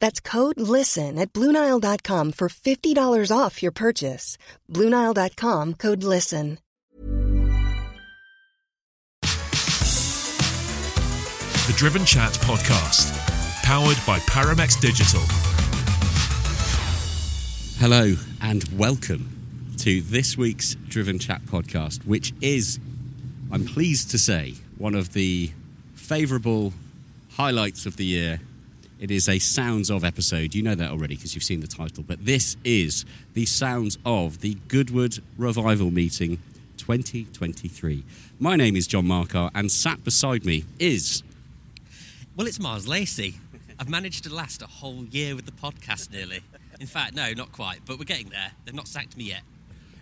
That's code LISTEN at Bluenile.com for $50 off your purchase. Bluenile.com code LISTEN. The Driven Chat Podcast, powered by Paramex Digital. Hello, and welcome to this week's Driven Chat podcast, which is, I'm pleased to say, one of the favourable highlights of the year. It is a Sounds of episode. You know that already because you've seen the title, but this is the Sounds of the Goodwood Revival Meeting 2023. My name is John Marcar, and sat beside me is Well, it's Miles Lacey. I've managed to last a whole year with the podcast nearly. In fact, no, not quite, but we're getting there. They've not sacked me yet.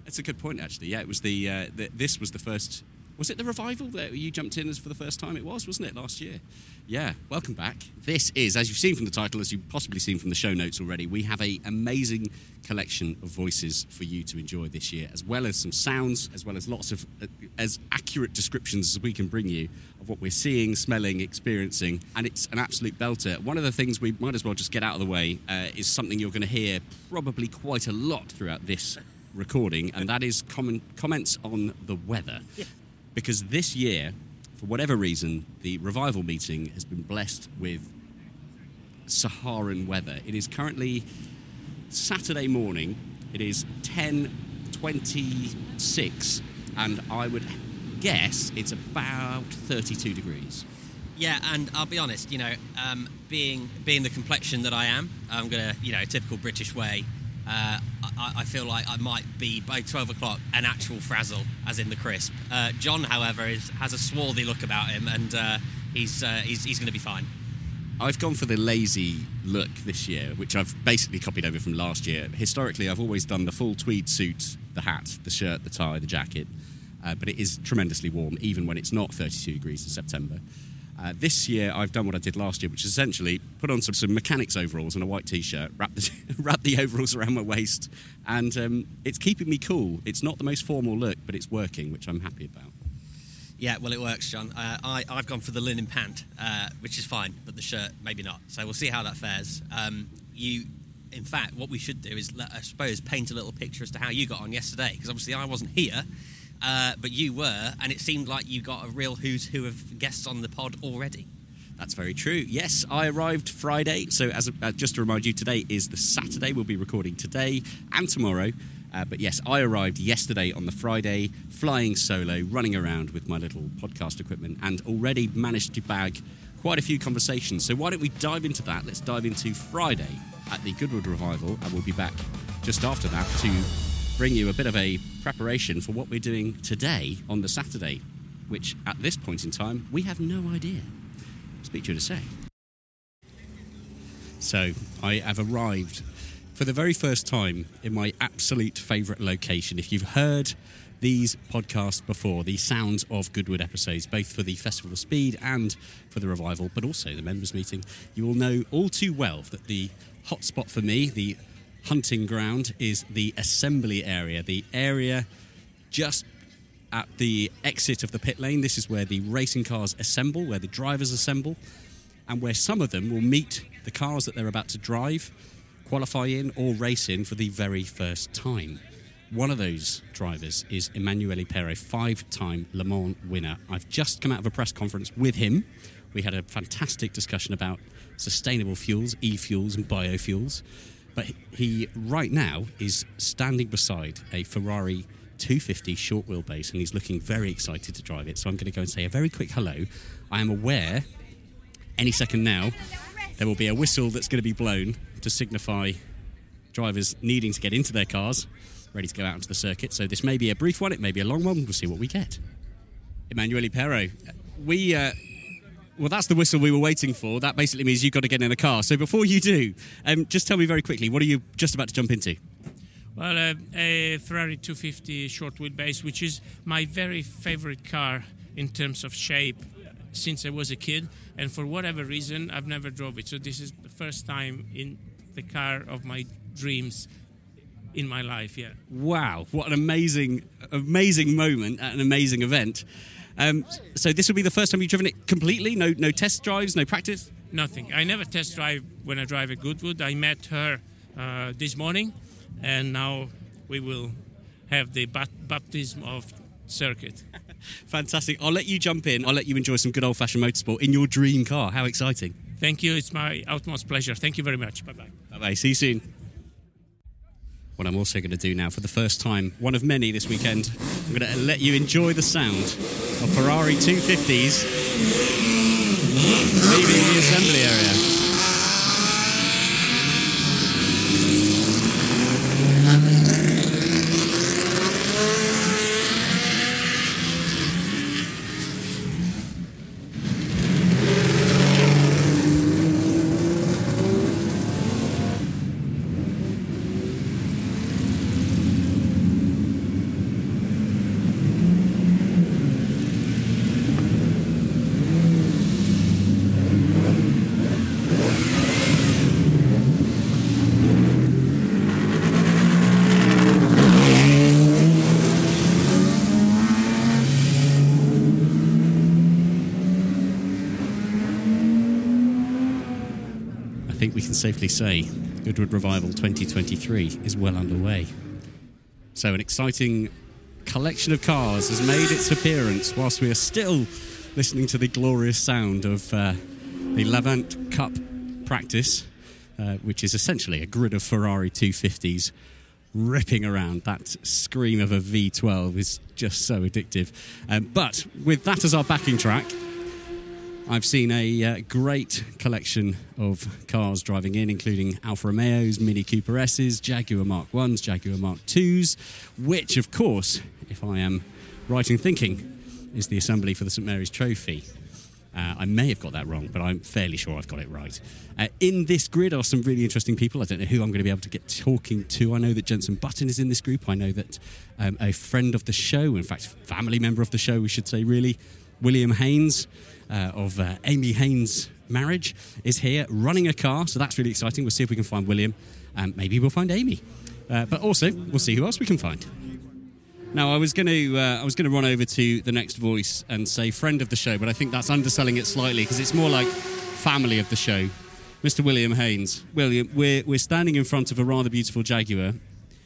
That's a good point, actually. Yeah, it was the, uh, the this was the first. Was it the revival that you jumped in as for the first time? It was, wasn't it, last year? Yeah. Welcome back. This is, as you've seen from the title, as you've possibly seen from the show notes already, we have a amazing collection of voices for you to enjoy this year, as well as some sounds, as well as lots of uh, as accurate descriptions as we can bring you of what we're seeing, smelling, experiencing, and it's an absolute belter. One of the things we might as well just get out of the way uh, is something you're going to hear probably quite a lot throughout this recording, and that is comment, comments on the weather. Because this year, for whatever reason, the revival meeting has been blessed with Saharan weather. It is currently Saturday morning. It is 10:26 and I would guess it's about 32 degrees. Yeah, and I'll be honest, you know, um, being being the complexion that I am, I'm gonna, you know, typical British way. Uh, I, I feel like I might be by 12 o'clock an actual frazzle, as in the crisp. Uh, John, however, is, has a swarthy look about him, and uh, he's, uh, he's he's going to be fine. I've gone for the lazy look this year, which I've basically copied over from last year. Historically, I've always done the full tweed suit, the hat, the shirt, the tie, the jacket, uh, but it is tremendously warm, even when it's not 32 degrees in September. Uh, this year, I've done what I did last year, which is essentially put on some, some mechanics overalls and a white t-shirt, wrap the, wrap the overalls around my waist, and um, it's keeping me cool. It's not the most formal look, but it's working, which I'm happy about. Yeah, well, it works, John. Uh, I, I've gone for the linen pant, uh, which is fine, but the shirt, maybe not. So we'll see how that fares. Um, you, in fact, what we should do is, let, I suppose, paint a little picture as to how you got on yesterday, because obviously I wasn't here, uh, but you were, and it seemed like you got a real who's who of guests on the pod already. That's very true. Yes, I arrived Friday. So, as a, uh, just to remind you, today is the Saturday. We'll be recording today and tomorrow. Uh, but yes, I arrived yesterday on the Friday, flying solo, running around with my little podcast equipment, and already managed to bag quite a few conversations. So, why don't we dive into that? Let's dive into Friday at the Goodwood Revival, and we'll be back just after that to bring you a bit of a preparation for what we're doing today on the Saturday, which at this point in time we have no idea. Speak to you in a sec. So I have arrived for the very first time in my absolute favourite location. If you've heard these podcasts before, the sounds of Goodwood episodes, both for the Festival of Speed and for the revival, but also the members' meeting, you will know all too well that the hotspot for me, the hunting ground, is the assembly area, the area just at the exit of the pit lane. This is where the racing cars assemble, where the drivers assemble, and where some of them will meet the cars that they're about to drive, qualify in, or race in for the very first time. One of those drivers is Emanuele Pirro, five time Le Mans winner. I've just come out of a press conference with him. We had a fantastic discussion about sustainable fuels, e fuels, and biofuels. But he, right now, is standing beside a Ferrari 250 short wheelbase and he's looking very excited to drive it. So I'm going to go and say a very quick hello. I am aware any second now there will be a whistle that's going to be blown to signify drivers needing to get into their cars ready to go out into the circuit. So this may be a brief one, it may be a long one. We'll see what we get. Emanuele Pirro, we. Uh, well, that's the whistle we were waiting for. That basically means you've got to get in a car. So before you do, um, just tell me very quickly, what are you just about to jump into? Well, uh, a Ferrari 250 short wheelbase, which is my very favorite car in terms of shape since I was a kid, and for whatever reason, I've never drove it. So this is the first time in the car of my dreams in my life. Yeah. Wow, what an amazing, amazing moment at an amazing event. Um, so this will be the first time you've driven it completely. No, no test drives, no practice. Nothing. I never test drive when I drive at Goodwood. I met her uh, this morning, and now we will have the bat- baptism of circuit. Fantastic. I'll let you jump in. I'll let you enjoy some good old fashioned motorsport in your dream car. How exciting. Thank you. It's my utmost pleasure. Thank you very much. Bye bye. Bye bye. See you soon. What I'm also going to do now, for the first time, one of many this weekend, I'm going to let you enjoy the sound of Ferrari 250s leaving the assembly area. Safely say Goodwood Revival 2023 is well underway. So, an exciting collection of cars has made its appearance whilst we are still listening to the glorious sound of uh, the Lavant Cup practice, uh, which is essentially a grid of Ferrari 250s ripping around. That scream of a V12 is just so addictive. Um, but with that as our backing track, I've seen a uh, great collection of cars driving in, including Alfa Romeos, Mini Cooper S's, Jaguar Mark 1s, Jaguar Mark 2s, which, of course, if I am right in thinking, is the assembly for the St Mary's Trophy. Uh, I may have got that wrong, but I'm fairly sure I've got it right. Uh, in this grid are some really interesting people. I don't know who I'm going to be able to get talking to. I know that Jenson Button is in this group. I know that um, a friend of the show, in fact, family member of the show, we should say, really, William Heynes uh, of uh, Amy Heynes' marriage, is here running a car. So that's really exciting. We'll see if we can find William, and maybe we'll find Amy. Uh, but also, we'll see who else we can find. Now, I was going to uh, I was going to run over to the next voice and say friend of the show, but I think that's underselling it slightly because it's more like family of the show. Mr. William Heynes. William, we're we're standing in front of a rather beautiful Jaguar.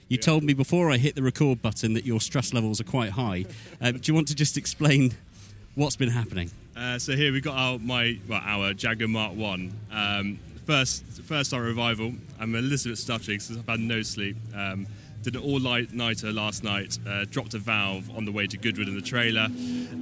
You told me before I hit the record button that your stress levels are quite high. Uh, do you want to just explain what's been happening? Uh, so here we've got our my well our Jaguar Mark One. Um, first first our revival. I'm a little bit stuttering because I've had no sleep. Um, did an all nighter last night. Uh, dropped a valve on the way to Goodwood in the trailer.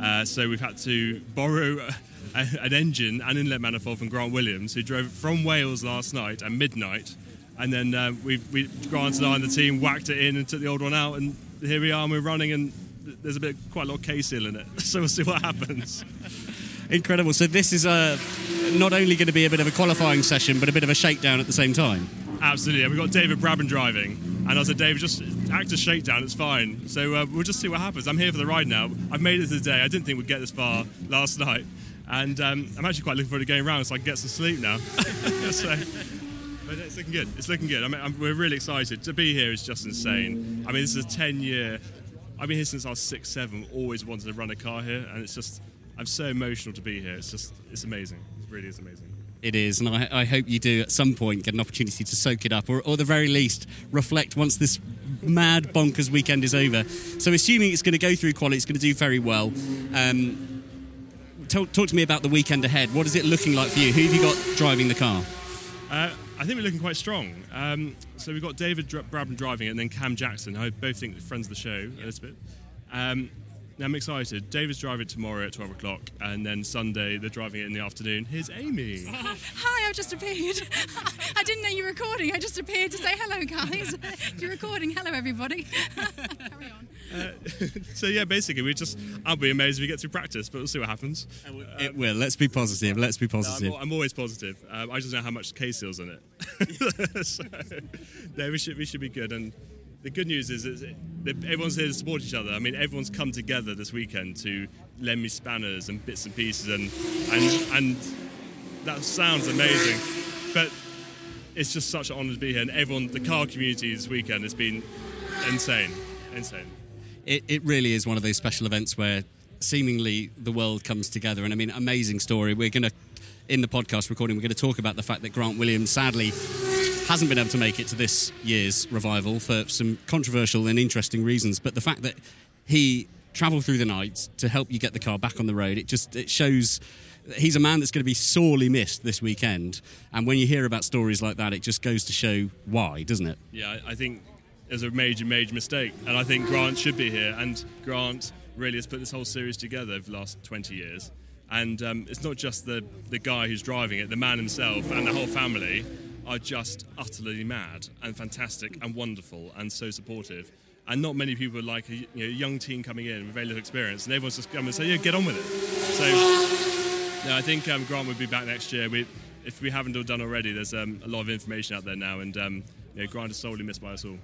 Uh, so we've had to borrow a, an engine and inlet manifold from Grant Williams, who drove from Wales last night at midnight And then uh, we, we Grant and I and the team whacked it in and took the old one out, and here we are, and we're running, and there's a bit, quite a lot of K seal in it. So we'll see what happens. Incredible. So this is uh, not only going to be a bit of a qualifying session, but a bit of a shakedown at the same time. Absolutely. And we've got David Brabham driving. And I said, David, just act a shakedown, it's fine. So uh, we'll just see what happens. I'm here for the ride now. I've made it today. I didn't think we'd get this far last night. And um, I'm actually quite looking forward to getting around so I can get some sleep now. so, but it's looking good. It's looking good. I mean, I'm, we're really excited. To be here is just insane. I mean, this is a 10 year. I've been here since I was six, seven. Always wanted to run a car here, and it's just I'm so emotional to be here. It's just it's amazing. It really is amazing. It is, and I, I, hope you do at some point get an opportunity to soak it up, or, or the very least reflect once this mad bonkers weekend is over. So, assuming it's going to go through quality, it's going to do very well. Um, talk, talk, to me about the weekend ahead. What is it looking like for you? Who have you got driving the car? Uh, I think we're looking quite strong. Um, so we've got David Brabham driving it, and then Cam Jackson. I both think friends of the show, Elizabeth. Um, I'm excited. David's driving tomorrow at 12 o'clock, and then Sunday they're driving it in the afternoon. Here's Amy. Hi, I've just appeared. I didn't know you were recording. I just appeared to say hello, guys. You're recording. Hello, everybody. Carry on. Uh, so yeah, basically, we just I'll be amazed if we get through practice, but we'll see what happens. It will. Let's be positive. Let's be positive. No, I'm, I'm, always positive. Um, I just know how much K seals in it. so, no, we should we should be good and the good news is that everyone's here to support each other. I mean, everyone's come together this weekend to lend me spanners and bits and pieces, and and and that sounds amazing. But it's just such an honour to be here, and everyone, the car community this weekend has been insane, insane. It, it really is one of those special events where seemingly the world comes together, and I mean, amazing story. We're going to in the podcast recording, we're going to talk about the fact that Grant Williams sadly hasn't been able to make it to this year's revival for some controversial and interesting reasons. But the fact that he travelled through the night to help you get the car back on the road, it just it shows he's a man that's going to be sorely missed this weekend. And when you hear about stories like that, it just goes to show why, doesn't it? Yeah, I think it's a major, major mistake. And I think Grant should be here. And Grant really has put this whole series together over the last 20 years. And um, it's not just the, the guy who's driving it, the man himself and the whole family are just utterly mad and fantastic and wonderful and so supportive. And not many people like a you know, young team coming in with very little experience, and everyone's just come and say, "Yeah, get on with it." So, I think um, Grant would be back next year. We, if we haven't all done already, there's um, a lot of information out there now, and um, you know, Grant is sorely missed by us all.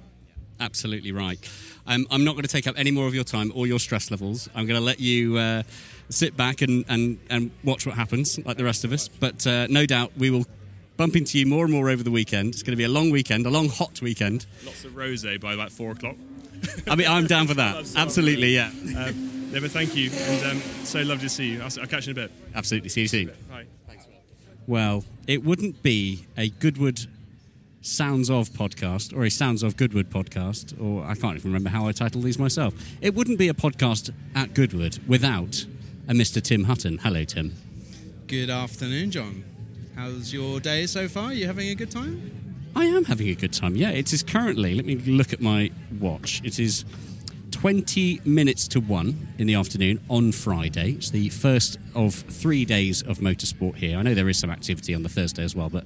Absolutely right. Um, I'm not going to take up any more of your time or your stress levels. I'm going to let you uh, sit back and, and, and watch what happens, like the rest of us. But uh, no doubt we will bump into you more and more over the weekend. It's going to be a long weekend, a long hot weekend. Lots of rosé by about four o'clock. I mean, I'm down for that. Absolutely, yeah. Um, Never, thank you, and um, so lovely to see you. I'll, I'll, catch you in a bit. Absolutely, see you soon. Bye. Thanks. Well, it wouldn't be a Goodwood Sounds of podcast or a Sounds of Goodwood podcast, or I can't even remember how I titled these myself. It wouldn't be a podcast at Goodwood without a Mr. Tim Hutton. Hello, Tim. Good afternoon, John. How's your day so far? Are you having a good time? I am having a good time. Yeah, it is currently. Let me look at my watch. It is 20 minutes to 1 in the afternoon on Friday. It's the first of three days of motorsport here. I know there is some activity on the Thursday as well, but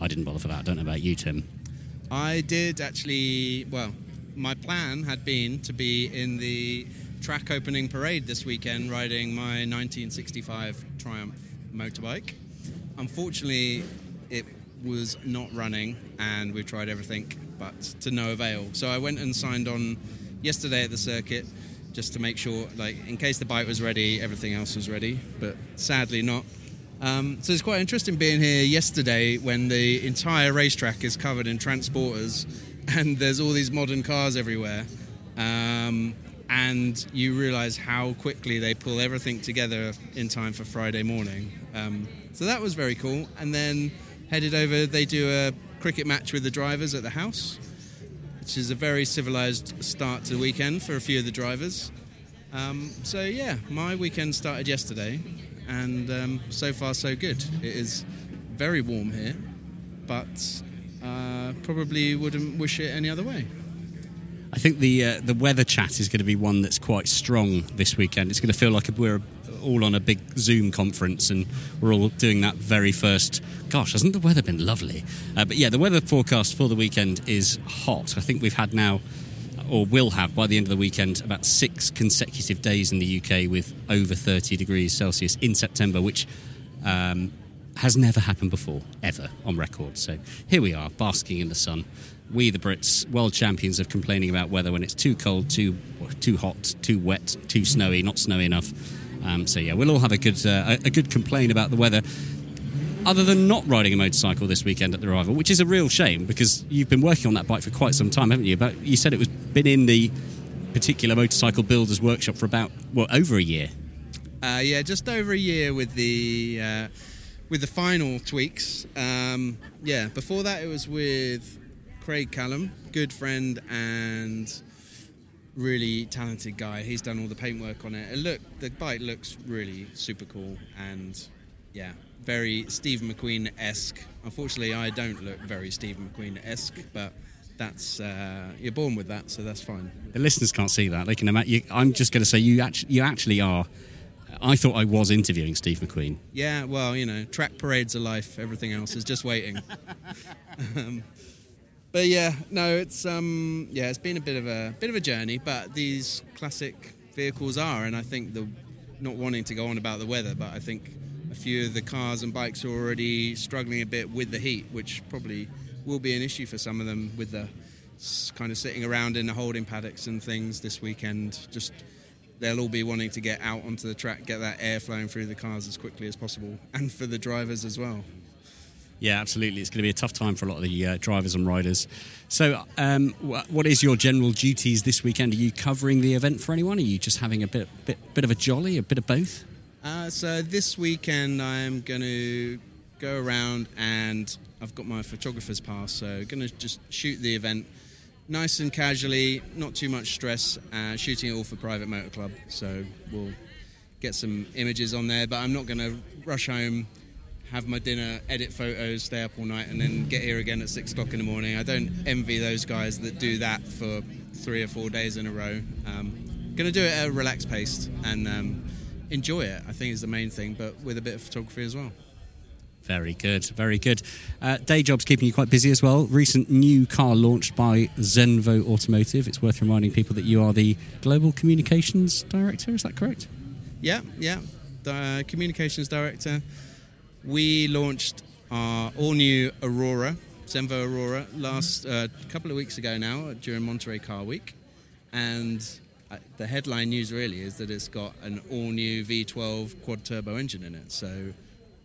I didn't bother for that. I don't know about you, Tim. I did actually, well, my plan had been to be in the track opening parade this weekend riding my 1965 Triumph motorbike. Unfortunately, it was not running, and we tried everything, but to no avail. So I went and signed on yesterday at the circuit just to make sure, like, in case the bike was ready, everything else was ready, but sadly not. Um, so it's quite interesting being here yesterday when the entire racetrack is covered in transporters and there's all these modern cars everywhere. Um, and you realize how quickly they pull everything together in time for Friday morning. Um, so that was very cool. And then headed over, they do a cricket match with the drivers at the house, which is a very civilized start to the weekend for a few of the drivers. Um, so yeah, my weekend started yesterday, and um, so far so good. It is very warm here, but uh, probably wouldn't wish it any other way. I think the uh, the weather chat is going to be one that's quite strong this weekend. It's going to feel like we're all on a big Zoom conference and we're all doing that very first. Gosh, hasn't the weather been lovely? Uh, but yeah, the weather forecast for the weekend is hot. I think we've had now, or will have by the end of the weekend, about six consecutive days in the UK with over 30 degrees Celsius in September, which um, has never happened before, ever on record. So here we are, basking in the sun we, the Brits, world champions of complaining about weather when it's too cold, too too hot, too wet, too snowy, not snowy enough. Um, so yeah, we'll all have a good uh, a good complain about the weather. Other than not riding a motorcycle this weekend at the Revival, which is a real shame because you've been working on that bike for quite some time, haven't you? But you said it was been in the particular motorcycle builders workshop for about what over a year. Uh, yeah, just over a year with the uh, with the final tweaks. Um, yeah, before that it was with Craig Callum, good friend and really talented guy. He's done all the paintwork on it. it look, the bike looks really super cool and yeah, very Steve McQueen esque. Unfortunately, I don't look very Steve McQueen esque, but that's uh, you're born with that, so that's fine. The listeners can't see that; they can imagine. I'm just going to say you actually, you actually are. I thought I was interviewing Steve McQueen. Yeah, well, you know, track parades are life. Everything else is just waiting. um, but yeah, no, it's um, yeah, it's been a bit of a bit of a journey, but these classic vehicles are, and I think the not wanting to go on about the weather, but I think a few of the cars and bikes are already struggling a bit with the heat, which probably will be an issue for some of them with the kind of sitting around in the holding paddocks and things this weekend. Just they'll all be wanting to get out onto the track, get that air flowing through the cars as quickly as possible, and for the drivers as well. Yeah, absolutely. It's going to be a tough time for a lot of the uh, drivers and riders. So, um, what is your general duties this weekend? Are you covering the event for anyone? Are you just having a bit, bit, bit of a jolly, a bit of both? Uh, so this weekend I'm going to go around and I've got my photographer's pass, so going to just shoot the event nice and casually, not too much stress. Uh, shooting it all for Private Motor Club, so we'll get some images on there. But I'm not going to rush home have my dinner, edit photos, stay up all night, and then get here again at six o'clock in the morning. I don't envy those guys that do that for three or four days in a row. Um, going to do it at a relaxed pace and um, enjoy it. I think is the main thing, but with a bit of photography as well. Very good, very good. Uh, day job's keeping you quite busy as well. Recent new car launched by Zenvo Automotive. It's worth reminding people that you are the global communications director. Is that correct? Yeah, yeah. The uh, communications director we launched our all new Aurora, Zenvo Aurora, last uh, couple of weeks ago now during Monterey Car Week. And uh, the headline news really is that it's got an all new V12 quad turbo engine in it. So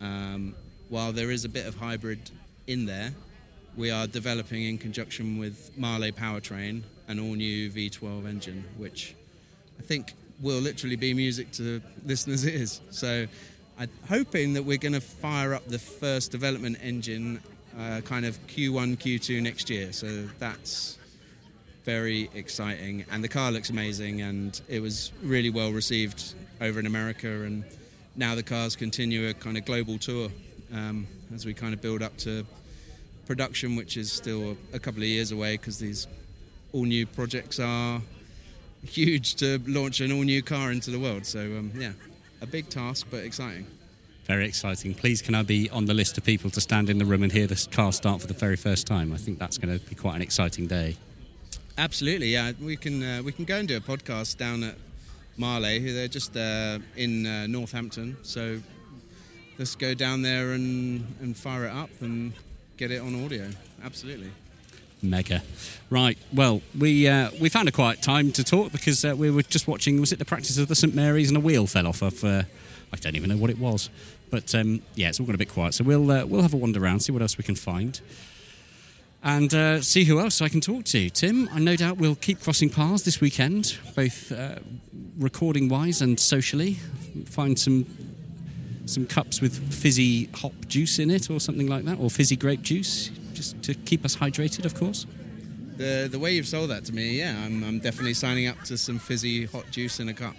um, while there is a bit of hybrid in there, we are developing in conjunction with Mahle Powertrain an all new V12 engine, which I think will literally be music to listeners' ears. So I'm hoping that we're going to fire up the first development engine uh, kind of Q1, Q2 next year. So that's very exciting. And the car looks amazing, and it was really well received over in America. And now the cars continue a kind of global tour um, as we kind of build up to production, which is still a couple of years away because these all new projects are huge to launch an all new car into the world. So, um, yeah, a big task, but exciting. Very exciting. Please, can I be on the list of people to stand in the room and hear this car start for the very first time? I think that's going to be quite an exciting day. Absolutely, yeah. We can uh, we can go and do a podcast down at Mahle. Who they're just uh, in uh, Northampton, so let's go down there and, and fire it up and get it on audio. Absolutely. Mega. Right. Well, we uh, we found a quiet time to talk because uh, we were just watching. Was it the practice of the St Mary's and a wheel fell off of? Uh, I don't even know what it was, but um, yeah, it's all got a bit quiet. So we'll uh, we'll have a wander around, see what else we can find, and uh, see who else I can talk to. Tim, I no doubt we'll keep crossing paths this weekend, both uh, recording wise and socially. Find some some cups with fizzy hop juice in it, or something like that, or fizzy grape juice just to keep us hydrated, of course. The the way you've sold that to me, yeah, I'm, I'm definitely signing up to some fizzy hot juice in a cup.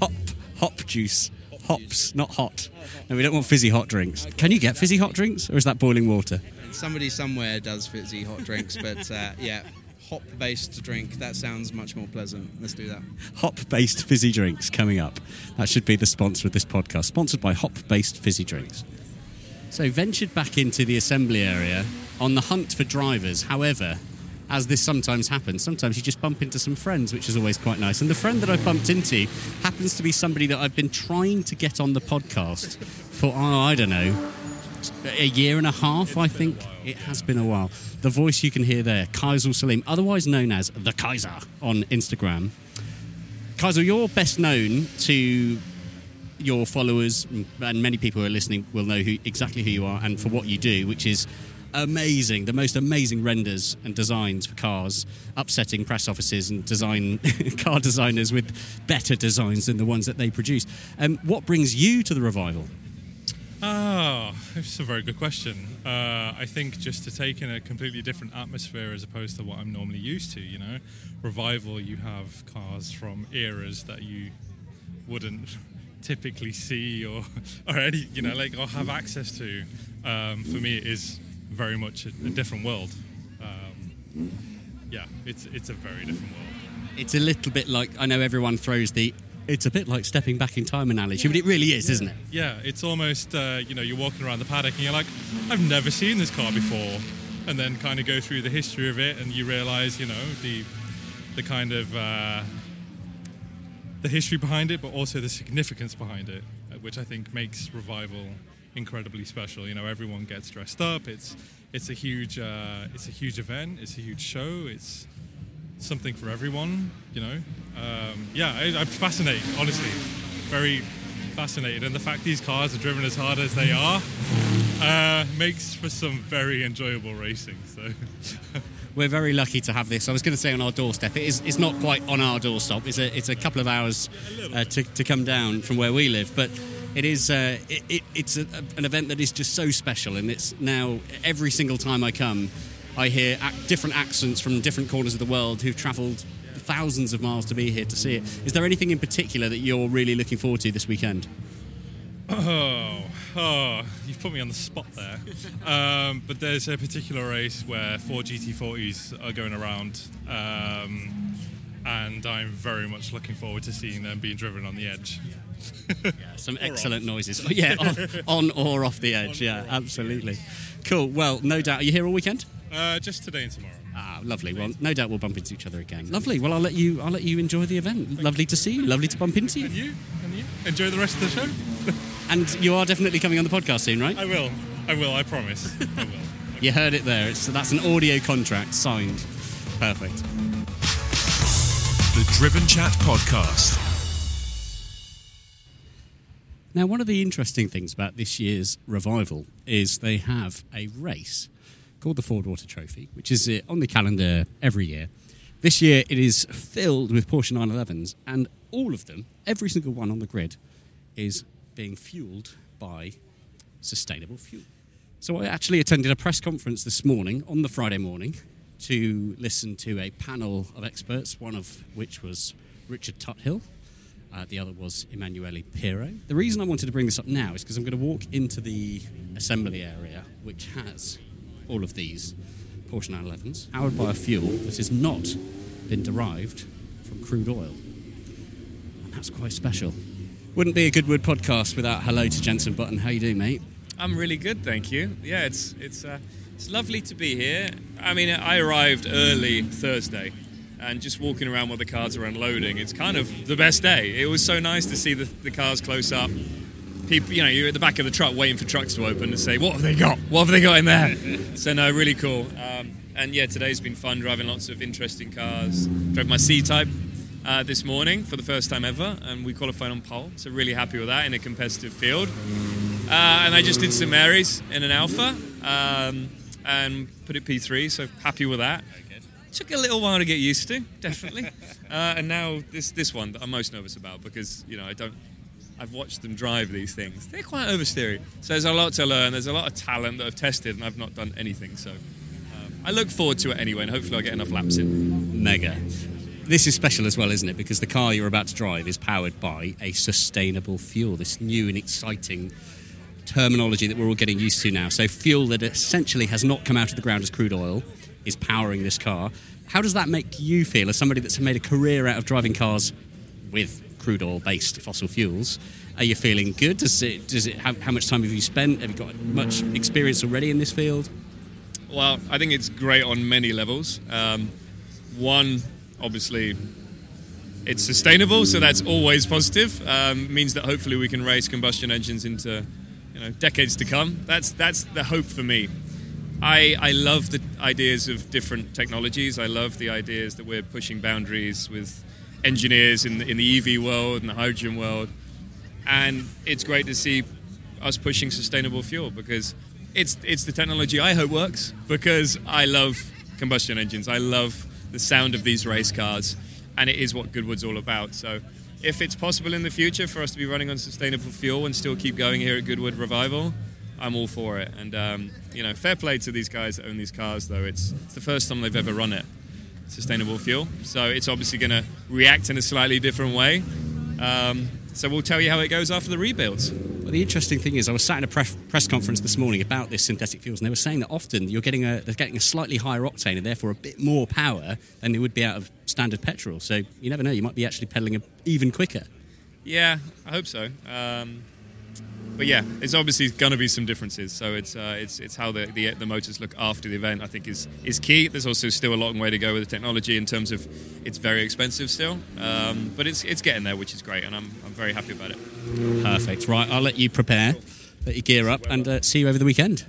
Hop hop juice. Hops, not hot. No, we don't want fizzy hot drinks. Can you get fizzy hot drinks, or is that boiling water? Somebody somewhere does fizzy hot drinks, but uh, yeah, hop based drink. That sounds much more pleasant. Let's do that. Hop based fizzy drinks coming up. That should be the sponsor of this podcast. Sponsored by Hop based fizzy drinks. So, ventured back into the assembly area on the hunt for drivers. However, as this sometimes happens, sometimes you just bump into some friends, which is always quite nice. And the friend that I've bumped into happens to be somebody that I've been trying to get on the podcast for, oh, I don't know, a year and a half, I think. It has been a while. The voice you can hear there, Khyzl Saleem, otherwise known as the Kaiser on Instagram. Khyzl, you're best known to your followers, and many people who are listening will know who, exactly who you are and for what you do, which is amazing, the most amazing renders and designs for cars, upsetting press offices and design car designers with better designs than the ones that they produce. Um, what brings you to the revival? Ah, it's a very good question. Uh, I think just to take in a completely different atmosphere as opposed to what I'm normally used to, you know. Revival, you have cars from eras that you wouldn't typically see or, or any, you know, like, or have access to. Um, for me, it is very much a, a different world. Um, yeah, it's, it's a very different world. It's a little bit like, I know everyone throws the it's a bit like stepping back in time analogy, but it really is, isn't it? Yeah, it's almost, uh, you know, you're walking around the paddock and you're like, I've never seen this car before. And then kind of go through the history of it and you realize, you know, the, the kind of, uh, the history behind it, but also the significance behind it, uh, which I think makes Revival incredibly special. You know, everyone gets dressed up. It's, it's a huge, uh, it's a huge event. It's a huge show. It's, something for everyone, you know. Um, yeah, I, I'm fascinated, honestly, very fascinated, and the fact these cars are driven as hard as they are uh, makes for some very enjoyable racing. So. We're very lucky to have this. I was going to say on our doorstep. It is. It's not quite on our doorstep. It's a. It's a couple of hours uh, to, to come down from where we live, but it is. Uh, it, it, it's a, an event that is just so special, and it's now every single time I come, I hear ac- different accents from different corners of the world who've travelled thousands of miles to be here to see it. Is there anything in particular that you're really looking forward to this weekend? Oh, oh, you've put me on the spot there. um, but there's a particular race where four GT40s are going around, um, and I'm very much looking forward to seeing them being driven on the edge. yeah, some excellent noises. Oh, yeah, on, on, or off the edge. Yeah, absolutely. Cool. Well, no doubt. Are you here all weekend? Uh, just today and tomorrow. Ah, lovely. Well, no doubt we'll bump into each other again. Lovely. Well, I'll let you. I'll let you enjoy the event. Thank lovely to see you. Lovely to bump into you. And you. And you. Enjoy the rest of the show. And you are definitely coming on the podcast soon, right? I will. I will. I promise. I will. you heard it there. It's, that's an audio contract signed. Perfect. The Driven Chat Podcast. Now, one of the interesting things about this year's revival is they have a race called the Fordwater Trophy, which is uh, on the calendar every year. This year it is filled with Porsche 911s, and all of them, every single one on the grid, is being fueled by sustainable fuel. So I actually attended a press conference this morning, on the Friday morning, to listen to a panel of experts, one of which was Richard Tuthill. Uh, the other was Emanuele Pirro. The reason I wanted to bring this up now is because I'm going to walk into the assembly area, which has all of these Porsche 911s powered by a fuel that has not been derived from crude oil. And that's quite special. Wouldn't be a Goodwood podcast without hello to Jenson Button. How you doing, mate? I'm really good, thank you. Yeah, it's it's uh, it's lovely to be here. I mean, I arrived early Thursday, and just walking around while the cars are unloading, it's kind of the best day. It was so nice to see the, the cars close up, people, you know, you're at the back of the truck waiting for trucks to open and say, what have they got? What have they got in there? so no, really cool. Um, and yeah, today's been fun driving lots of interesting cars. Drove my C-Type uh, this morning for the first time ever, and we qualified on pole. So really happy with that in a competitive field. Uh, and I just did some Marys in an Alfa um, and put it P3. So happy with that. Took a little while to get used to, definitely. uh, and now this this one that I'm most nervous about because you know I don't I've watched them drive these things. They're quite oversteery. So there's a lot to learn. There's a lot of talent that I've tested, and I've not done anything. So um, I look forward to it anyway, and hopefully I'll get enough laps in. Mega. This is special as well, isn't it? Because the car you're about to drive is powered by a sustainable fuel. This new and exciting terminology that we're all getting used to now. So fuel that essentially has not come out of the ground as crude oil is powering this car. How does that make you feel as somebody that's made a career out of driving cars with crude oil based fossil fuels? Are you feeling good? Does it, does it, how, how much time have you spent? Have you got much experience already in this field? Well, I think it's great on many levels. Um, one, obviously, it's sustainable, so that's always positive. Um, means that hopefully we can raise combustion engines into you know decades to come. That's that's the hope for me. I I love the ideas of different technologies. I love the ideas that we're pushing boundaries with engineers in the, in the EV world and the hydrogen world, and it's great to see us pushing sustainable fuel because it's it's the technology I hope works because I love combustion engines. I love the sound of these race cars, and it is what Goodwood's all about. So, if it's possible in the future for us to be running on sustainable fuel and still keep going here at Goodwood Revival, I'm all for it. And um, you know, fair play to these guys that own these cars, though. It's, it's the first time they've ever run it sustainable fuel, so it's obviously going to react in a slightly different way. Um, so we'll tell you how it goes after the rebuilds. The interesting thing is, I was sat in a pref- press conference this morning about this synthetic fuels, and they were saying that often you're getting a they're getting a slightly higher octane and therefore a bit more power than they would be out of standard petrol. So you never know, you might be actually pedaling even quicker. Yeah, I hope so. Um, but yeah, it's obviously going to be some differences. So it's uh, it's it's how the, the the motors look after the event. I think is is key. There's also still a long way to go with the technology in terms of it's very expensive still, um, but it's it's getting there, which is great, and I'm I'm very happy about it. Perfect. Right, I'll let you prepare, let you gear up, and uh, see you over the weekend.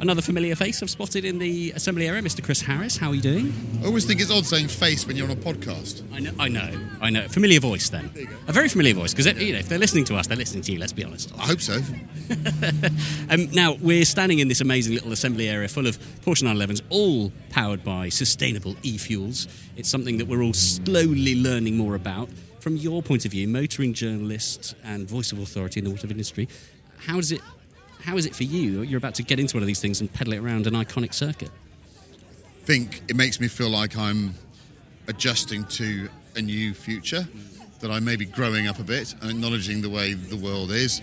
Another familiar face I've spotted in the assembly area, Mr. Chris Harris. How are you doing? I always think it's odd saying face when you're on a podcast. I know, I know, I know. Familiar voice, then. A very familiar voice, because you know if they're listening to us, they're listening to you. Let's be honest. I hope so. Um, now we're standing in this amazing little assembly area full of Porsche 911s, all powered by sustainable e-fuels. It's something that we're all slowly learning more about. From your point of view, motoring journalist and voice of authority in the automotive industry, how does it? How is it for you? You're about to get into one of these things and pedal it around an iconic circuit. I think it makes me feel like I'm adjusting to a new future, that I may be growing up a bit and acknowledging the way the world is,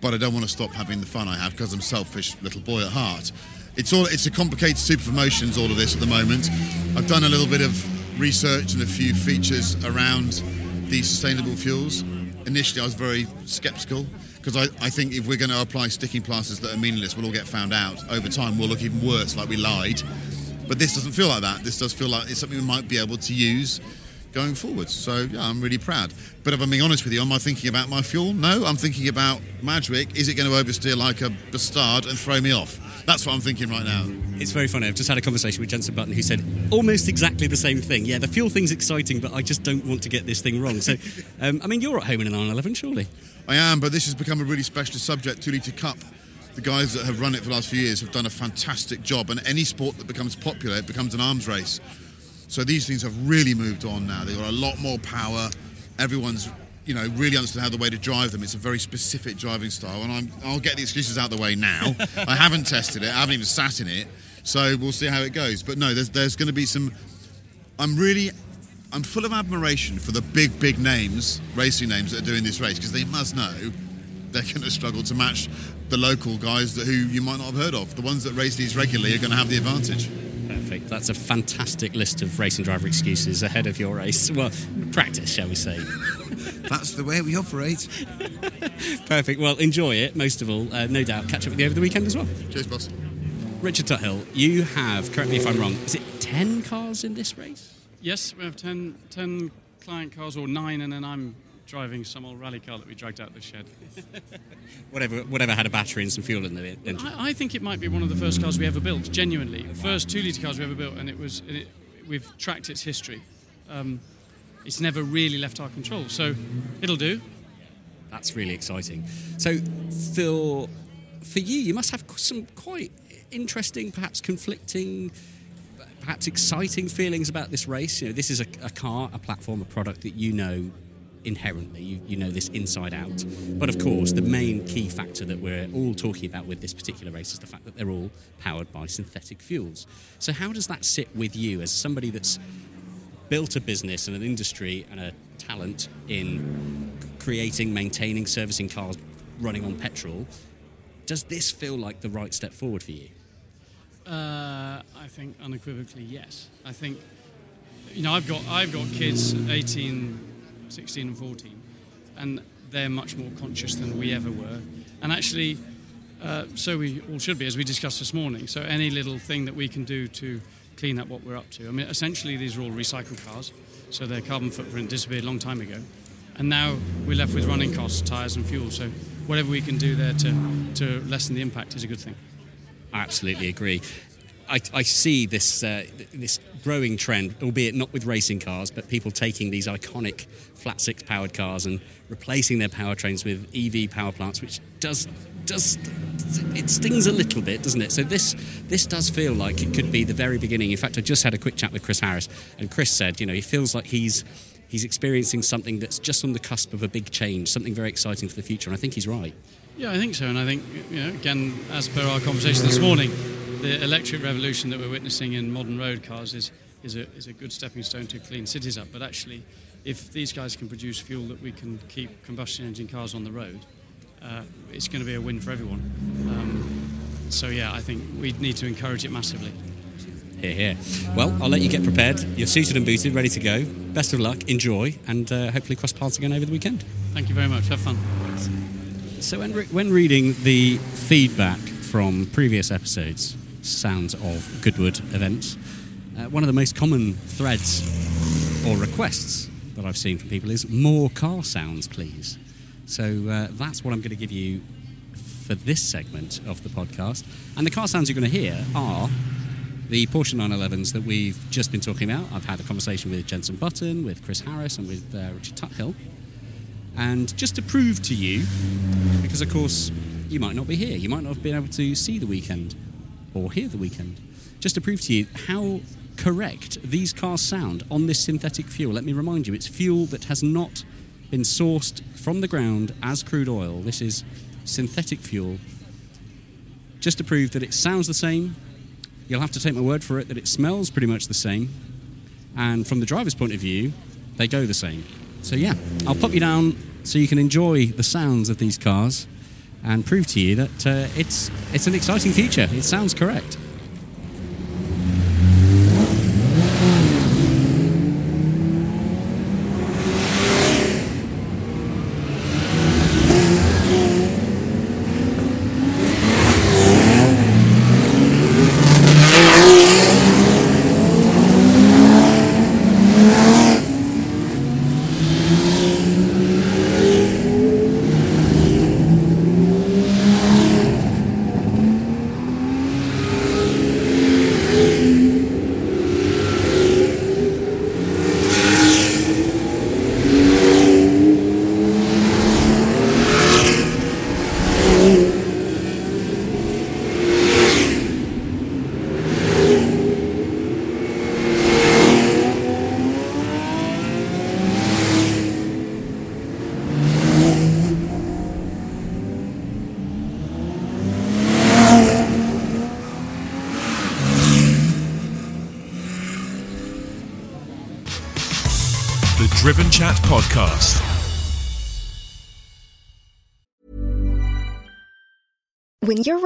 but I don't want to stop having the fun I have because I'm selfish little boy at heart. It's all it's a complicated soup of emotions, all of this at the moment. I've done a little bit of research and a few features around these sustainable fuels. Initially, I was very skeptical because I, I think if we're going to apply sticking plasters that are meaningless, we'll all get found out. Over time, we'll look even worse, like we lied. But this doesn't feel like that. This does feel like it's something we might be able to use going forward. So yeah, I'm really proud. But if I'm being honest with you, am I thinking about my fuel? No, I'm thinking about Madgwick. Is it going to oversteer like a bastard and throw me off? That's what I'm thinking right now. It's very funny. I've just had a conversation with Jenson Button who said almost exactly the same thing. Yeah, the fuel thing's exciting, but I just don't want to get this thing wrong. So, um, I mean, you're at home in an 911, surely? I am, but this has become a really specialist subject. Two litre cup. The guys that have run it for the last few years have done a fantastic job. And any sport that becomes popular, it becomes an arms race. So these things have really moved on now. They've got a lot more power. Everyone's, you know, really understand how the way to drive them. It's a very specific driving style. And I'm, I'll get the excuses out of the way now. I haven't tested it. I haven't even sat in it. So we'll see how it goes. But no, there's, there's going to be some. I'm really I'm full of admiration for the big, big names, racing names that are doing this race because they must know they're going to struggle to match the local guys that, who you might not have heard of. The ones that race these regularly are going to have the advantage. Perfect. That's a fantastic list of racing driver excuses ahead of your race. Well, practice, shall we say. That's the way we operate. Perfect. Well, enjoy it, most of all. Uh, no doubt. Catch up with you over the weekend as well. Cheers, boss. Richard Tuthill, you have, correct me if I'm wrong, is it 10 cars in this race? Yes, we have 10, 10 client cars, or nine, and then I'm driving some old rally car that we dragged out of the shed. Whatever, whatever had a battery and some fuel in the engine. I, I think it might be one of the first cars we ever built, genuinely. First two litre cars we ever built, and it was it, we've tracked its history. Um, it's never really left our control, so it'll do. That's really exciting. So, for for you, you must have some quite interesting, perhaps conflicting, perhaps exciting feelings about this race. You know, this is a, a car, a platform, a product that you know inherently. You, you know this inside out. But of course, the main key factor that we're all talking about with this particular race is the fact that they're all powered by synthetic fuels. So, how does that sit with you as somebody that's built a business and an industry and a talent in creating, maintaining, servicing cars running on petrol? Does this feel like the right step forward for you? Uh, I think unequivocally yes. I think you know I've got I've got kids 18, 16 and 14 and they're much more conscious than we ever were. And actually uh, so we all should be as we discussed this morning. So any little thing that we can do to clean up what we're up to. I mean essentially these are all recycled cars. So their carbon footprint disappeared a long time ago. And now we're left with running costs, tyres and fuel. So whatever we can do there to, to lessen the impact is a good thing. Absolutely agree. I, I see this uh, this growing trend, albeit not with racing cars, but people taking these iconic flat six powered cars and replacing their powertrains with EV power plants, which does does it stings a little bit, doesn't it? So this this does feel like it could be the very beginning. In fact, I just had a quick chat with Chris Harris, and Chris said, you know, he feels like he's he's experiencing something that's just on the cusp of a big change, something very exciting for the future, and I think he's right. Yeah, I think so. And I think, you know, again, as per our conversation this morning, the electric revolution that we're witnessing in modern road cars is, is, a, is a good stepping stone to clean cities up. But actually, if these guys can produce fuel that we can keep combustion engine cars on the road, uh, it's going to be a win for everyone. Um, so, yeah, I think we need to encourage it massively. Here, here. Well, I'll let you get prepared. You're suited and booted, ready to go. Best of luck, enjoy, and uh, hopefully cross paths again over the weekend. Thank you very much. Have fun. So, when, re- when reading the feedback from previous episodes, sounds of Goodwood events, uh, one of the most common threads or requests that I've seen from people is more car sounds, please. So, uh, that's what I'm going to give you for this segment of the podcast. And the car sounds you're going to hear are the Porsche 911s that we've just been talking about. I've had a conversation with Jenson Button, with Chris Harris, and with uh, Richard Tuthill. And just to prove to you, because of course you might not be here, you might not have been able to see the weekend or hear the weekend, just to prove to you how correct these cars sound on this synthetic fuel. Let me remind you, it's fuel that has not been sourced from the ground as crude oil. This is synthetic fuel. Just to prove that it sounds the same, you'll have to take my word for it that it smells pretty much the same. And from the driver's point of view, they go the same. So, yeah, I'll pop you down so you can enjoy the sounds of these cars and prove to you that uh, it's, it's an exciting future. It sounds correct.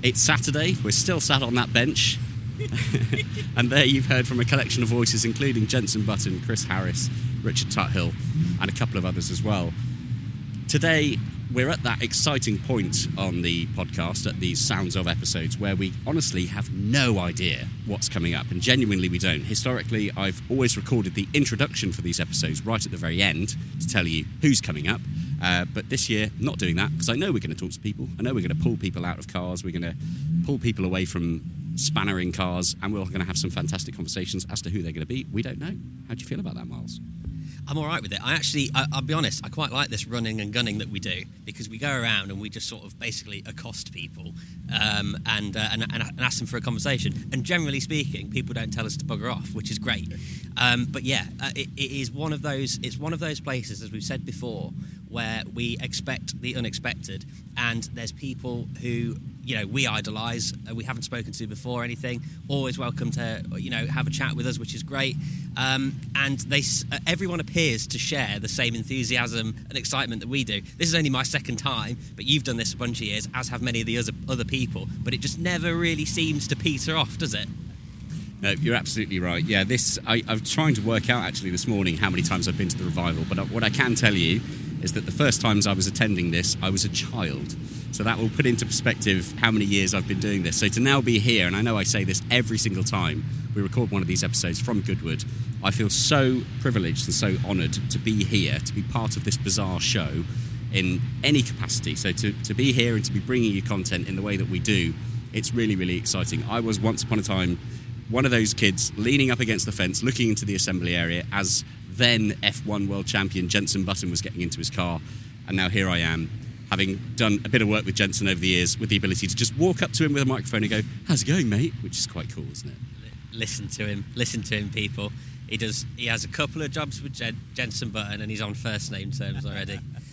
It's Saturday. We're still sat on that bench. and there you've heard from a collection of voices, including Jenson Button, Chris Harris, Richard Tuthill, and a couple of others as well. Today, we're at that exciting point on the podcast, at these Sounds of episodes, where we honestly have no idea what's coming up, and genuinely we don't. Historically, I've always recorded the introduction for these episodes right at the very end to tell you who's coming up. Uh, but this year, not doing that because I know we're going to talk to people. I know we're going to pull people out of cars. We're going to pull people away from spannering cars, and we're going to have some fantastic conversations as to who they're going to be. We don't know. How do you feel about that, Miles? I'm all right with it. I actually, I, will be honest, I quite like this running and gunning that we do because we go around and we just sort of basically accost people um, and, uh, and, and, and, ask them for a conversation. And generally speaking, people don't tell us to bugger off, which is great. Um, but yeah, uh, it, it is one of those. It's one of those places, as we've said before, where we expect the unexpected, and there's people who you know we idolise, uh, we haven't spoken to before, anything. Always welcome to you know have a chat with us, which is great. Um, and they, uh, everyone appears to share the same enthusiasm and excitement that we do. This is only my second time, but you've done this a bunch of years, as have many of the other other people. But it just never really seems to peter off, does it? No, you're absolutely right. Yeah, this I, I'm trying to work out actually this morning how many times I've been to the revival. But uh, what I can tell you is that the first times I was attending this, I was a child. So that will put into perspective how many years I've been doing this. So to now be here, and I know I say this every single time we record one of these episodes from Goodwood, I feel so privileged and so honoured to be here, to be part of this bizarre show in any capacity. So to, to be here and to be bringing you content in the way that we do, it's really, really exciting. I was once upon a time one of those kids leaning up against the fence, looking into the assembly area as then F1 world champion Jenson Button was getting into his car. And now here I am, having done a bit of work with Jenson over the years, with the ability to just walk up to him with a microphone and go, How's it going, mate? Which is quite cool, isn't it? Listen to him. Listen to him, people. He does. He has a couple of jobs with Jen, Jenson Button, and he's on first name terms already.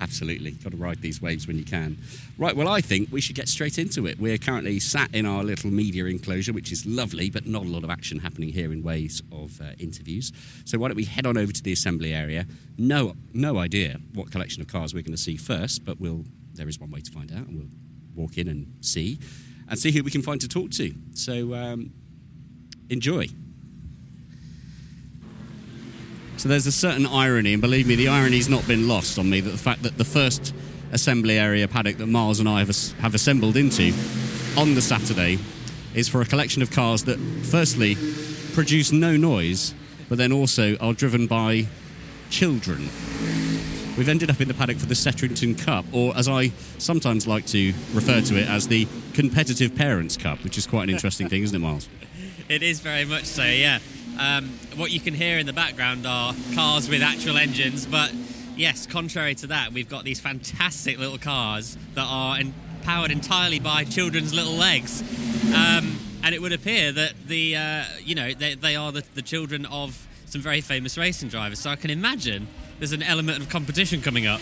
Absolutely. Got to ride these waves when you can. Right, well, I think we should get straight into it. We're currently sat in our little media enclosure, which is lovely, but not a lot of action happening here in ways of uh, interviews. So why don't we head on over to the assembly area? No, no idea what collection of cars we're going to see first, but we'll. There is one way to find out, and we'll walk in and see, and see who we can find to talk to. So um, enjoy. So there's a certain irony, and believe me, the irony's not been lost on me that the fact that the first assembly area paddock that Miles and I have, have assembled into on the Saturday is for a collection of cars that, firstly, produce no noise, but then also are driven by children. We've ended up in the paddock for the Settrington Cup, or as I sometimes like to refer to it as the Competitive Parents Cup, which is quite an interesting thing, isn't it, Miles? It is very much so, yeah. Um, what you can hear in the background are cars with actual engines, but yes, contrary to that, we've got these fantastic little cars that are powered entirely by children's little legs. Um, and it would appear that the uh, you know they, they are the, the children of some very famous racing drivers. So I can imagine there's an element of competition coming up.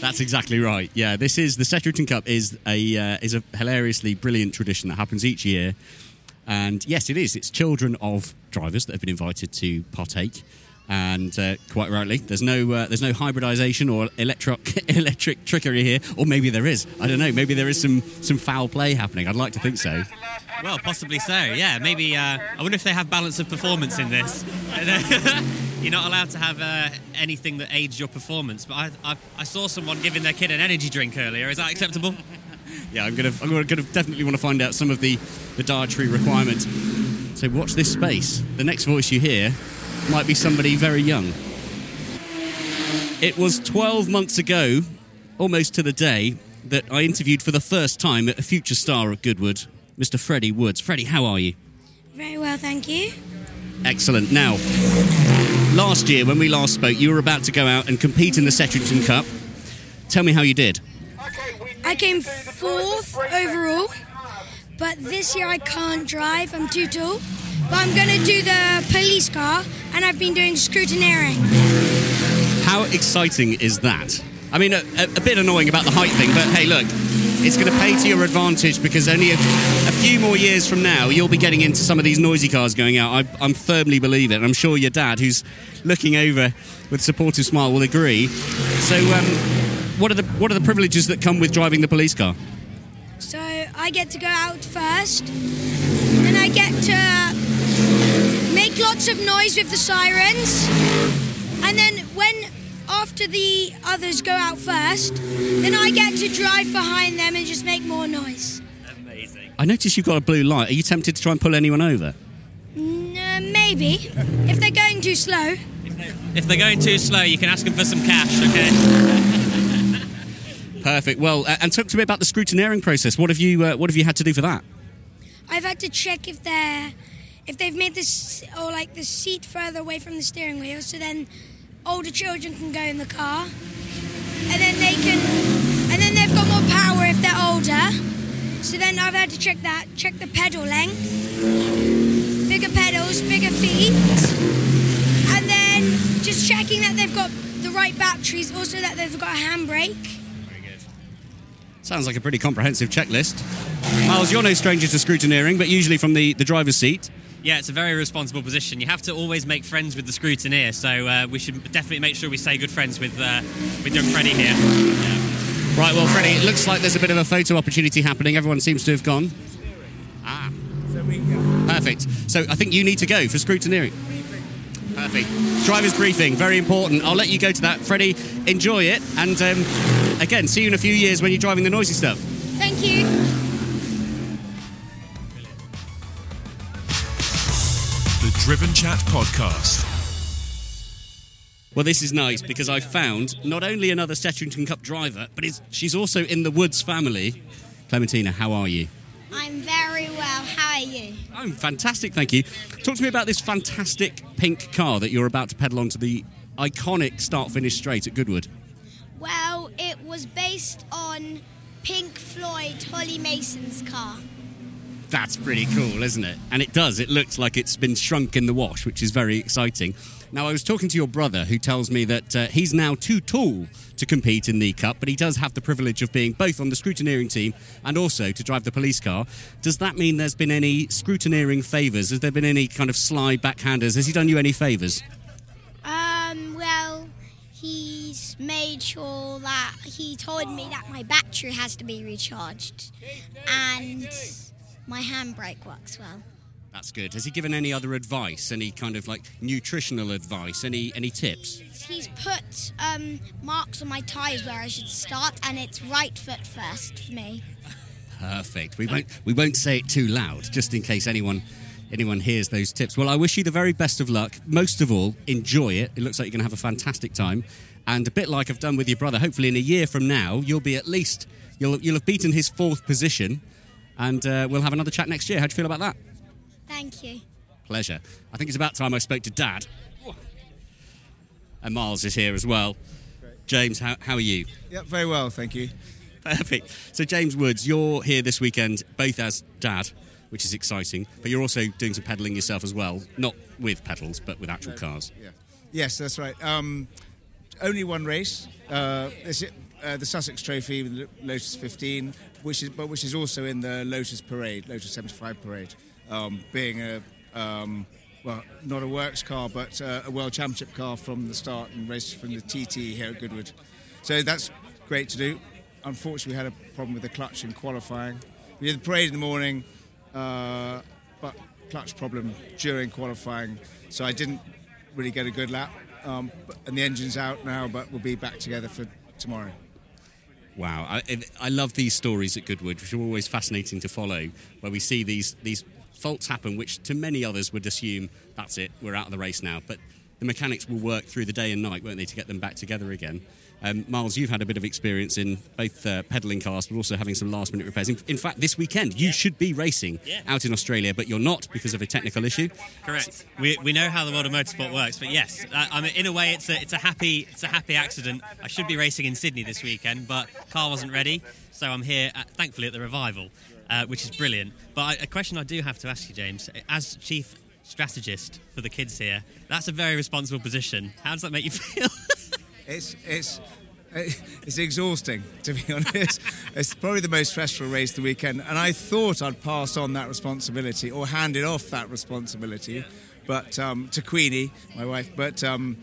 That's exactly right. Yeah, this is the Settrington Cup is a uh, is a hilariously brilliant tradition that happens each year. And yes, it is. It's children of drivers that have been invited to partake. And uh, quite rightly, there's no uh, there's no hybridisation or electric electric trickery here, or maybe there is. I don't know. Maybe there is some some foul play happening. I'd like to think so. Well, possibly so. Yeah, maybe. Uh, I wonder if they have balance of performance in this. You're not allowed to have uh, anything that aids your performance. But I, I, I saw someone giving their kid an energy drink earlier. Is that acceptable? Yeah, I'm gonna I'm gonna definitely want to find out some of the the dietary requirements. So watch this space. The next voice you hear might be somebody very young. It was 12 months ago, almost to the day, that I interviewed for the first time a future star of Goodwood, Mr. Freddie Woods. Freddie, how are you? Very well, thank you. Excellent. Now, last year when we last spoke, you were about to go out and compete in the Settrington Cup. Tell me how you did. I came fourth overall, but this year I can't drive, I'm too tall. But I'm going to do the police car, and I've been doing scrutineering. How exciting is that? I mean, a, a bit annoying about the height thing, but hey, look, it's going to pay to your advantage because only a, a, few more years from now, you'll be getting into some of these noisy cars going out. I, I firmly believe it, and I'm sure your dad, who's looking over with supportive smile, will agree. So, um, what are the what are the privileges that come with driving the police car? So I get to go out first, and I get to make lots of noise with the sirens, and then when after the others go out first, then I get to drive behind them and just make more noise. Amazing. I notice you've got a blue light. Are you tempted to try and pull anyone over? Uh, maybe if they're going too slow. If they're going too slow, you can ask them for some cash, okay? Perfect. Well, uh, and talk to me about the scrutineering process. What have you uh, What have you had to do for that? I've had to check if they're if they've made this or like the seat further away from the steering wheel, so then older children can go in the car, and then they can, and then they've got more power if they're older. So then I've had to check that, check the pedal length, bigger pedals, bigger feet, and then just checking that they've got the right batteries, also that they've got a handbrake. Sounds like a pretty comprehensive checklist. Miles, you're no stranger to scrutineering, but usually from the, the driver's seat. Yeah, it's a very responsible position. You have to always make friends with the scrutineer, so uh, we should definitely make sure we stay good friends with uh, with young Freddie here. Right, well, Freddie, it looks like there's a bit of a photo opportunity happening. Everyone seems to have gone. Ah. Perfect. So I think you need to go for scrutineering. Perfect. Driver's briefing, very important. I'll let you go to that. Freddie, enjoy it. And um, again, see you in a few years when you're driving the noisy stuff. Thank you. The Driven Chat Podcast. Well, this is nice because I found not only another Settrington Cup driver, but it's, she's also in the Woods family. Clementina, how are you? I'm very well. How are you? I'm fantastic, thank you. Talk to me about this fantastic pink car that you're about to pedal onto the iconic start finish straight at Goodwood. Well, it was based on Pink Floyd Holly Mason's car. That's pretty cool, isn't it? And it does. It looks like it's been shrunk in the wash, which is very exciting. Now, I was talking to your brother, who tells me that uh, he's now too tall to compete in the Cup, but he does have the privilege of being both on the scrutineering team and also to drive the police car. Does that mean there's been any scrutineering favours? Has there been any kind of sly backhanders? Has he done you any favours? Um, well, he's made sure that he told me that my battery has to be recharged and my handbrake works well. That's good. Has he given any other advice? Any kind of like nutritional advice? Any any tips? He's put um, marks on my tyres where I should start, and it's right foot first for me. Perfect. We won't we won't say it too loud, just in case anyone anyone hears those tips. Well, I wish you the very best of luck. Most of all, enjoy it. It looks like you're going to have a fantastic time. And a bit like I've done with your brother, hopefully in a year from now, you'll be at least you'll you'll have beaten his fourth position, and uh, we'll have another chat next year. How do you feel about that? Thank you. Pleasure. I think it's about time I spoke to Dad. And Miles is here as well. James, how, how are you? Yep, very well, thank you. Perfect. So, James Woods, you're here this weekend, both as dad, which is exciting, but you're also doing some pedaling yourself as well. Not with pedals, but with actual cars. Yeah. Yes, that's right. Um, only one race. Uh, uh, the Sussex Trophy with the Lotus 15, which is but which is also in the Lotus Parade, Lotus 75 Parade, um, being a um, well, not a works car, but uh, a World Championship car from the start and raced from the TT here at Goodwood. So that's great to do. Unfortunately, we had a problem with the clutch in qualifying. We did the parade in the morning, uh, but clutch problem during qualifying, so I didn't really get a good lap. Um, and the engine's out now, but we'll be back together for tomorrow. Wow, I, I love these stories at Goodwood, which are always fascinating to follow, where we see these these faults happen, which to many others would assume that's it, we're out of the race now. But the mechanics will work through the day and night, won't they, to get them back together again. Um, Miles, you've had a bit of experience in both uh, pedaling cars, but also having some last minute repairs. In, in fact, this weekend you should be racing Yeah. out in Australia, but you're not because of a technical issue. Correct. We, we know how the world of motorsport works, but yes, I, I mean, in a way, it's a it's a happy it's a happy accident. I should be racing in Sydney this weekend, but car wasn't ready, so I'm here, at, thankfully, at the revival, uh, which is brilliant. But I, a question I do have to ask you, James, as chief strategist for the kids here, that's a very responsible position. How does that make you feel? It's it's it's exhausting to be honest. It's probably the most stressful race of the weekend, and I thought I'd pass on that responsibility or handed off that responsibility, but um, to Queenie, my wife. But um,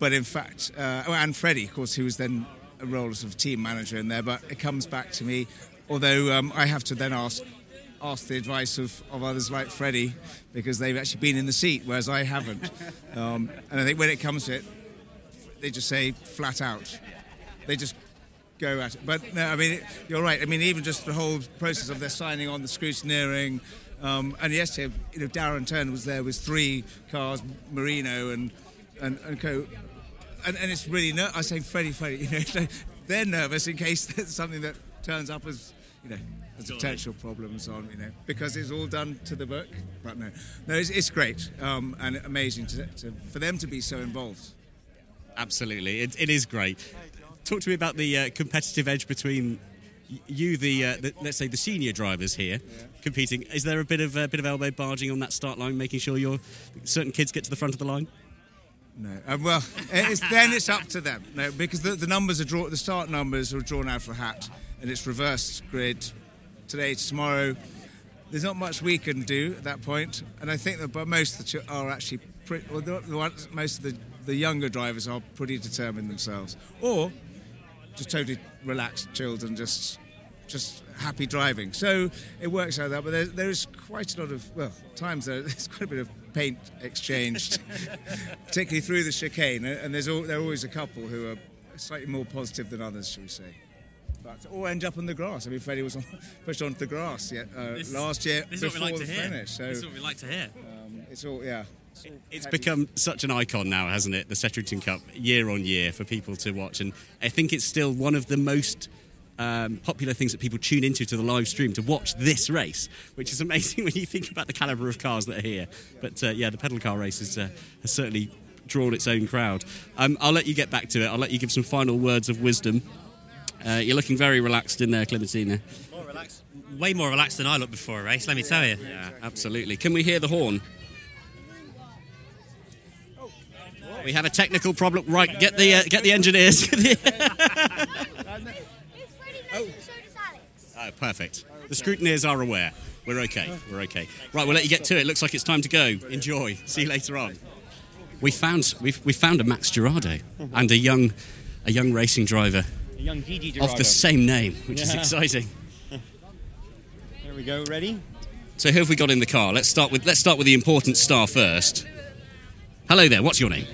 but in fact, uh, oh, and Freddie, of course, who was then a role as of team manager in there. But it comes back to me, although um, I have to then ask ask the advice of, of others like Freddie because they've actually been in the seat, whereas I haven't. Um, and I think when it comes to it, they just say flat out. They just go at it. But no, I mean, it, you're right. I mean, even just the whole process of their signing on, the scrutineering. Um, and yesterday, you know, Darren Turner was there with three cars, Marino and and, and co. And, and it's really ner- I say Freddie, Freddie, you know, they're nervous in case there's something that turns up as you know as potential problems on you know because it's all done to the book. But no, no, it's, it's great um, and amazing to, to, for them to be so involved. Absolutely, it, it is great. Talk to me about the uh, competitive edge between you, the, uh, the let's say the senior drivers here, competing. Is there a bit of a bit of elbow barging on that start line, making sure your certain kids get to the front of the line? No, um, well, it's, then it's up to them. No, because the, the numbers are drawn. The start numbers are drawn out for hat, and it's reversed grid today, tomorrow. There's not much we can do at that point. point, and I think that but most of the ch- are actually pretty. Well, the, the ones, most of the, the younger drivers are pretty determined themselves, or just totally relaxed, chilled, and just just happy driving. So it works out that, but there, there is quite a lot of well times there, there's quite a bit of paint exchanged, particularly through the chicane, and there's al- there are always a couple who are slightly more positive than others, shall we say. But or end up on the grass. I mean, Freddie was on, pushed onto the grass yet, uh, This last year this is what we before like the to hear. finish. So This is what we like to hear. Um, it's all yeah. All It's become such an icon now, hasn't it? The Settrington Cup, year on year, for people to watch, and I think it's still one of the most um, popular things that people tune into to the live stream to watch this race, which is amazing when you think about the caliber of cars that are here. But uh, yeah, the pedal car race has, uh, has certainly drawn its own crowd. Um, I'll let you get back to it. I'll let you give some final words of wisdom. Uh, you're looking very relaxed in there, Clementina. More relaxed. Way more relaxed than I looked before a race, let me tell you. Yeah, absolutely. Can we hear the horn? We have a technical problem. Right, get the uh, get the engineers. oh, perfect. The scrutineers are aware. We're okay. We're okay. Right, we'll let you get to it. Looks like it's time to go. Enjoy. See you later on. We found we've we found a Max Girardo and a young a young racing driver A young Gigi of the same name, which is exciting. There we go. Ready? So who have we got in the car? Let's start with let's start with the important star first. Hello there. What's your name?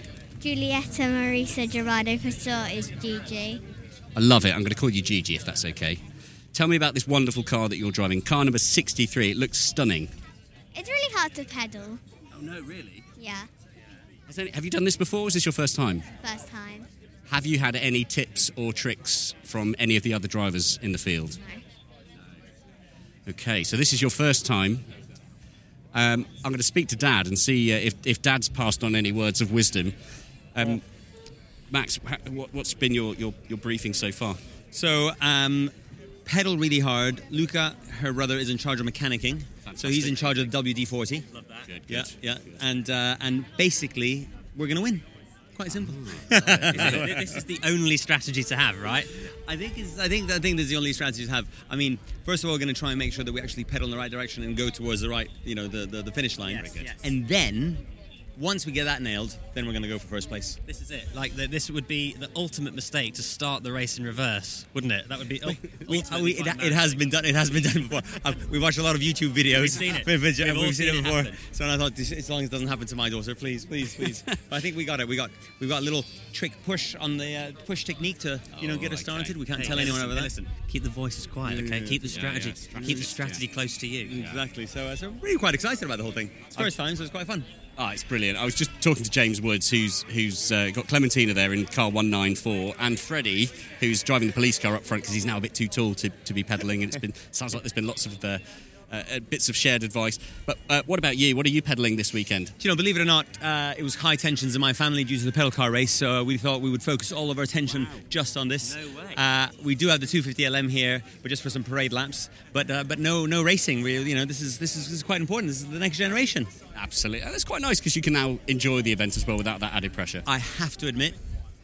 Giulietta Marisa Girardo Pastor is Gigi. I love it. I'm going to call you Gigi if that's okay. Tell me about this wonderful car that you're driving. Car number 63. It looks stunning. It's really hard to pedal. Oh no, really? Yeah, any, have you done this before? Or is this your first time? first time. Have you had any tips or tricks from any of the other drivers in the field? No. Okay, so this is your first time. Um, I'm going to speak to Dad and see uh, if, if Dad's passed on any words of wisdom. Um, Max, what, what's been your, your, your briefing so far? So, um, pedal really hard. Luca, her brother, is in charge of mechanicking. So he's in charge of the WD-40. Love that. Good, Yeah, yeah. And, uh, and basically, we're going to win. Quite simple. this is the only strategy to have, right? I think it's, I think I think there's the only strategy to have. I mean, first of all, we're going to try and make sure that we actually pedal in the right direction and go towards the right, you know, the, the, the finish line. Yes, yes. And then, once we get that nailed, then we're going to go for first place. This is it. Like the, this would be the ultimate mistake to start the race in reverse, wouldn't it? That would be. We, we, it, it has been done. It has been done before. Um, we watched a lot of YouTube videos. We've seen it. We've, we've We've seen, seen it before. happen. so I thought, as long as it doesn't happen to my daughter, please, please, please. but I think we got it. We got we got a little trick push on the uh, push technique to you know Oh, get us okay. started. We can't Hey, tell hey, anyone listen, over that. listen. Keep the voices quiet, Yeah, okay? yeah, Keep the strategy. yeah, strategy, Keep the strategy close to you. Exactly. So, uh, so I'm really quite excited about the whole thing. It's first time, so it's quite fun. Oh, it's brilliant. I was just talking to James Woods, who's who's uh, got Clementina there in car 194, and Freddie, who's driving the police car up front because he's now a bit too tall to, to be pedalling. And it's been sounds like there's been lots of uh, uh, bits of shared advice. But uh, what about you? What are you pedaling this weekend? Do you know, believe it or not, uh, it was high tensions in my family due to the pedal car race, so uh, we thought we would focus all of our attention just on this. No way. Uh, we do have the 250 LM here, but just for some parade laps. But uh, but no no racing. Really, you know, this is this is, this is quite important. This is the next generation. Absolutely, that's quite nice because you can now enjoy the event as well without that added pressure. I have to admit,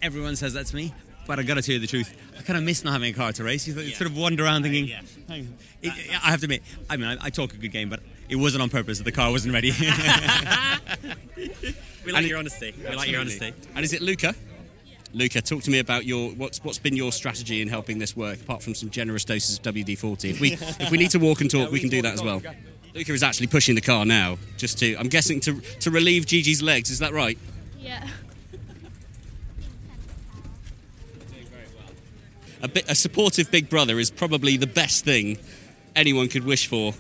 everyone says that to me, but I got to tell you the truth. I kind of miss not having a car to race. You th- sort of wander around thinking. "Hang on." It- I have to admit, I mean, I, I talk a good game, but it wasn't on purpose that the car wasn't ready. We like your honesty. We like your honesty. And is it Luca? Luca, talk to me about your what's what's been your strategy in helping this work, apart from some generous doses of WD-40. If we if we need to walk and talk, we can do that as well. Luca is actually pushing the car now, just to I'm guessing to to relieve Gigi's legs. Is that right? Yeah. A, bit, a supportive big brother is probably the best thing anyone could wish for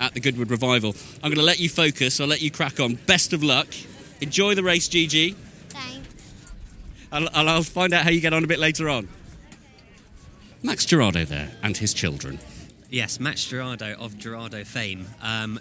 at the Goodwood Revival. I'm going to let you focus. I'll let you crack on. Best of luck. Enjoy the race, Gigi. Thanks. I'll, I'll I'll find out how you get on a bit later on. Max Girardo there and his children. Yes, Max Girardo of Girardo fame, um,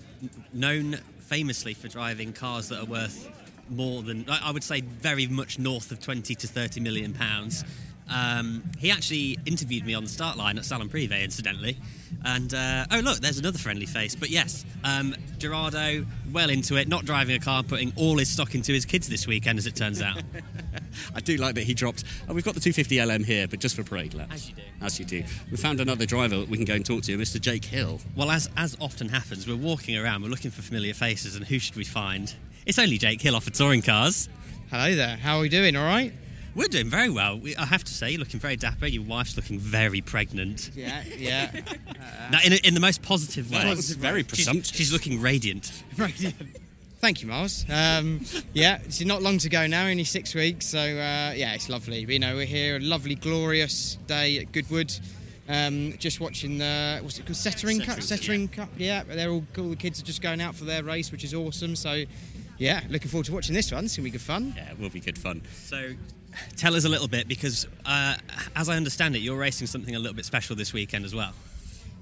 known famously for driving cars that are worth more than I I would say very much north of 20 to 30 million pounds. Um, he actually interviewed me on the start line at Salon Privé, incidentally. And uh, oh, look, there's another friendly face. But yes, um, Girardo, well into it, not driving a car, putting all his stock into his kids this weekend, as it turns out. I do like that he dropped. Oh, we've got the 250 LM here, but just for parade laps. As you do. As you do. We found another driver we can go and talk to, Mr. Jake Hill. Well, as as often happens, we're walking around, we're looking for familiar faces, and who should we find? It's only Jake Hill off of Touring Cars. Hello there. How are we doing? All right? We're doing very well. We, I have to say, you're looking very dapper. Your wife's looking very pregnant. Yeah, yeah. Now, in, a, in the most positive way. Positive way. Very She's- presumptuous. She's, looking radiant. Radiant. Thank you, Miles. Um, yeah, it's not long to go now, only six weeks. So uh, yeah, it's lovely. You know, we're here, a lovely, glorious day at Goodwood. Um, just watching the what's it called, Settering Cup. Settering Cup. Yeah, they're all cool. The kids are just going out for their race, which is awesome. So yeah, looking forward to watching this one. It's gonna be good fun. Yeah, it will be good fun. So, tell us a little bit because, uh, as I understand it, you're racing something a little bit special this weekend as well.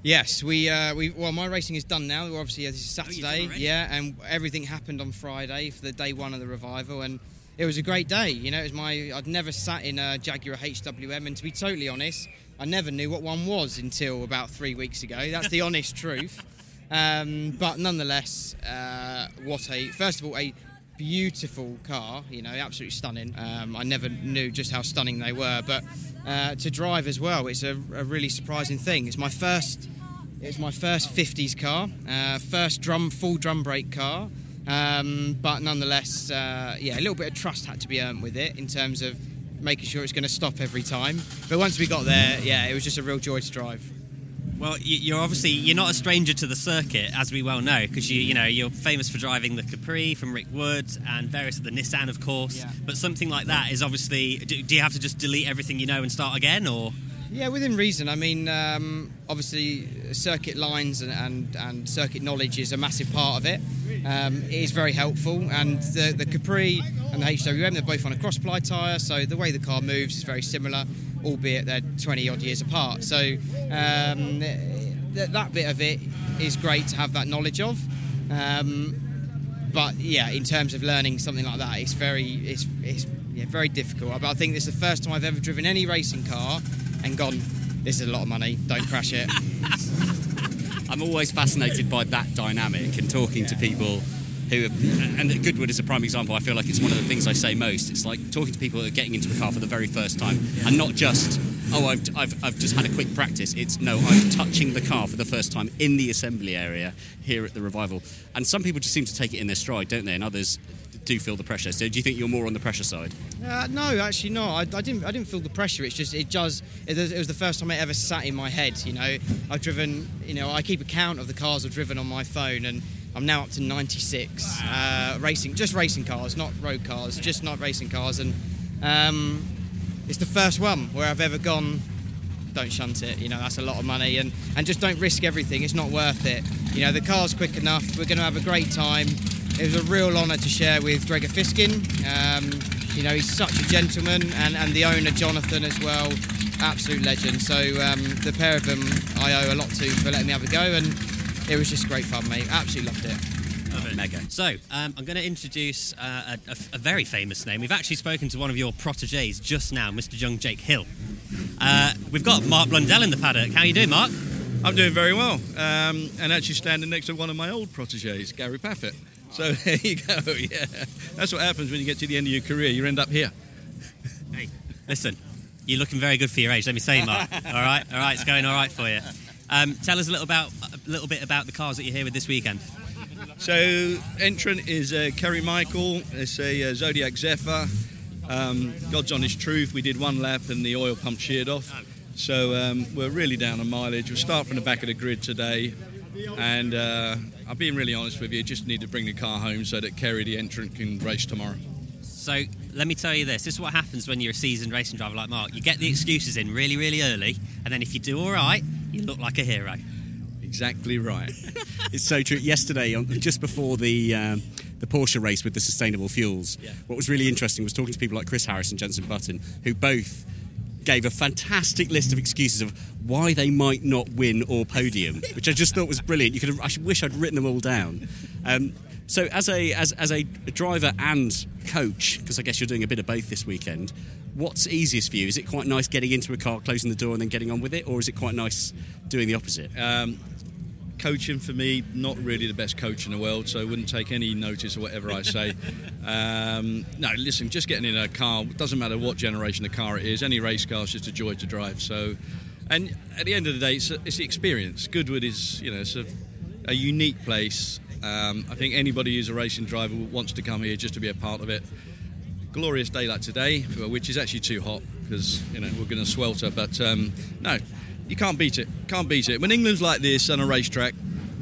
Yes, we uh, we well, my racing is done now. We're obviously, this is Oh, Saturday, already? yeah, and everything happened on Friday for the day one of the revival, and it was a great day. You know, it was my I'd never sat in a Jaguar HWM, and to be totally honest, I never knew what one was until about three weeks ago. That's the honest truth. Um, but nonetheless, uh, what a first of all a beautiful car. You know, absolutely stunning. Um, I never knew just how stunning they were, but uh, to drive as well, it's a, a really surprising thing. It's my first. It's my first 50s car, uh, first drum full drum brake car, um, but nonetheless, uh, yeah, a little bit of trust had to be earned with it in terms of making sure it's going to stop every time. But once we got there, yeah, it was just a real joy to drive. Well, you're obviously you're not a stranger to the circuit, as we well know, because you you know you're famous for driving the Capri from Rick Wood and various of the Nissan, of course. Yeah. But something like that is obviously. Do, do you have to just delete everything you know and start again, or? Yeah, within reason. I mean, um, obviously, circuit lines and, and, and circuit knowledge is a massive part of it. Um, it is very helpful, and the, the Capri and the HWM, they're both on a cross ply tyre, so the way the car moves is very similar, albeit they're 20 odd years apart. So, um, th- that bit of it is great to have that knowledge of. Um, but yeah, in terms of learning something like that, it's very, it's, it's yeah, very difficult. But I think this is the first time I've ever driven any racing car and gone, this is a lot of money, don't crash it. I'm always fascinated by that dynamic and talking to people who and Goodwood is a prime example. I feel like it's one of the things I say most. It's like talking to people that are getting into a car for the very first time and not just, oh, I've, I've, I've just had a quick practice. It's no, I'm touching the car for the first time in the assembly area here at the revival. And some people just seem to take it in their stride, don't they? And others do feel the pressure. So do you think you're more on the pressure side? Uh, no, actually not. I, I didn't. I didn't feel the pressure. It's just it does. It, was- it was the first time it ever sat in my head. You know, I've driven. You know, I keep a count of the cars I've driven on my phone, and I'm now up to 96 uh, racing, just racing cars, not road cars, just not racing cars, and um, it's the first one where I've ever gone. Don't shunt it. You know, that's a lot of money, and and just don't risk everything. It's not worth it. You know, the car's quick enough. We're going to have a great time. It was a real honour to share with Gregor Fisken. Um, you know, he's such a gentleman, and, and the owner Jonathan as well, absolute legend. So um, the pair of them, I owe a lot to for letting me have a go, and it was just great fun, mate. Absolutely loved it. Mega. So, um, I'm going to introduce uh, a, a- a very famous name. We've actually spoken to one of your proteges just now, Mr. Young Jake Hill. Uh, we've got Mark Blundell in the paddock. How are you doing, Mark? I'm doing very well, um, and actually standing next to one of my old proteges, Gary Paffett. So there you go. Yeah, that's what happens when you get to the end of your career. You end up here. Hey, listen, you're looking very good for your age. Let me say, Mark. all right, all right, it's going all right for you. Um, tell us a little about a little bit about the cars that you're here with this weekend. So entrant is uh, Kerry Michael. It's a uh, Zodiac Zephyr. Um, God's honest truth. We did one lap and the oil pump sheared off. So um, we're really down on mileage. We'll start from the back of the grid today. And uh, I'm being really honest with you. Just need to bring the car home so that Kerry, the entrant, can race tomorrow. So let me tell you this: this is what happens when you're a seasoned racing driver like Mark. You get the excuses in really, really early, and then if you do all right, you look like a hero. Exactly right. it's so true. Yesterday, on, just before the um, the Porsche race with the sustainable fuels, yeah. what was really interesting was talking to people like Chris Harris and Jenson Button, who both gave a fantastic list of excuses of why they might not win or podium, which I just thought was brilliant. You could have, I wish I'd written them all down. Um, so, as a as, as a driver and coach, because I guess you're doing a bit of both this weekend, what's easiest for you? Is it quite nice getting into a car, closing the door, and then getting on with it, or is it quite nice doing the opposite? Um, coaching for me, not really the best coach in the world, so I wouldn't take any notice of whatever I say. um, no, listen, just getting in a car doesn't matter what generation of car it is. Any race car is just a joy to drive. So, and at the end of the day, it's, it's the experience. Goodwood is, you know, it's a, a unique place. Um, I think anybody who's a racing driver wants to come here just to be a part of it. Glorious day like today, which is actually too hot because you know we're going to swelter. But um, no, you can't beat it. Can't beat it. When England's like this on a racetrack,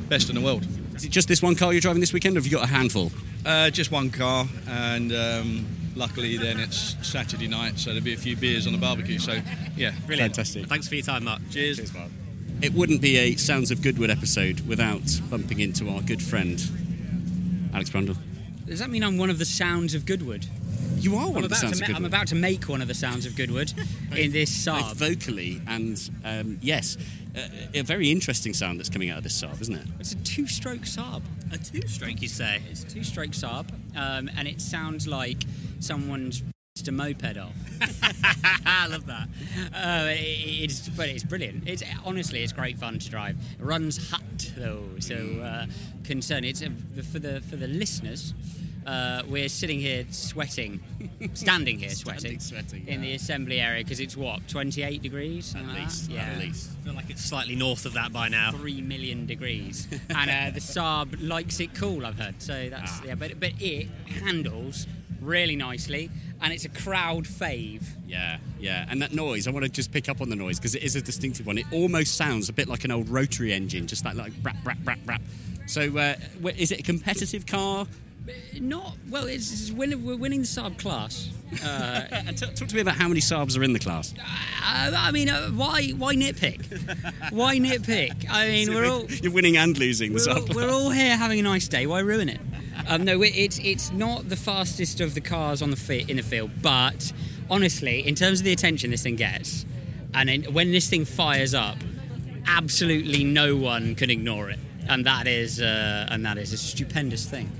best in the world. Is it just this one car you're driving this weekend, or have you got a handful? Uh, just one car, and um, luckily then it's Saturday night, so there'll be a few beers on the barbecue. So yeah, Brilliant. Fantastic. Thanks for your time, Mark. Cheers. It wouldn't be a Sounds of Goodwood episode without bumping into our good friend Alex Brundle. Does that mean I'm one of the sounds of Goodwood? You are one I'm of the sounds to of ma- I'm about to make one of the sounds of Goodwood in this Both vocally and um, yes, uh, a very interesting sound that's coming out of this Saab, isn't it? It's a two-stroke Saab. A two-stroke, you say? It's a two-stroke Saab, um, and it sounds like someone's pissed a moped off. I love that. Uh, it, it's but it's brilliant. It's honestly it's great fun to drive. It runs hot though, so uh, concern. It's uh, for the for the listeners. Uh, we're sitting here sweating, standing here sweating, sweating, in the assembly area because it's what 28 degrees. At least, yeah. at least. I feel like it's slightly north of that by now. Three million degrees, and uh, the Saab likes it cool. I've heard. So that's Ah. yeah, but but it handles really nicely, and it's a crowd fave. Yeah, yeah. And that noise, I want to just pick up on the noise because it is a distinctive one. It almost sounds a bit like an old rotary engine, just that like rap, rap, rap, rap. So, uh, is it a competitive car? Not well. It's, it's win, we're winning the Saab class. Uh, t- talk to me about how many Saabs are in the class. Uh, I mean, uh, why why nitpick? Why nitpick? I mean, So we're all You're winning and losing the we're all, we're all here having a nice day. Why ruin it? Um, no, it- it's it's not the fastest of the cars on the fi- in the field, but honestly, in terms of the attention this thing gets, and in, when this thing fires up, absolutely no one can ignore it, and that is uh, and that is a stupendous thing.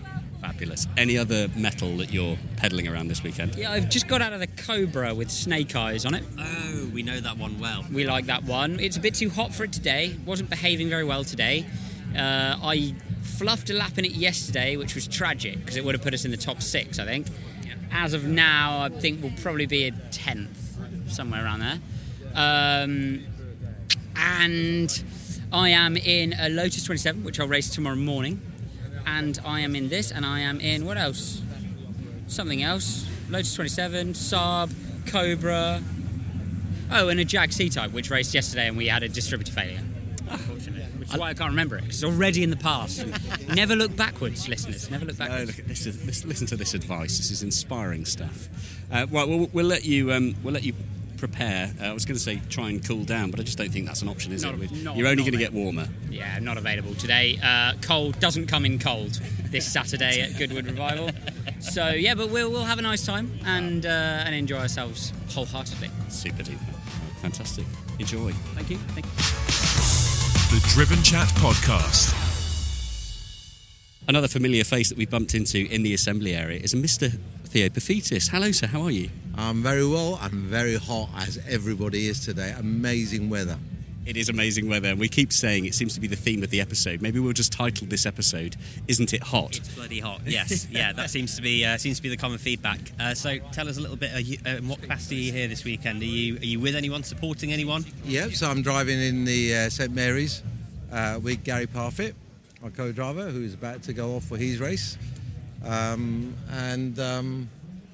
Fabulous. Any other metal that you're peddling around this weekend? Yeah, I've just got out of the Cobra with snake eyes on it. Oh, we know that one well. We like that one. It's a bit too hot for it today. Wasn't behaving very well today. Uh, I fluffed a lap in it yesterday, which was tragic because it would have put us in the top six, I think. As of now, I think we'll probably be a tenth, somewhere around there. Um, and I am in a Lotus 27, which I'll race tomorrow morning. And I am in this, and I am in what else? Something else. Lotus 27, Saab, Cobra. Oh, and a Jag C type, which raced yesterday, and we had a distributor failure. Is why I can't remember it because it's already in the past. never look backwards, listeners. Never look No, backwards. look at this, this. Listen to this advice. This is inspiring stuff. Uh, right, we'll, we'll let you. Um, we'll let you prepare. Uh, I was going to say try and cool down, but I just don't think that's an option, is Not- it? Not- You're only going to get warmer. Yeah, not available today. Uh, cold doesn't come in cold this Saturday at Goodwood Revival. So yeah, but we'll we'll have a nice time and uh, and enjoy ourselves wholeheartedly. Super duper. Fantastic. Enjoy. Thank you. Thank you. The Driven Chat Podcast. Another familiar face that we bumped into in the assembly area is a Mr. Theo Paphitis. Hello, sir. How are you? I'm very well. I'm very hot, as everybody is today. Amazing weather. It is amazing weather, and we keep saying it seems to be the theme of the episode. Maybe we'll just title this episode "Isn't It Hot?" It's bloody hot. Yes, yeah, that seems to be uh, seems to be the common feedback. Uh, so, tell us a little bit. Are you, uh, in what capacity are you here this weekend? Are you are you with anyone, supporting anyone? Yep, so I'm driving in the uh, St Mary's uh, with Gary Paffett, my co-driver, who's about to go off for his race. Um, and um,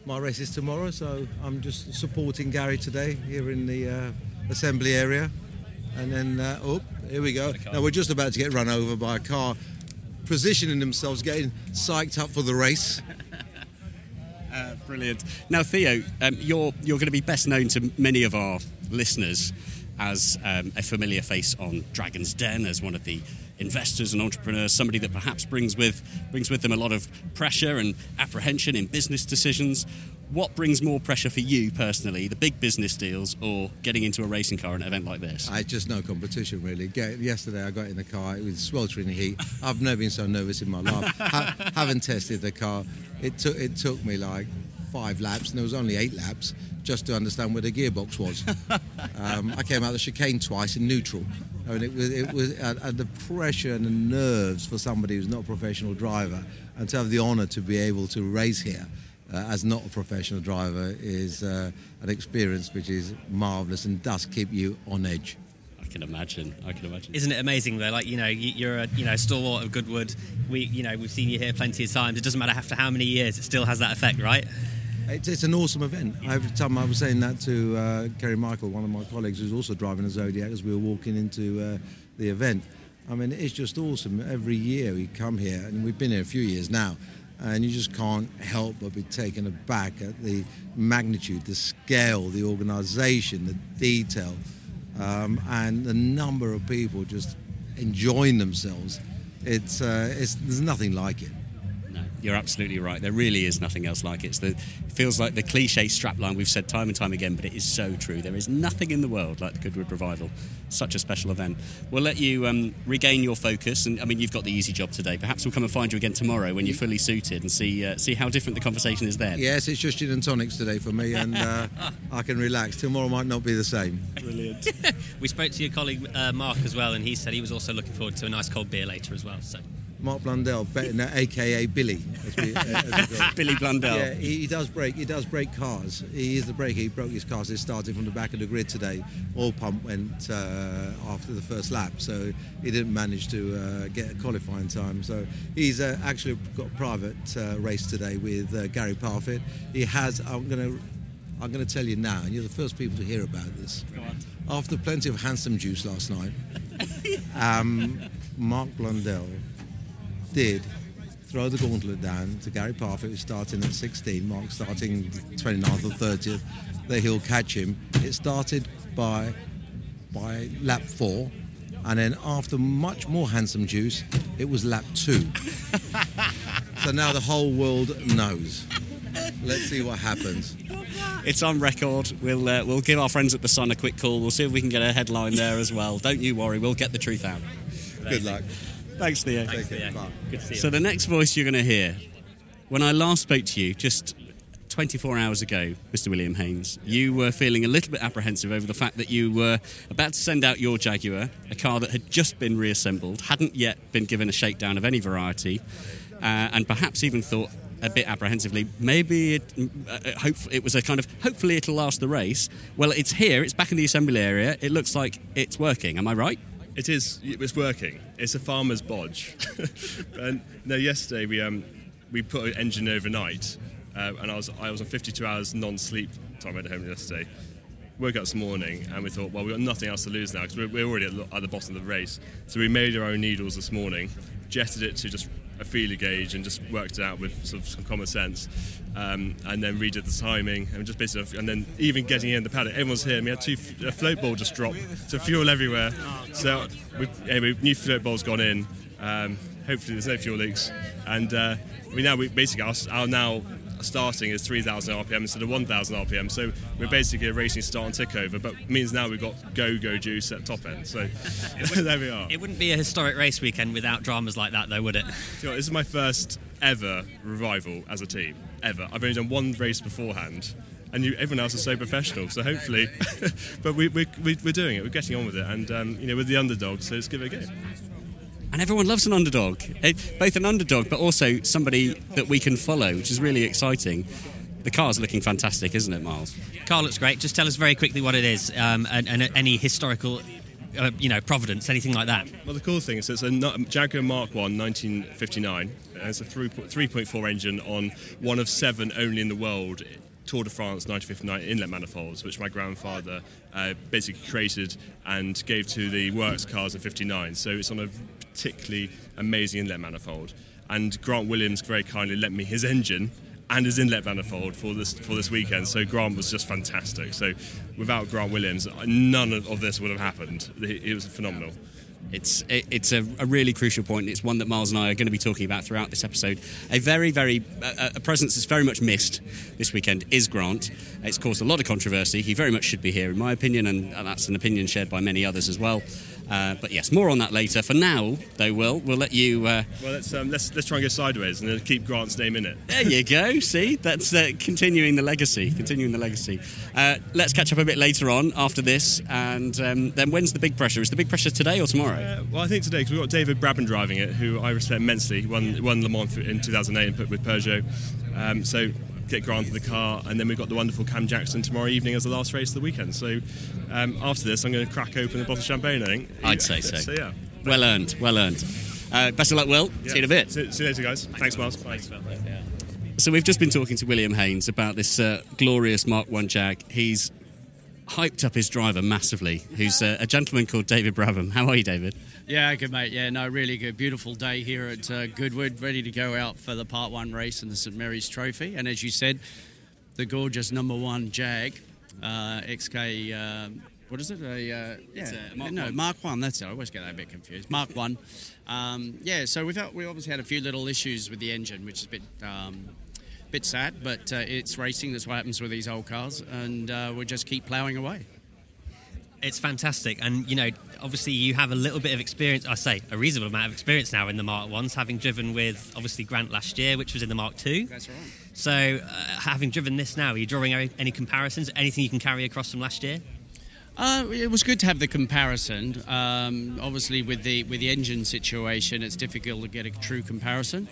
my race is tomorrow, so I'm just supporting Gary today here in the uh, assembly area. And then, uh, oh, here we go. Now we're just about to get run over by a car, positioning themselves, getting psyched up for the race. Uh, brilliant. Now, Theo, um, you're you're going to be best known to many of our listeners as um, a familiar face on Dragon's Den, as one of the investors and entrepreneurs, somebody that perhaps brings with brings with them a lot of pressure and apprehension in business decisions. What brings more pressure for you personally, the big business deals or getting into a racing car at an event like this? I just no competition really. Get, yesterday I got in the car, it was sweltering heat. I've never been so nervous in my life. ha- haven't tested the car. It took it took me like five laps, and there was only eight laps just to understand where the gearbox was. um, I came out of the chicane twice in neutral. I mean, it was it was and, and the pressure and the nerves for somebody who's not a professional driver, and to have the honour to be able to race here. Uh, as not a professional driver is uh, an experience which is marvellous and does keep you on edge. I can imagine. I can imagine. Isn't it amazing though? Like you know, you- you're a you know stalwart of Goodwood. We you know we've seen you here plenty of times. It doesn't matter after how many years, it still has that effect, right? It's, it's an awesome event. Every time I was saying that to uh, Kerry Michael, one of my colleagues who's also driving a Zodiac, as we were walking into uh, the event. I mean, it's just awesome. Every year we come here, and we've been here a few years now, and you just can't help but be taken aback at the magnitude, the scale, the organisation, the detail, um, and the number of people just enjoying themselves. It's, uh, it's there's nothing like it. No, you're absolutely right. There really is nothing else like it. It's the, it feels like the cliche strapline we've said time and time again, but it is so true. There is nothing in the world like the Goodwood Revival. Such a special event. We'll let you um, regain your focus, and I mean, you've got the easy job today. Perhaps we'll come and find you again tomorrow when you're fully suited and see uh, see how different the conversation is then. Yes, it's just gin and tonics today for me, and uh, I can relax. Tomorrow might not be the same. Brilliant. we spoke to your colleague uh, Mark as well, and he said he was also looking forward to a nice cold beer later as well. So Mark Blundell, better known, aka Billy. as we- as we. Billy Blundell. Yeah, he, he does break. He does break cars. He is the breaker. He broke his car. So he started from the back of the grid today. All pump went uh, after the first lap, so he didn't manage to uh, get a qualifying time. So he's uh, actually got a private uh, race today with uh, Gary Paffett. He has. I'm gonna. I'm going to tell you now, and you're the first people to hear about this. After plenty of handsome juice last night, um, Mark Blundell did throw the gauntlet down to Gary Paffett, who's starting at 16, Mark starting 29th or 30th. That he'll catch him. It started by by lap four, and then after much more handsome juice, it was lap two. so now the whole world knows. Let's see what happens. It's on record. We'll uh, we'll give our friends at the Sun a quick call. We'll see if we can get a headline there as well. Don't you worry. We'll get the truth out. Good luck. Thanks, Theo. Thanks, Theo. Bye. Good to see you. So the next voice you're going to hear, when I last spoke to you, just 24 hours ago, Mr. William Heynes, you were feeling a little bit apprehensive over the fact that you were about to send out your Jaguar, a car that had just been reassembled, hadn't yet been given a shakedown of any variety, uh, and perhaps even thought a bit apprehensively, maybe it, uh, hope, it was a kind of hopefully it'll last the race. Well, it's here, it's back in the assembly area. It looks like it's working. Am I right? It is. It's working. It's a farmer's bodge. and no, yesterday we um we put an engine overnight, uh, and I was I was on 52 hours non-sleep time went home yesterday. Woke up this morning and we thought, well, we've got nothing else to lose now because we're, we're already at, at the bottom of the race. So we made our own needles this morning, jetted it to just a feeler gauge and just worked it out with sort of some common sense, um, and then redid the timing and just basically, and then even getting in the paddock, everyone's here. And we had two a float ball just drop, so fuel everywhere. So we, anyway, new float ball's gone in. Um, hopefully there's no fuel leaks, and uh, we now we basically our, our now starting is 3,000 RPM instead of 1,000 RPM. So we're basically a racing start and tick over, but means now we've got go go juice at top end. So there we are. It wouldn't be a historic race weekend without dramas like that, though, would it? You know this is my first ever revival as a team, ever. I've only done one race beforehand, and you, everyone else is so professional. So hopefully, but we, we, we, we're doing it. We're getting on with it, and um, you know, with the underdog. So let's give it a go. And everyone loves an underdog, Eh, both an underdog, but also somebody that we can follow, which is really exciting. The car's looking fantastic, isn't it, Miles? Car looks great. Just tell us very quickly what it is um, and, and any historical, uh, you know, providence, anything like that. Well, the cool thing is it's a Jaguar Mark 1 1959. and It's a 3.4 engine on one of seven only in the world Tour de France 1959 inlet manifolds, which my grandfather uh, basically created and gave to the works cars in 59. So it's on a particularly amazing inlet manifold. And Grant Williams very kindly lent me his engine and his inlet manifold for this for this weekend. So Grant was just fantastic. So without Grant Williams, none of this would have happened. It was phenomenal. It's it, it's a, a, really crucial point. It's one that Miles and I are going to be talking about throughout this episode. A very very a, a presence that's very much missed this weekend is Grant. It's caused a lot of controversy. He very much should be here, in my opinion, and that's an opinion shared by many others as well. Uh, but yes, more on that later. For now, though, Will, we'll let you. Uh, well, let's um, let's let's try and go sideways and keep Grant's name in it. There you go. See, that's uh, continuing the legacy. Continuing the legacy. Uh, let's catch up a bit later on after this, and um, then when's the big pressure? Is the big pressure today or tomorrow? Uh, well, I think today because we've got David Brabham driving it, who I respect immensely. He won won Le Mans in 2008 and put with Peugeot. Um, so get Grant in the car, and then we've got the wonderful Cam Jackson tomorrow evening as the last race of the weekend. So um, after this, I'm going to crack open a bottle of champagne. I think. I'd say so. So yeah. Well earned. Well earned. Uh, best of luck, Will. Yeah. See you in a bit. See, see you later, guys. Thanks, Miles. Bye. So we've just been talking to William Heynes about this uh, glorious Mark One Jag. He's hyped up his driver massively, who's uh, a gentleman called David Brabham. How are you, David? Yeah, good mate. Yeah, no, really good. Beautiful day here at uh, Goodwood, ready to go out for the Part One race and the St Mary's Trophy. And as you said, the gorgeous number one Jag uh, XK. Uh, what is it? A, uh, yeah, Mark no, one. Mark One. That's it. I always get that a bit confused. Mark One. Um, yeah, so we've had, we obviously had a few little issues with the engine, which is a bit um, bit sad, but uh, it's racing. That's what happens with these old cars, and uh, we just keep ploughing away. It's fantastic, and you know, obviously, you have a little bit of experience. I say a reasonable amount of experience now in the Mark Ones, having driven with obviously Grant last year, which was in the Mark Two. That's right. So, uh, having driven this now, are you drawing any comparisons? Anything you can carry across from last year? Uh, it was good to have the comparison. Um, obviously, with the with the engine situation, it's difficult to get a true comparison.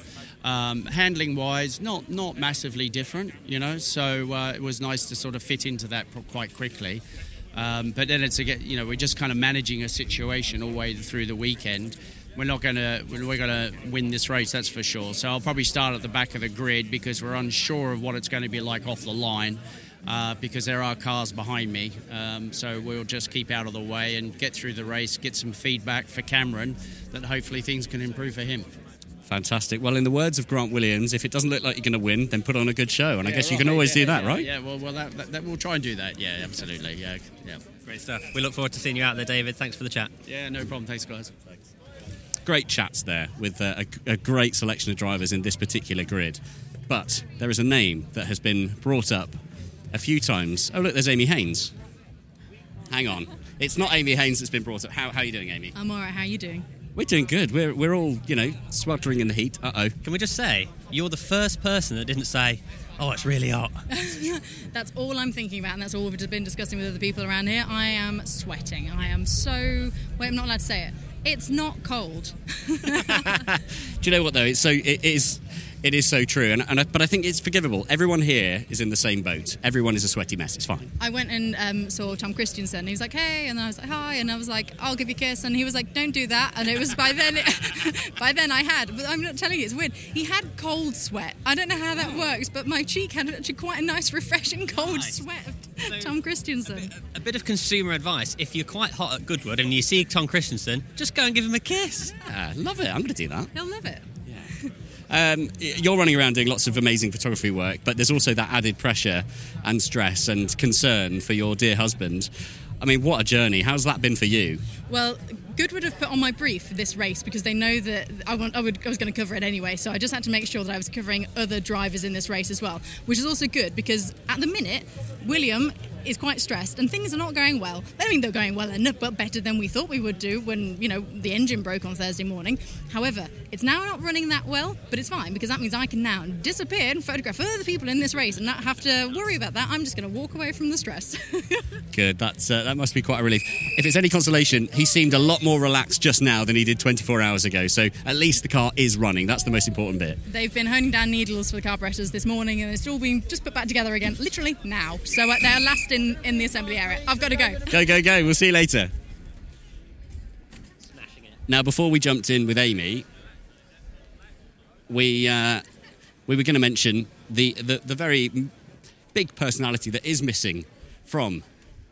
Um, handling wise, not not massively different, you know. So uh, it was nice to sort of fit into that quite quickly. Um, but then it's a get, you know, we're just kind of managing a situation all the way through the weekend. We're not to we're to win this race, that's for sure. So I'll probably start at the back of the grid because we're unsure of what it's going to be like off the line. Uh, because there are cars behind me. Um, so we'll just keep out of the way and get through the race, get some feedback for Cameron that hopefully things can improve for him. Fantastic. Well, in the words of Grant Williams, if it doesn't look like you're going to win, then put on a good show. And yeah, I guess you can always yeah, do that, yeah, right? Yeah, well, well that, that, that, we'll try and do that. Yeah, absolutely. Yeah, yeah. Great stuff. We look forward to seeing you out there, David. Thanks for the chat. Yeah, no problem. Thanks, guys. Thanks. Great chats there with uh, a, a great selection of drivers in this particular grid. But there is a name that has been brought up a few times. Oh, look, there's Amy Heynes. Hang on. It's not Amy Heynes that's been brought up. How, how are you doing, Amy? I'm all right. How are you doing? We're doing good. We're, we're all, you know, sweltering in the heat. Uh oh. Can we just say, you're the first person that didn't say, oh, it's really hot. that's all I'm thinking about, and that's all we've been discussing with other people around here. I am sweating. I am so. Wait, I'm not allowed to say it. It's not cold. Do you know what, though? It's so. It is it is so true, and, and I, but I think it's forgivable. Everyone here is in the same boat. Everyone is a sweaty mess. It's fine. I went and um, saw Tom Kristensen. He was like, "Hey," and I was like, "Hi," and I was like, "I'll give you a kiss," and he was like, "Don't do that." And it was by then, by then I had. But I'm not telling you, it's weird. He had cold sweat. I don't know how that works, but my cheek had actually quite a nice, refreshing cold nice. sweat. So, Tom Kristensen. A bit, a bit, of consumer advice: if you're quite hot at Goodwood and you see Tom Kristensen, just go and give him a kiss. Yeah, love it. I'm going to do that. He'll love it. Um, you're running around doing lots of amazing photography work, but there's also that added pressure and stress and concern for your dear husband. I mean, what a journey. How's that been for you? Well, Goodwood have put on my brief for this race because they know that I, want, I, would, I was going to cover it anyway. So I just had to make sure that I was covering other drivers in this race as well, which is also good because at the minute, William is quite stressed and things are not going well. I mean, they're going well enough, but better than we thought we would do when, you know, the engine broke on Thursday morning. However, it's now not running that well, but it's fine because that means I can now disappear and photograph other people in this race and not have to worry about that. I'm just going to walk away from the stress. Good. That's uh, that must be quite a relief. If it's any consolation, he seemed a lot more relaxed just now than he did 24 hours ago. So at least the car is running. That's the most important bit. They've been honing down needles for the carburetors this morning, and it's all been just put back together again, literally now. So uh, they're lasting in, in the assembly area. I've got to go. Go, go, go. We'll see you later. Now, before we jumped in with Amy, we uh, we were going to mention the, the, the very big personality that is missing from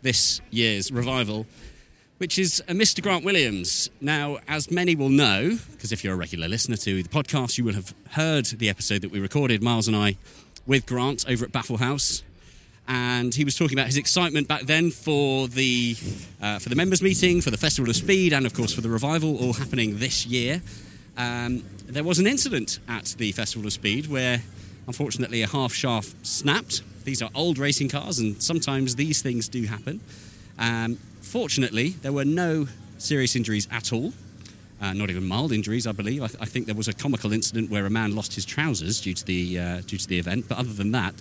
this year's revival, which is a Mr. Grant Williams. Now, as many will know, because if you're a regular listener to the podcast, you will have heard the episode that we recorded, Miles and I, with Grant over at Baffle House. And he was talking about his excitement back then for the uh, for the members meeting, for the Festival of Speed, and of course for the revival, all happening this year. Um, there was an incident at the Festival of Speed where, unfortunately, a half shaft snapped. These are old racing cars, and sometimes these things do happen. Um, fortunately, there were no serious injuries at all. Uh, not even mild injuries, I believe. I, th- I, think there was a comical incident where a man lost his trousers due to the uh, due to the event. But other than that,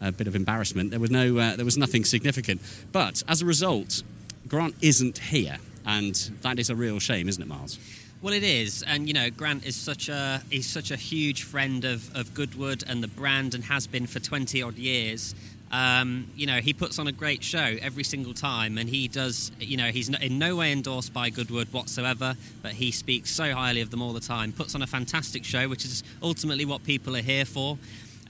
a bit of embarrassment. There was no, uh, there was nothing significant. But as a result, Grant isn't here, and that is a real shame, isn't it, Miles? Well, it is, and you know, Grant is such a he's such a huge friend of, of Goodwood and the brand, and has been for twenty odd years. Um, you know, he puts on a great show every single time, and he does. You know, he's in no way endorsed by Goodwood whatsoever, but he speaks so highly of them all the time. Puts on a fantastic show, which is ultimately what people are here for.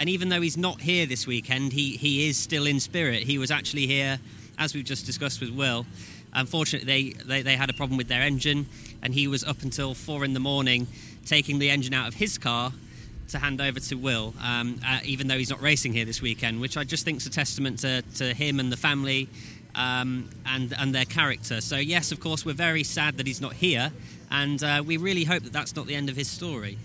And even though he's not here this weekend, he he is still in spirit. He was actually here, as we've just discussed with Will. Unfortunately, they, they, they had a problem with their engine, and he was up until four in the morning taking the engine out of his car to hand over to Will, um, uh, even though he's not racing here this weekend, which I just think is a testament to, to him and the family um, and, and their character. So, yes, of course, we're very sad that he's not here, and uh, we really hope that that's not the end of his story.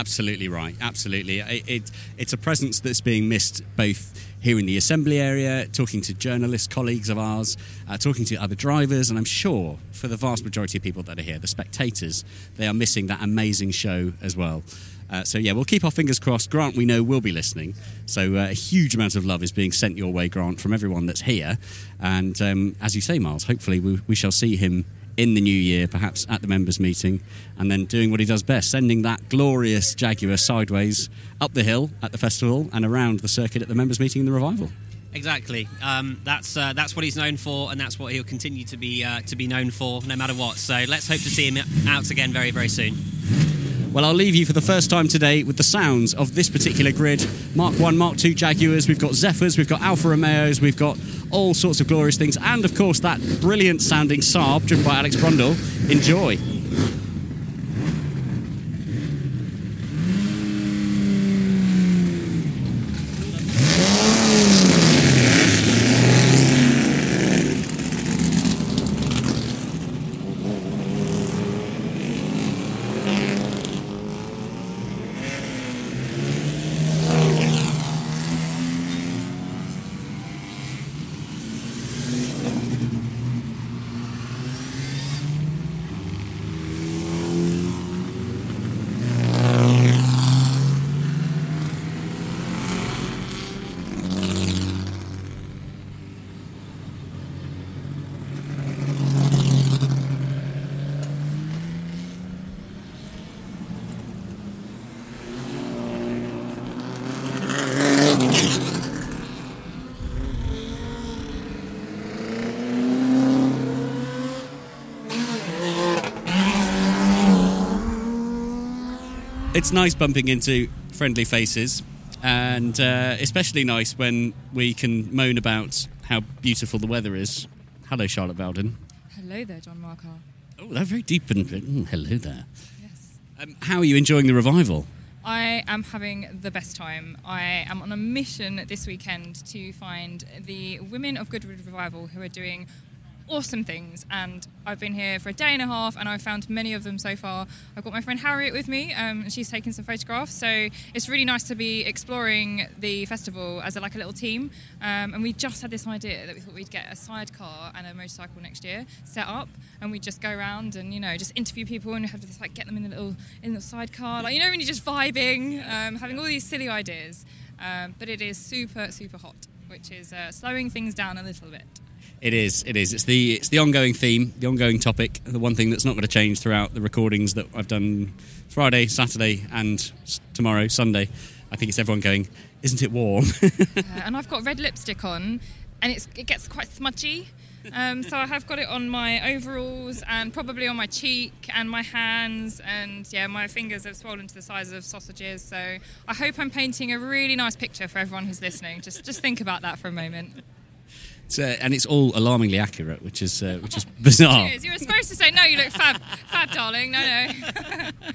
Absolutely right. Absolutely. It, it, it's a presence that's being missed both here in the assembly area, talking to journalists, colleagues of ours, uh, talking to other drivers, and I'm sure for the vast majority of people that are here, the spectators, they are missing that amazing show as well. Uh, so yeah, we'll keep our fingers crossed. Grant, we know will be listening. So uh, a huge amount of love is being sent your way, Grant, from everyone that's here. And um, as you say, Miles, hopefully we, we shall see him in the new year, perhaps at the members' meeting, and then doing what he does best, sending that glorious Jaguar sideways up the hill at the festival and around the circuit at the members' meeting in the revival. Exactly. Um, that's uh, that's what he's known for, and that's what he'll continue to be uh, to be known for, no matter what. So let's hope to see him out again very very soon. Well, I'll leave you for the first time today with the sounds of this particular grid. Mark 1, Mark 2 Jaguars, we've got Zephyrs, we've got Alfa Romeos, we've got all sorts of glorious things, and of course that brilliant sounding Saab driven by Alex Brundle. Enjoy. It's nice bumping into friendly faces, and uh, especially nice when we can moan about how beautiful the weather is. Hello, Charlotte Vowden. Hello there, John Marcar. Oh, they're very deep and mm, hello there. Yes. Um, how are you enjoying the revival? I am having the best time. I am on a mission this weekend to find the women of Goodwood Revival who are doing awesome things. And I've been here for a day and a half, and I've found many of them so far. I've got my friend Harriet with me, um, and she's taken some photographs. So it's really nice to be exploring the festival as a, like a little team. Um, and we just had this idea that we thought we'd get a sidecar and a motorcycle next year set up, and we'd just go around and you know just interview people and have to like get them in the little in the sidecar, like you know when you're just vibing, um, having all these silly ideas. Um, but it is super super hot, which is uh, slowing things down a little bit. It is. It is. It's the it's the ongoing theme, the ongoing topic, the one thing that's not going to change throughout the recordings that I've done Friday, Saturday, and tomorrow, Sunday. I think it's everyone going. Isn't it warm? and I've got red lipstick on, and it's it gets quite smudgy. Um, so I have got it on my overalls and probably on my cheek and my hands and yeah, my fingers have swollen to the size of sausages. So I hope I'm painting a really nice picture for everyone who's listening. Just just think about that for a moment. Uh, and it's all alarmingly accurate, which is uh, which is bizarre. You were supposed to say no. You look fab, fab, darling. No, no.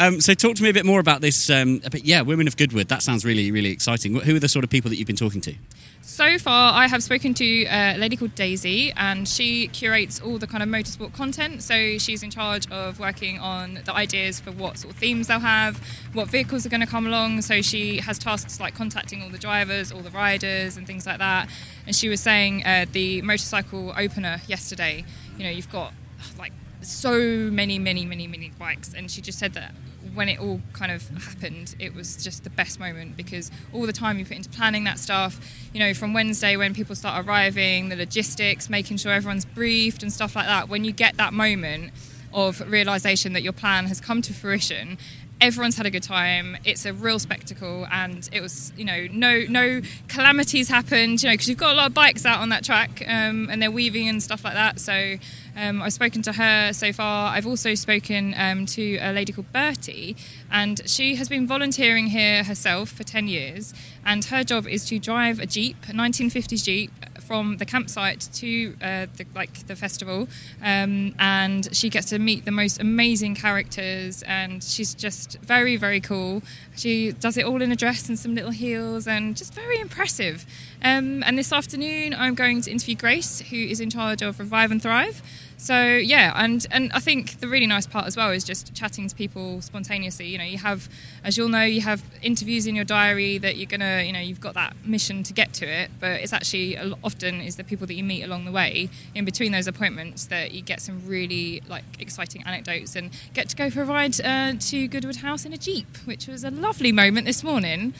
Um, so talk to me a bit more about this. Um, but yeah, Women of Goodwood. That sounds really, really exciting. Who are the sort of people that you've been talking to? So far, I have spoken to uh, a lady called Daisy, and she curates all the kind of motorsport content. So she's in charge of working on the ideas for what sort of themes they'll have, what vehicles are going to come along. So she has tasks like contacting all the drivers, all the riders, and things like that. And she was saying uh, the motorcycle opener yesterday. You know, you've got like so many, many, many, many bikes, and she just said that when it all kind of happened, it was just the best moment because all the time you put into planning that stuff, you know, from Wednesday when people start arriving, the logistics, making sure everyone's briefed and stuff like that. When you get that moment of realization that your plan has come to fruition, everyone's had a good time. It's a real spectacle, and it was, you know, no no calamities happened, you know, because you've got a lot of bikes out on that track, um, and they're weaving and stuff like that. So um, I've spoken to her so far. I've also spoken um, to a lady called Bertie, and she has been volunteering here herself for 10 years. And her job is to drive a Jeep, a 1950s Jeep, from the campsite to uh, the, like the festival. Um, and she gets to meet the most amazing characters, and she's just very, very cool. She does it all in a dress and some little heels, and just very impressive. Um, and this afternoon, I'm going to interview Grace, who is in charge of Revive and Thrive. So yeah, and and I think the really nice part as well is just chatting to people spontaneously. You know, you have, as you'll know, you have interviews in your diary that you're gonna, you know, you've got that mission to get to it. But it's actually often is the people that you meet along the way in between those appointments that you get some really like exciting anecdotes and get to go for a ride uh, to Goodwood House in a jeep, which was a lovely moment this morning.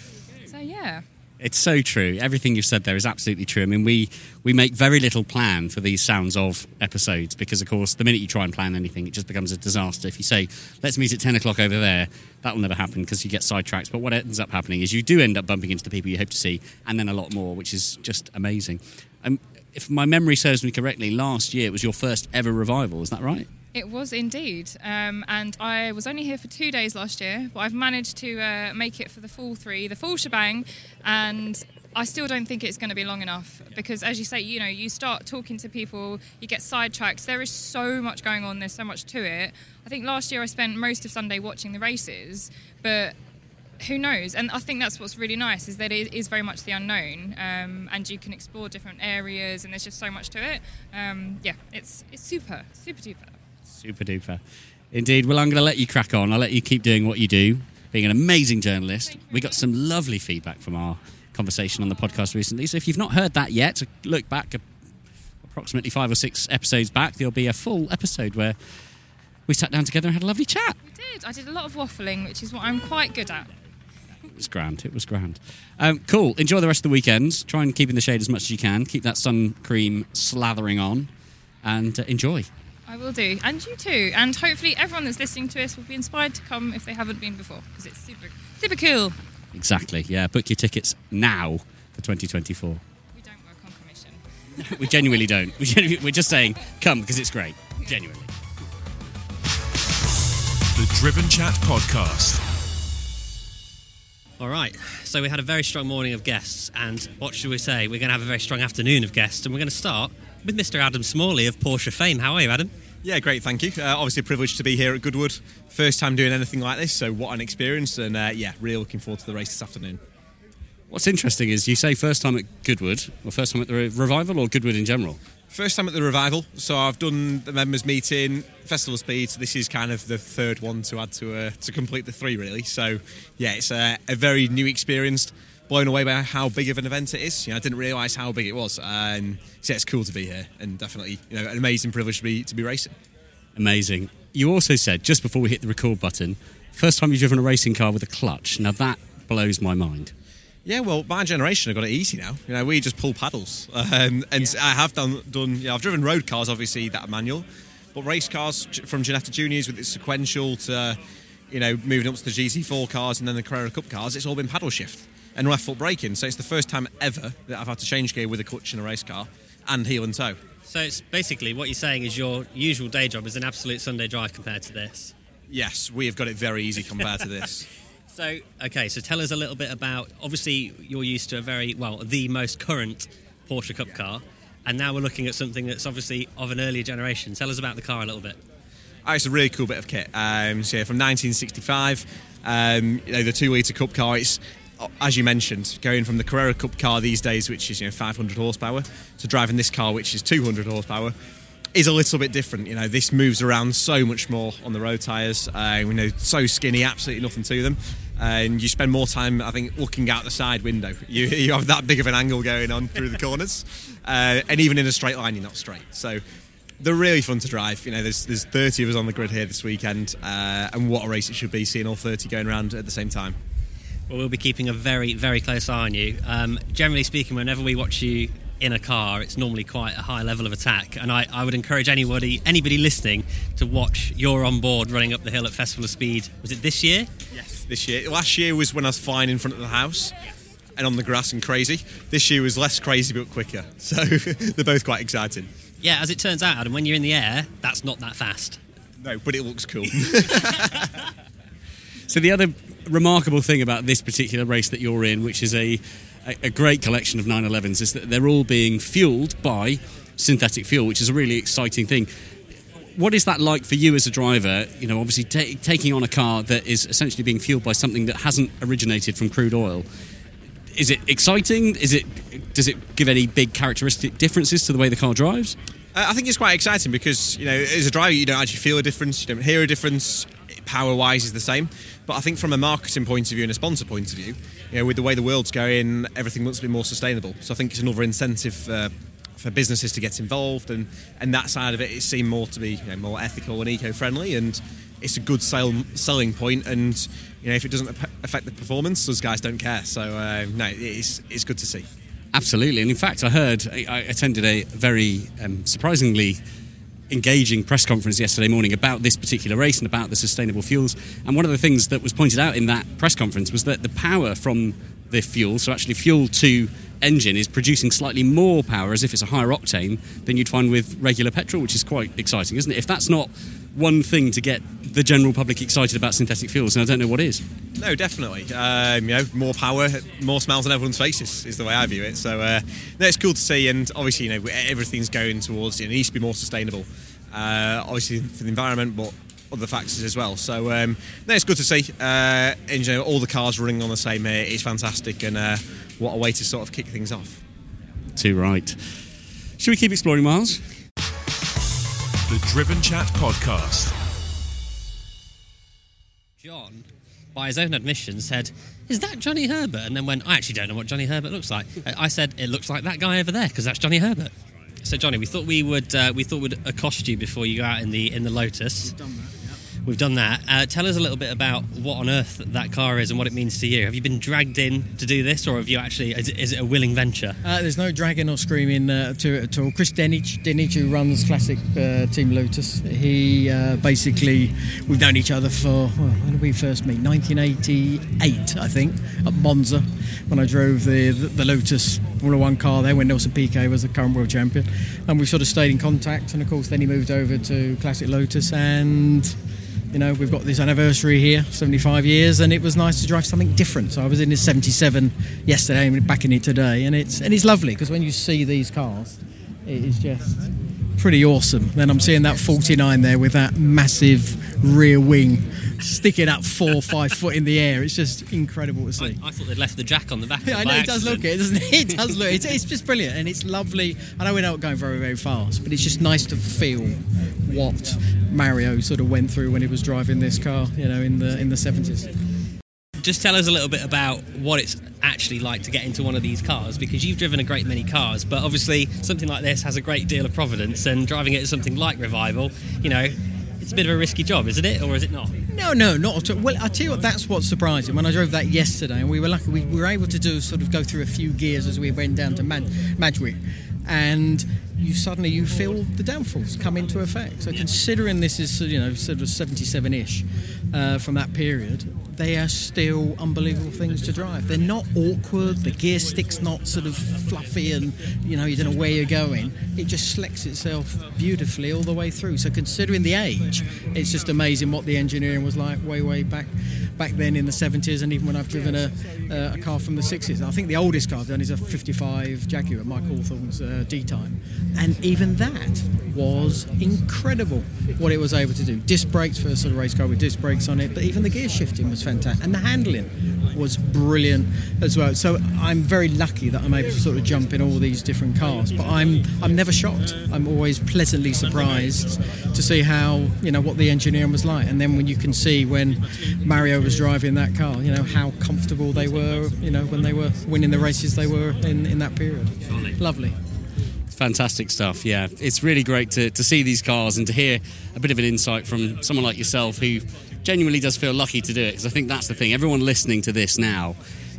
So yeah. It's so true. Everything you've said there is absolutely true. I mean, we we make very little plan for these sounds of episodes because, of course, the minute you try and plan anything, it just becomes a disaster. If you say, "Let's meet at ten o'clock over there," that will never happen because you get sidetracked. But what ends up happening is you do end up bumping into the people you hope to see, and then a lot more, which is just amazing. Um, if my memory serves me correctly, last year it was your first ever revival. Is that right? It was indeed, um, and I was only here for two days last year, but I've managed to uh, make it for the full three, the full shebang, and I still don't think it's going to be long enough because, as you say, you know, you start talking to people, you get sidetracked. There is so much going on. There's so much to it. I think last year I spent most of Sunday watching the races, but who knows? And I think that's what's really nice is that it is very much the unknown, um, and you can explore different areas, and there's just so much to it. Um, yeah, it's it's super, super duper. Super duper. Indeed. Well, I'm going to let you crack on. I'll let you keep doing what you do, being an amazing journalist. We got some lovely feedback from our conversation on the podcast recently. So if you've not heard that yet, look back approximately five or six episodes back. There'll be a full episode where we sat down together and had a lovely chat. We did. I did a lot of waffling, which is what I'm quite good at. It was grand. It was grand. Um, cool. Enjoy the rest of the weekends. Try and keep in the shade as much as you can. Keep that sun cream slathering on, and uh, enjoy. I will do, and you too. And hopefully, everyone that's listening to us will be inspired to come if they haven't been before, because it's super, super cool. Exactly. Yeah. Book your tickets now for 2024. We don't work on commission. we genuinely don't. We genu- We're just saying, come because it's great. Genuinely. The Driven Chat Podcast. All right, so we had a very strong morning of guests, and what should we say? We're going to have a very strong afternoon of guests, and we're going to start with Mr. Adam Smalley of Porsche fame. How are you, Adam? Yeah, great, thank you. Uh, obviously, a privilege to be here at Goodwood. First time doing anything like this, so what an experience, and uh, yeah, really looking forward to the race this afternoon. What's interesting is you say first time at Goodwood, or first time at the Re- Revival, or Goodwood in general. First time at the revival, so I've done the members' meeting, festival speed. So this is kind of the third one to add to uh, to complete the three, really. So yeah, it's a, a very new experience. Blown away by how big of an event it is. You know, I didn't realise how big it was, and so yeah, it's cool to be here, and definitely you know an amazing privilege to be to be racing. Amazing. You also said just before we hit the record button, first time you've driven a racing car with a clutch. Now that blows my mind. Yeah, well, my generation have got it easy now. You know, we just pull paddles, um, and I have done done. You know, I've driven road cars, obviously that are manual, but race cars from Ginetta Juniors with its sequential to, you know, moving up to the GT4 cars and then the Carrera Cup cars. It's all been paddle shift and left foot braking. So it's the first time ever that I've had to change gear with a clutch in a race car and heel and toe. So it's basically what you're saying is your usual day job is an absolute Sunday drive compared to this. Yes, we have got it very easy compared to this. So, okay, so tell us a little bit about. Obviously, you're used to a very well, the most current Porsche Cup car, and now we're looking at something that's obviously of an earlier generation. Tell us about the car a little bit. Oh, it's a really cool bit of kit. Um, so yeah, from 1965, um, you know, the two-litre Cup car. It's as you mentioned, going from the Carrera Cup car these days, which is you know 500 horsepower, to driving this car, which is 200 horsepower, is a little bit different. You know, this moves around so much more on the road tyres. Uh, we know so skinny, absolutely nothing to them. And you spend more time, I think, looking out the side window. You, you have that big of an angle going on through the corners, uh, and even in a straight line, you're not straight. So they're really fun to drive. You know, there's there's 30 of us on the grid here this weekend, uh, and what a race it should be seeing all 30 going around at the same time. Well, we'll be keeping a very, very close eye on you. Um, generally speaking, whenever we watch you in a car, it's normally quite a high level of attack. And I, I would encourage anybody, anybody listening, to watch you're on board running up the hill at Festival of Speed. Was it this year? Yes, this year. Last year was when I was flying in front of the house and on the grass and crazy. This year was less crazy but quicker. So they're both quite exciting. Yeah, as it turns out, and when you're in the air, that's not that fast. No, but it looks cool. So the other remarkable thing about this particular race that you're in, which is a, a, a great collection of 911s, is that they're all being fueled by synthetic fuel, which is a really exciting thing. What is that like for you as a driver? You know, obviously ta taking on a car that is essentially being fueled by something that hasn't originated from crude oil. Is it exciting? Is it does it give any big characteristic differences to the way the car drives? Uh, I think it's quite exciting because you know, as a driver, you don't actually feel a difference. You don't hear a difference. Power wise, is the same. But I think from a marketing point of view and a sponsor point of view, you know, with the way the world's going, everything looks to be more sustainable. So I think it's another incentive for businesses to get involved, and and that side of it, it seemed more to be you know, more ethical and eco-friendly, and it's a good sell, selling point. And you know, if it doesn't affect the performance, those guys don't care. So uh, no, it's it's good to see. Absolutely, and in fact, I heard I attended a very um, surprisingly engaging press conference yesterday morning about this particular race and about the sustainable fuels. And one of the things that was pointed out in that press conference was that the power from the fuel, so actually fuel to engine, is producing slightly more power as if it's a higher octane than you'd find with regular petrol, which is quite exciting, isn't it? If that's not one thing to get the general public excited about synthetic fuels, and I don't know what is. No, definitely. Um, you know, more power, more smiles on everyone's faces is the way I view it. So, uh, no, it's cool to see, and obviously, you know, everything's going towards. You know, it needs to be more sustainable. Uh, obviously for the environment, but other factors as well. So, um, no, it's good to see. Uh, and, you know, all the cars running on the same here is fantastic, and uh, what a way to sort of kick things off. Too right. Should we keep exploring, Miles? The Driven Chat Podcast. John, by his own admission, said, Is that Johnny Herbert? And then went, I actually don't know what Johnny Herbert looks like. I said, It looks like that guy over there because that's Johnny Herbert. So, Johnny, we thought we would uh, we thought we'd accost you before you go out in the in the Lotus. We've done that. Uh, tell us a little bit about what on earth that car is and what it means to you. Have you been dragged in to do this, or have you actually? Is it, is it a willing venture? Uh, there's no dragging or screaming uh, to it at all. Chris Dinnage, Dinnage who runs Classic uh, Team Lotus, he uh, basically we've known each other for well, when did we first meet? 1988, I think, at Monza when I drove the the, the Lotus Formula One car there when Nelson Piquet was the current world champion, and we sort of stayed in contact. And of course, then he moved over to Classic Lotus and you know, we've got this anniversary here, 75 years, and it was nice to drive something different. So I was in this 77 yesterday and back in it today, and it's and it's lovely because when you see these cars, it is just pretty awesome. Then I'm seeing that 49 there with that massive rear wing sticking up four or five foot in the air. It's just incredible to see. I, I thought they'd left the jack on the back. Yeah, I know it does look it, doesn't it? It does look. It's, it's just brilliant, and it's lovely. I know we're not going very very fast, but it's just nice to feel what Mario sort of went through when he was driving this car. You know, in the in the 70s. Just tell us a little bit about what it's actually like to get into one of these cars because you've driven a great many cars, but obviously something like this has a great deal of providence, and driving it is something like Revival, you know, it's a bit of a risky job, isn't it, or is it not? No, no, not at all. Well, I tell you what, that's what's surprising. When I drove that yesterday, and we were lucky, we were able to do sort of go through a few gears as we went down to Mad- and you suddenly you feel the downforce come into effect. So considering this is you know sort of 77-ish uh, from that period, they are still unbelievable things to drive. They're not awkward. The gear stick's not sort of fluffy and you know you don't know where you're going. It just selects itself beautifully all the way through. So considering the age, it's just amazing what the engineering was like way way back back then in the 70s, and even when I've driven a, a car from the 60s. I think the oldest car I've done is a 55 Jaguar, Mike Hawthorn's uh, D-Type, and even that was incredible what it was able to do. Disc brakes for a sort of race car with disc brakes on it, but even the gear shifting was fantastic, and the handling was brilliant as well. So I'm very lucky that I'm able to sort of jump in all these different cars, but I'm I'm never shocked. I'm always pleasantly surprised to see how you know what the engineering was like, and then when you can see when Mario was driving that car, you know how comfortable they were, you know when they were winning the races they were in in that period. Lovely. Fantastic stuff. Yeah, it's really great to, to see these cars and to hear a bit of an insight from someone like yourself who genuinely does feel lucky to do it. Because I think that's the thing. Everyone listening to this now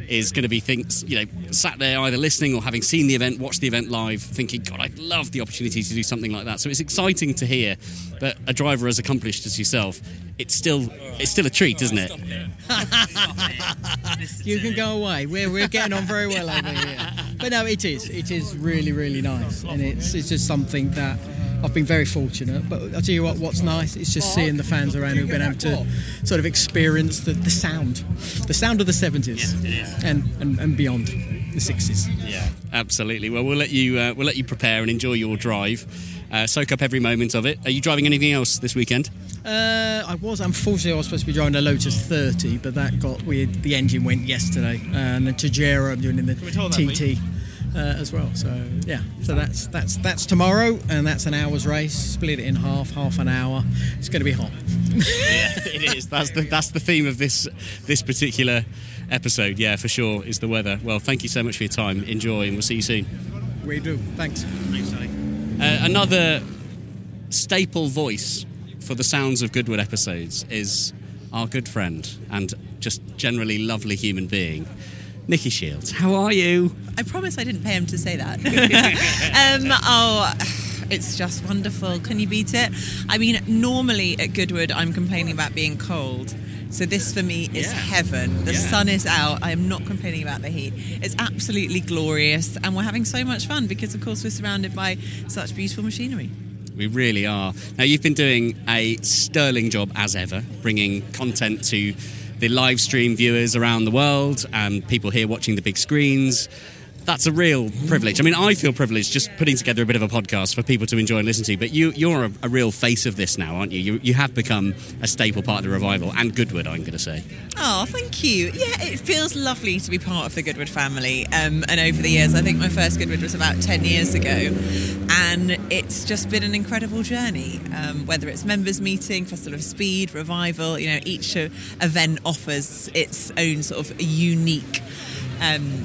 is going to be thinks you know sat there either listening or having seen the event, watched the event live, thinking, God, I'd love the opportunity to do something like that. So it's exciting to hear that a driver as accomplished as yourself, it's still it's still a treat, isn't it? you can go away. We're, we're getting on very well over here. But no, it is. It is really, really nice. And it's, it's just something that I've been very fortunate. But I'll tell you what, what's nice is just seeing the fans around who've been able to sort of experience the, the sound, the sound of the 70s and, and, and beyond the 60s. Yeah, absolutely. Well, we'll let you uh, we'll let you prepare and enjoy your drive. Uh, soak up every moment of it. Are you driving anything else this weekend? Uh, I was unfortunately I was supposed to be driving a Lotus 30, but that got weird. The engine went yesterday, and the Tojeiro I'm doing in the TT uh, as well. So yeah, so that's that's that's tomorrow, and that's an hour's race. Split it in half, half an hour. It's going to be hot. yeah, it is. That's the that's the theme of this this particular episode. Yeah, for sure, is the weather. Well, thank you so much for your time. Enjoy, and we'll see you soon. We do. Thanks. Thanks, Uh, another staple voice for the Sounds of Goodwood episodes is our good friend and just generally lovely human being, Nicki Shields. How are you? I promise I didn't pay him to say that. um, oh, it's just wonderful. Can you beat it? I mean, normally at Goodwood, I'm complaining about being cold. So this for me is heaven. The Yeah. sun is out. I am not complaining about the heat. It's absolutely glorious, and we're having so much fun because, of course, we're surrounded by such beautiful machinery. We really are. Now, you've been doing a sterling job as ever, bringing content to the live stream viewers around the world and people here watching the big screens. That's a real privilege. I mean, I feel privileged just putting together a bit of a podcast for people to enjoy and listen to. But you, you're a, a real face of this now, aren't you? you? You have become a staple part of the revival and Goodwood, I'm going to say. Oh, thank you. Yeah, it feels lovely to be part of the Goodwood family. Um, and over the years, I think my first Goodwood was about 10 years ago. And it's just been an incredible journey. Um, whether it's members meeting, Festival of Speed, Revival, you know, each event offers its own sort of unique. Um,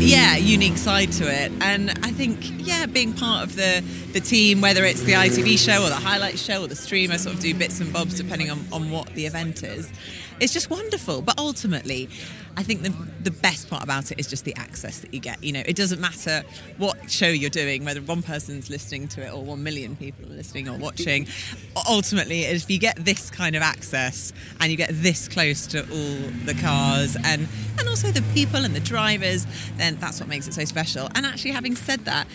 yeah, unique side to it, and I think yeah, being part of the the team, whether it's the ITV show or the highlight show or the stream, I sort of do bits and bobs depending on, on what the event is. It's just wonderful, but ultimately, I think the the best part about it is just the access that you get. You know, it doesn't matter what show you're doing, whether one person's listening to it or one million people are listening or watching. Ultimately, if you get this kind of access and you get this close to all the cars and and also the people and the drivers, then that's what makes it so special. And actually, having said that,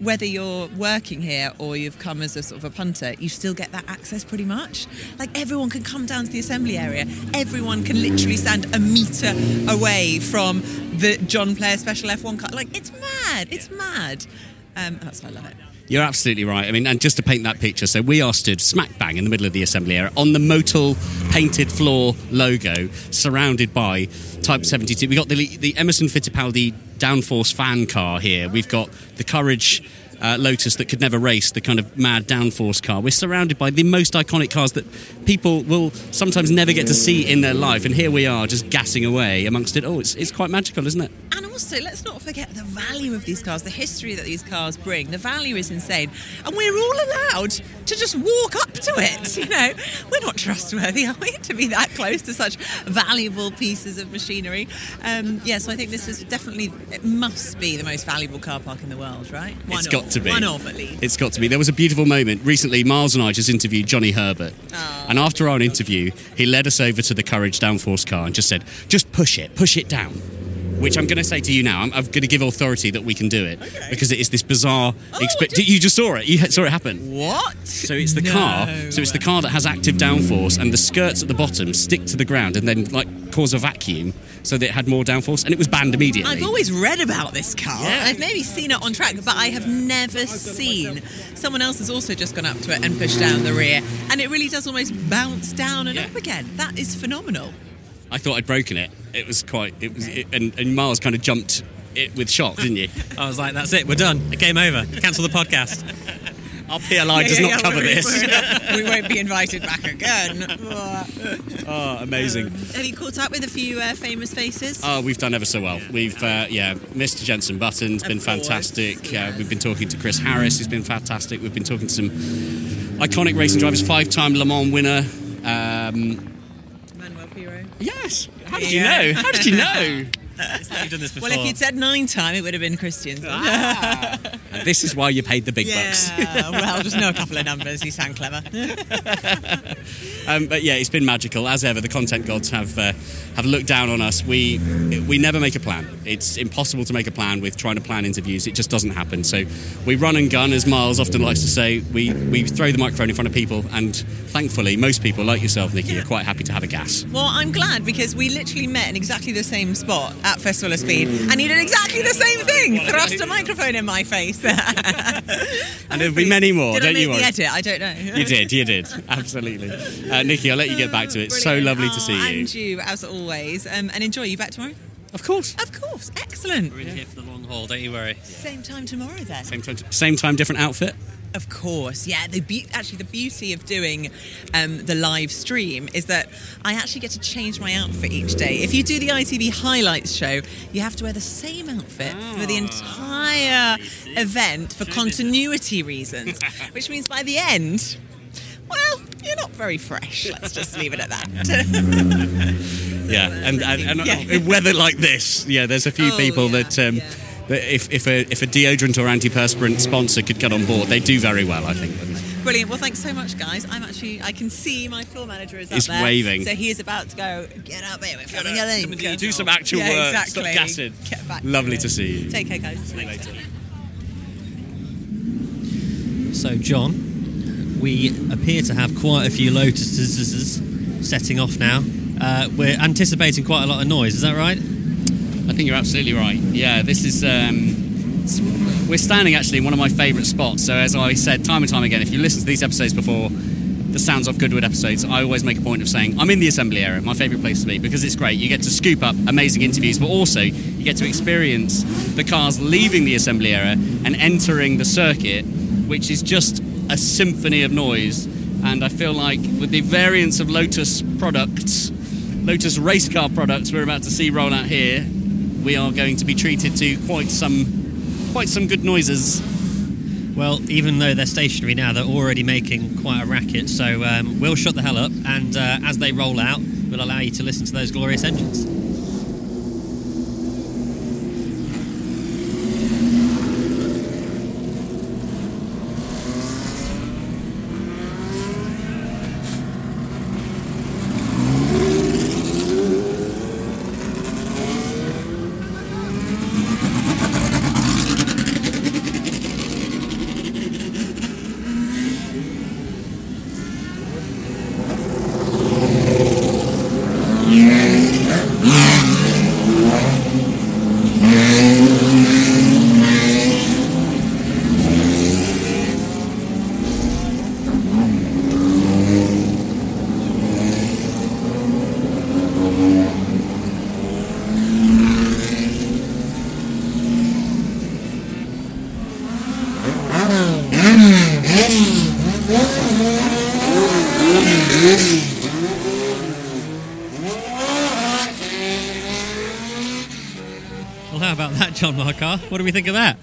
whether you're working here or you've come as a sort of a punter, you still get that access pretty much. Like everyone can come down to the assembly area. Everyone can literally stand a meter away from the John Player Special F1 car. Like it's mad. It's mad. Um, that's why I love it. You're absolutely right. I mean, and just to paint that picture, so we are stood smack bang in the middle of the assembly area on the Motul painted floor logo, surrounded by Type 72. We've got the, the Emerson Fittipaldi downforce fan car here. We've got the Courage uh, Lotus that could never race, the kind of mad downforce car. We're surrounded by the most iconic cars that people will sometimes never get to see in their life. And here we are just gassing away amongst it. Oh, it's, it's quite magical, isn't it? And also, let's not forget the value of these cars, the history that these cars bring. The value is insane. And we're all allowed to just walk up to it. You know, we're not trustworthy, are we, to be that close to such valuable pieces of machinery? Um, yeah, so I think this is definitely, it must be the most valuable car park in the world, right? One It's of. got to be. One at least. It's got to be. There was a beautiful moment recently. Miles and I just interviewed Johnny Herbert, oh. and after our interview, he led us over to the Courage Downforce car and just said, "Just push it, push it down." Which I'm going to say to you now. I'm, I'm going to give authority that we can do it because it is this bizarre. Oh, expe- you just saw it. You saw it happen. What? So it's the car. So it's the car that has active downforce, and the skirts at the bottom stick to the ground and then like cause a vacuum, so that it had more downforce, and it was banned immediately. I've always read about this car. I've maybe seen it on track, but I have never seen. Someone else has also just gone up to it and pushed down the rear, and it really does almost bounce down and up again. That is phenomenal. I thought I'd broken it. It was quite. It was, it, and, and Miles kind of jumped it with shock, didn't you? I was like, that's it, we're done. It came over. Cancel the podcast. Our PLI does not cover we- this. we won't be invited back again. oh, amazing. Have you caught up with a few uh, famous faces? Oh, we've done ever so well. We've, uh, yeah, Mr. Jenson Button's been fantastic. Uh, we've been talking to Chris Harris, who's been fantastic. We've been talking to some iconic racing drivers, five-time Le Mans winner. Um, Emanuele Pirro. Yes. How did you know? How did you know? You've done this Well, if you'd said nine time, it would have been Christian. Uh, this is why you paid the big bucks. well, just know a couple of numbers. You sound clever. Um, but yeah, it's been magical as ever. The content gods have uh, have looked down on us. We we never make a plan. It's impossible to make a plan with trying to plan interviews. It just doesn't happen. So we run and gun, as Miles often likes to say. We we throw the microphone in front of people, and thankfully, most people like yourself, Nicki, are quite happy to have a gas. Well, I'm glad because we literally met in exactly the same spot at Festival of Speed, and he did exactly the same thing. Thrust a microphone in my face. And there'll be many more. did don't I make you the worry. edit? I don't know. You did, you did, absolutely. Uh, Nicki, I'll let you get back to it. So lovely to see you. And you, as always. Um, and enjoy. You back tomorrow? Of course. Of course. Excellent. We're in here for the long haul, don't you worry. Same time tomorrow then. Same time, same time, different outfit. Of course, yeah. The be- actually the beauty of doing um, the live stream is that I actually get to change my outfit each day. If you do the ITV highlights show, you have to wear the same outfit for the entire event for continuity reasons, which means by the end, well, you're not very fresh. Let's just leave it at that. Yeah, and, and, and Yeah. weather like this, yeah, there's a few Oh, people yeah, that. Um, that If, if, a, if a deodorant or antiperspirant sponsor could get on board, they do very well, I think. Brilliant. Well, thanks so much, guys. I'm actually, I can see my floor manager is up He's there. waving. So he is about to go, get up here, we're filming a link. Do some actual yeah, work. Exactly. Stop gassing. Get back Lovely it. to see you. Take care, guys. See you later. So, John, we appear to have quite a few Lotuses setting off now. Uh, we're anticipating quite a lot of noise, is that right? I think you're absolutely right. Yeah, this is. Um, we're standing actually in one of my favourite spots. So, as I said time and time again, if you listen to these episodes before, the Sounds of Goodwood episodes, I always make a point of saying I'm in the assembly area, my favourite place to be, because it's great. You get to scoop up amazing interviews, but also you get to experience the cars leaving the assembly area and entering the circuit, which is just a symphony of noise. And I feel like with the variants of Lotus products, Lotus race car products we're about to see roll out here, we are going to be treated to quite some quite some good noises. Well, even though they're stationary now, they're already making quite a racket. So um, we'll shut the hell up, and uh, as they roll out, we'll allow you to listen to those glorious engines. Well, how about that, John Marcar? What do we think of that?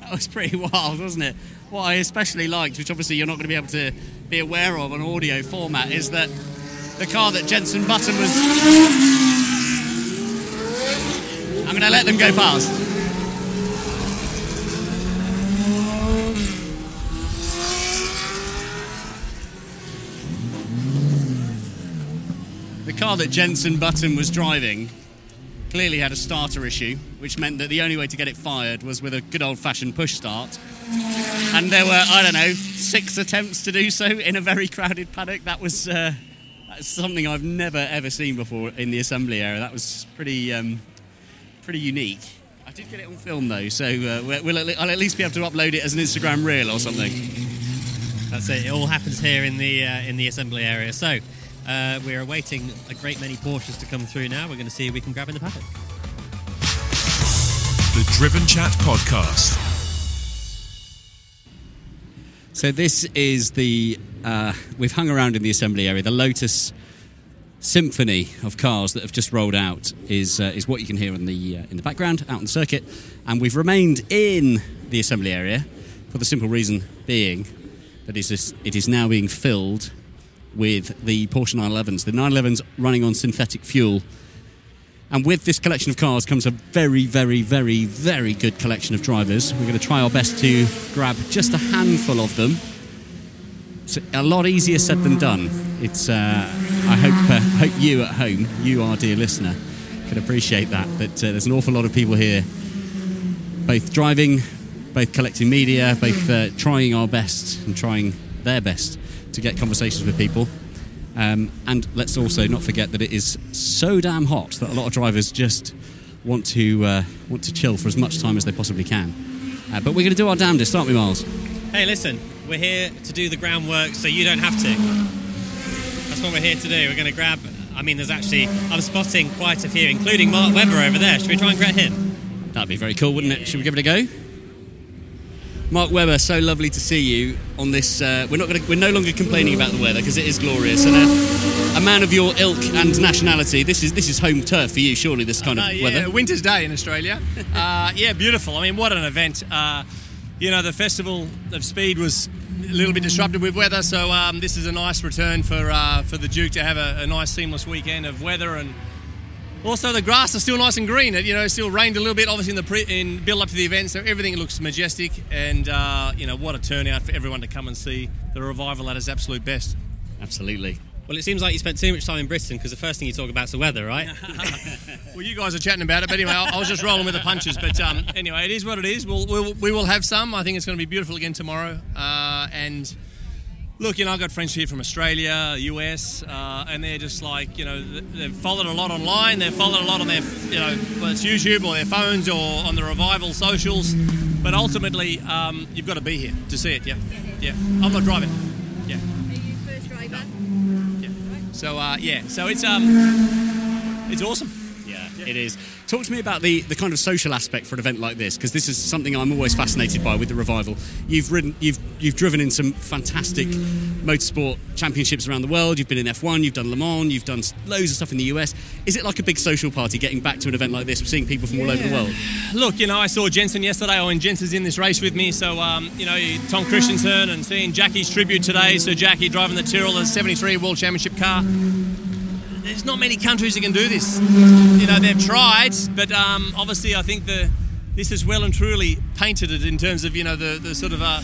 That was pretty wild, wasn't it? What I especially liked, which obviously you're not going to be able to be aware of on audio format, is that the car that Jenson Button was. I'm going to let them go past. The car that Jenson Button was driving clearly had a starter issue, which meant that the only way to get it fired was with a good old fashioned push start. And there were, I don't know, six attempts to do so in a very crowded paddock. That was uh, that's something I've never ever seen before in the assembly area. That was pretty um, pretty unique. I did get it on film though, so uh, we'll, at le- I'll at least be able to upload it as an Instagram reel or something. That's it. It all happens here in the uh, in the assembly area. So uh, we're awaiting a great many Porsches to come through now. We're going to see if we can grab in the paddock. The Driven Chat Podcast. So this is the uh, we've hung around in the assembly area. The Lotus symphony of cars that have just rolled out is uh, is what you can hear in the uh, in the background out on the circuit, and we've remained in the assembly area for the simple reason being that is this, it is now being filled with the Porsche 911s. The 911s running on synthetic fuel. And with this collection of cars comes a very, very, very, very good collection of drivers. We're going to try our best to grab just a handful of them. It's a lot easier said than done. It's. Uh, I hope uh, hope you at home, you our dear listener, can appreciate that. That uh, there's an awful lot of people here, both driving, both collecting media, both uh, trying our best and trying their best to get conversations with people. Um, and let's also not forget that it is so damn hot that a lot of drivers just want to uh, want to chill for as much time as they possibly can. Uh, but we're going to do our damnedest, aren't we, Miles? Hey, listen, we're here to do the groundwork so you don't have to. That's what we're here to do. We're going to grab. I mean, there's actually I'm spotting quite a few, including Mark Webber over there. Should we try and grab him? That'd be very cool, wouldn't it? Should we give it a go? Mark Webber, so lovely to see you on this. Uh, we're not going. We're no longer complaining about the weather because it is glorious. And a, a man of your ilk and nationality, this is this is home turf for you. Surely this kind of Uh, yeah, weather. winter's day in Australia. uh, yeah, beautiful. I mean, what an event. Uh, you know, the Festival of Speed was a little bit disrupted with weather, so um, this is a nice return for uh, for the Duke to have a, a nice seamless weekend of weather and. Also, the grass is still nice and green. It, you know, it still rained a little bit, obviously in the pre- in build up to the event, so everything looks majestic. And uh, you know, what a turnout for everyone to come and see the revival at its absolute best. Absolutely. Well, it seems like you spent too much time in Britain because the first thing you talk about is the weather, right? Well, you guys are chatting about it, but anyway, I, I was just rolling with the punches. But um, anyway, it is what it is. We'll, we'll, we will have some. I think it's going to be beautiful again tomorrow. Uh, and look, you know, I've got friends here from Australia, US, uh, and they're just like, you know, they've followed a lot online. They've followed a lot on their, you know, whether it's YouTube or their phones or on the Revival socials. But ultimately, um, you've got to be here to see it. Yeah, yeah. I'm not driving. Yeah. Are you First driver. Yeah. So uh, yeah, so it's um, it's awesome. Yeah, it is. Talk to me about the, the kind of social aspect for an event like this, because this is something I'm always fascinated by with the revival. You've ridden, you've you've driven in some fantastic motorsport championships around the world. You've been in F1, you've done Le Mans, you've done loads of stuff in the US. Is it like a big social party getting back to an event like this, seeing people from all over the world? Look, you know, I saw Jenson yesterday. Oh, and Jenson's in this race with me. So, um, you know, Tom Kristensen and seeing Jackie's tribute today. So, Jackie driving the Tyrrell, the 73 World Championship car. There's not many countries that can do this. You know, they've tried, but um, obviously, I think the this is well and truly painted it in terms of you know the, the sort of uh,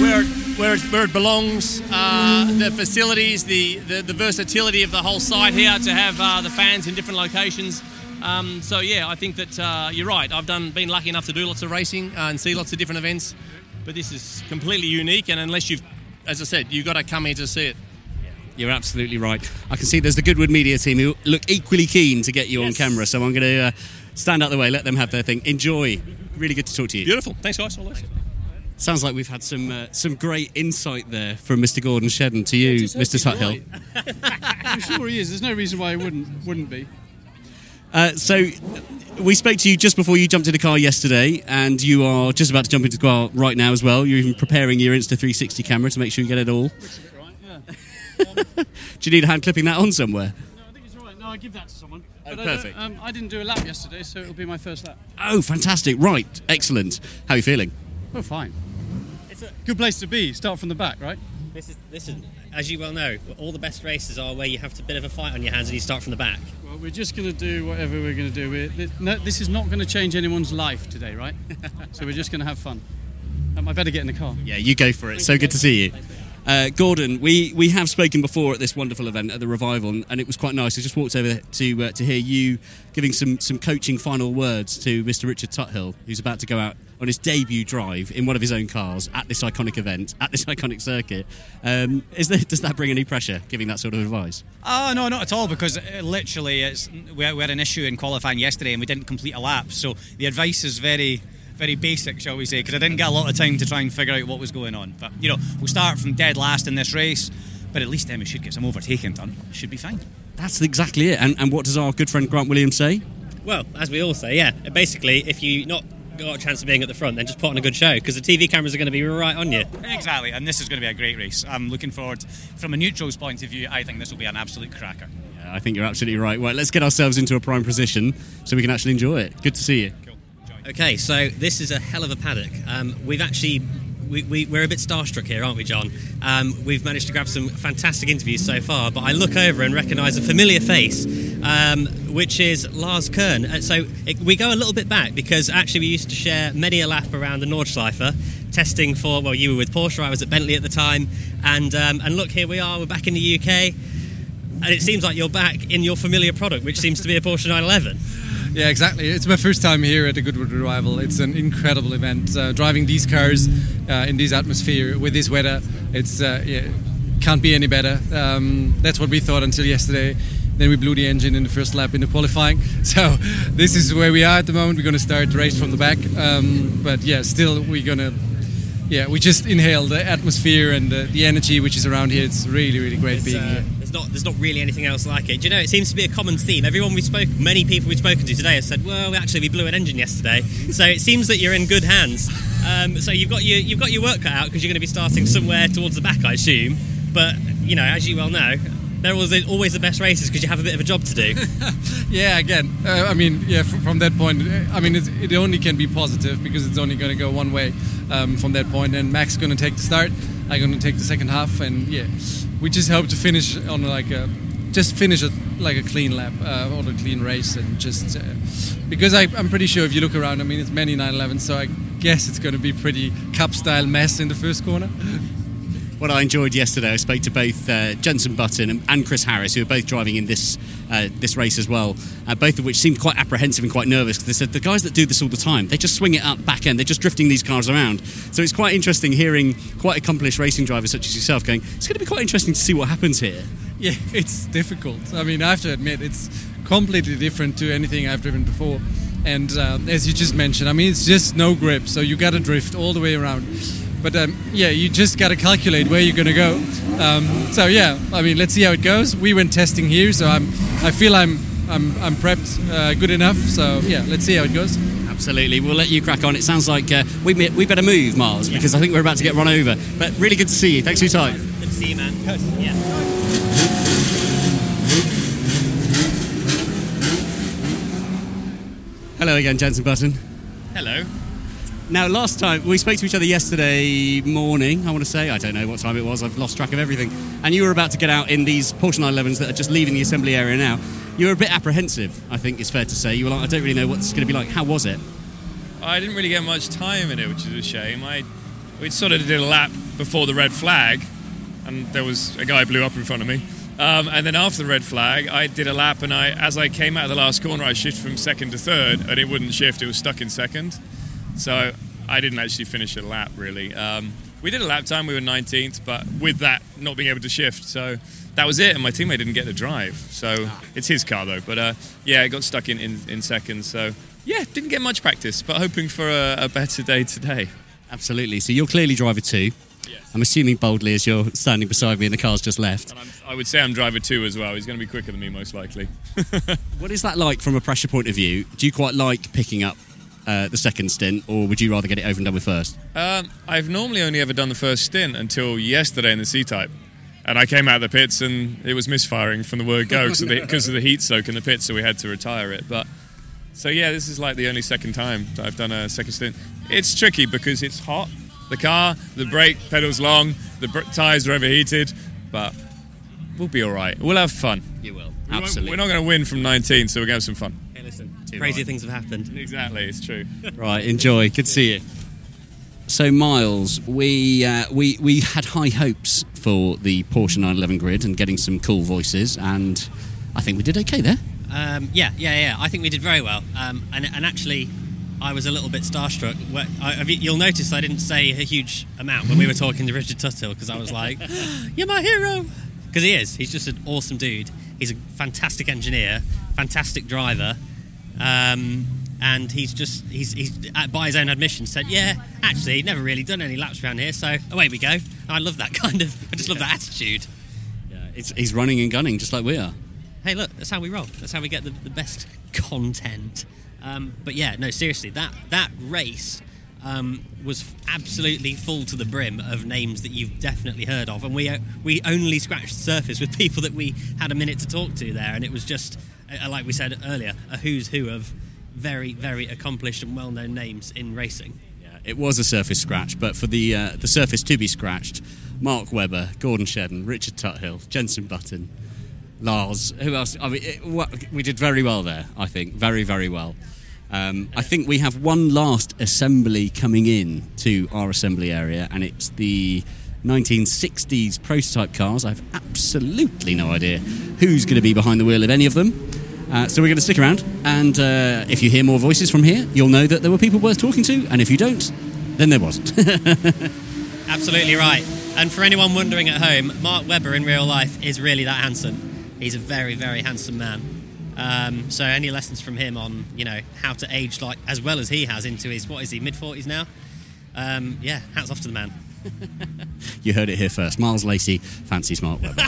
where it, where it, where it belongs, uh, the facilities, the, the the versatility of the whole site here to have uh, the fans in different locations. Um, so yeah, I think that uh, you're right. I've done been lucky enough to do lots of racing uh, and see lots of different events, but this is completely unique. And unless you've, as I said, you've got to come here to see it. You're absolutely right. I can see there's the Goodwood media team who look equally keen to get you on camera, so I'm going to uh, stand out the way, let them have their thing. Enjoy. Really good to talk to you. Beautiful. Thanks, guys. All. Sounds like we've had some uh, some great insight there from Mr. Gordon Shedden to you, Mr. Tuthill. I'm sure he is. There's no reason why he wouldn't wouldn't be. Uh, so we spoke to you just before you jumped in the car yesterday, and you are just about to jump into the car right now as well. You're even preparing your Insta 360 camera to make sure you get it all. Do you need a hand clipping that on somewhere? No, I think it's right, no, I give that to someone. Oh, But I perfect. um, I didn't do a lap yesterday, so it'll be my first lap. Oh, fantastic! Right, excellent. How are you feeling? Oh, fine. It's a good place to be. Start from the back, right? This is this is as you well know, all the best races are where you have a bit of a fight on your hands and you start from the back. Well, we're just going to do whatever we're going to do. We're, th- no, this is not going to change anyone's life today, right? so we're just going to have fun. Um, I better get in the car. Yeah, you go for it. So good to see you. Uh, Gordon, we, we have spoken before at this wonderful event at the Revival, and, and it was quite nice. I just walked over to uh, to hear you giving some, some coaching final words to Mr. Richard Tuthill, who's about to go out on his debut drive in one of his own cars at this iconic event, at this iconic circuit. Um, is there, does that bring any pressure, giving that sort of advice? Oh no, not at all. Because uh, literally, it's we had an issue in qualifying yesterday, and we didn't complete a lap. So the advice is very, very basic, shall we say? Because I didn't get a lot of time to try and figure out what was going on. But you know, we'll start from dead last in this race. But at least then we should get some overtaking done. Should be fine. That's exactly it. And, and what does our good friend Grant Williams say? Well, as we all say, yeah. Basically, if you not got a chance of being at the front, then just put on a good show because the TV cameras are going to be right on you. Exactly, and this is going to be a great race. I'm looking forward. From a neutral's point of view, I think this will be an absolute cracker. Yeah, I think you're absolutely right. Well, let's get ourselves into a prime position so we can actually enjoy it. Good to see you. Okay, so this is a hell of a paddock. Um, we've actually. We, we, we're a bit starstruck here, aren't we, John? Um, we've managed to grab some fantastic interviews so far, but I look over and recognise a familiar face, um, which is Lars Kern. Uh, so it, we go a little bit back because actually we used to share many a lap around the Nordschleife, testing for, well, you were with Porsche, I was at Bentley at the time, and, um, and look, here we are, we're back in the UK, and it seems like you're back in your familiar product, which seems to be a Porsche 911. Yeah, exactly. It's my first time here at the Goodwood Revival. It's an incredible event. Uh, driving these cars uh, in this atmosphere with this weather, it's uh, yeah, can't be any better. Um, that's what we thought until yesterday. Then we blew the engine in the first lap in the qualifying. So this is where we are at the moment. We're going to start the race from the back. Um, but yeah, still we're going to yeah, we just inhale the atmosphere and the, the energy which is around here. It's really, really great being here. There's not, there's not really anything else like it. Do you know? It seems to be a common theme. Everyone we spoke, many people we've spoken to today have said, "Well, actually, we blew an engine yesterday." So it seems that you're in good hands. Um, so you've got your you've got your work cut out because you're going to be starting somewhere towards the back, I assume. But you know, as you well know, they're always always the best races because you have a bit of a job to do. yeah, again, uh, I mean, yeah, from, from that point, I mean, it's, it only can be positive because it's only going to go one way um, from that point. And Max is going to take the start, I'm to take the second half, and yeah, we just hope to finish on like a, just finish it like a clean lap uh, or a clean race, and just uh, because I, I'm pretty sure if you look around, I mean, it's many 911, so I guess it's to be pretty cup style mess in the first corner. What I enjoyed yesterday, I spoke to both uh, Jenson Button and, Chris Harris, who are both driving in this uh, this race as well. Uh, both of which seemed quite apprehensive and quite nervous because they said the guys that do this all the time, they just swing it up back end. They're just drifting these cars around. So it's quite interesting hearing quite accomplished racing drivers such as yourself going. It's going to be quite interesting to see what happens here. Yeah, it's difficult. I mean, I have to admit, it's completely different to anything I've driven before. And uh, as you just mentioned, I mean, it's just no grip, so you got to drift all the way around. But um, yeah, you just got to calculate where you're going to go. Um, so yeah, I mean, let's see how it goes. We went testing here, so I'm, I feel I'm, I'm, I'm prepped uh, good enough. So yeah, let's see how it goes. Absolutely, we'll let you crack on. It sounds like uh, we we better move, Mars, because I think we're about to get run over. But really good to see you. Thanks for your time. Good to see you, man. Yeah. Hello again, Jenson Button. Hello. Now, last time we spoke to each other yesterday morning, I want to say, I don't know what time it was, I've lost track of everything. And you were about to get out in these Porsche 911s that are just leaving the assembly area now. You were a bit apprehensive, I think it's fair to say. You were like, I don't really know what's going to be like. How was it? I didn't really get much time in it, which is a shame. I we sort of did a lap before the red flag, and there was a guy blew up in front of me. Um, and then after the red flag, I did a lap, and I, as I came out of the last corner, I shifted from second to third, and it wouldn't shift; it was stuck in second. So I didn't actually finish a lap really. Um, we did a lap time; we were 19th, but with that not being able to shift, so that was it. And my teammate didn't get to drive, so it's his car though. But uh, yeah, it got stuck in, in in second. So yeah, didn't get much practice, but hoping for a, a better day today. Absolutely. So you're clearly driver two. I'm assuming boldly as you're standing beside me and the car's just left. I would say I'm driver two as well. He's going to be quicker than me, most likely. What is that like from a pressure point of view? Do you quite like picking up uh, the second stint, or would you rather get it over and done with first? Um, I've normally only ever done the first stint until yesterday in the C-Type. And I came out of the pits and it was misfiring from the word go because of, the- of the heat soak in the pits, so we had to retire it. But so yeah, this is like the only second time that I've done a second stint. It's tricky because it's hot. The car, the brake pedal's long, the br- tires are overheated, but we'll be all right. We'll have fun. You will. Absolutely. We're not going to win from 19, so we're going to have some fun. Hey, listen, Too crazy right. things have happened. Exactly, it's true. Right, enjoy. Good to see you. So Miles, we uh, we we had high hopes for the Porsche 911 grid and getting some cool voices, and I think we did okay there. Um, yeah, yeah, yeah. I think we did very well. Um, and, and actually, I was a little bit starstruck. I, I- you'll notice I didn't say a huge amount when we were talking to Richard Tuthill because I was like, "You're my hero," because he is. He's just an awesome dude. He's a fantastic engineer, fantastic driver, um, and he's just he's, he's uh, by his own admission said, "Yeah, actually, never really done any laps around here." So away we go. I love that kind of. I just love that attitude. It's, he's running and gunning just like we are. hey, look, that's how we roll. That's how we get the, the best content. Um, but yeah, no, seriously, that that race um, was absolutely full to the brim of names that you've definitely heard of, and we uh, we only scratched the surface with people that we had a minute to talk to there, and it was just like we said earlier, a who's who of very very accomplished and well known names in racing. Yeah, It was a surface scratch, but for the uh, the surface to be scratched, Mark Webber, Gordon Shedden, Richard Tuthill, Jenson Button, Lars, who else? I mean, it, we did very well there. I think very very well. Um, I think we have one last assembly coming in to our assembly area, and it's the 1960s prototype cars. I have absolutely no idea who's going to be behind the wheel of any of them. Uh, so we're going to stick around, and uh, if you hear more voices from here, you'll know that there were people worth talking to, and if you don't, then there wasn't. Absolutely right. And for anyone wondering at home, Mark Webber in real life is really that handsome. He's a very, very handsome man. Um, so any lessons from him on, you know, how to age like as well as he has into his what is he mid forties now? Um, yeah, hats off to the man. you heard it here first. Miles Lacey, fancy smart Webber.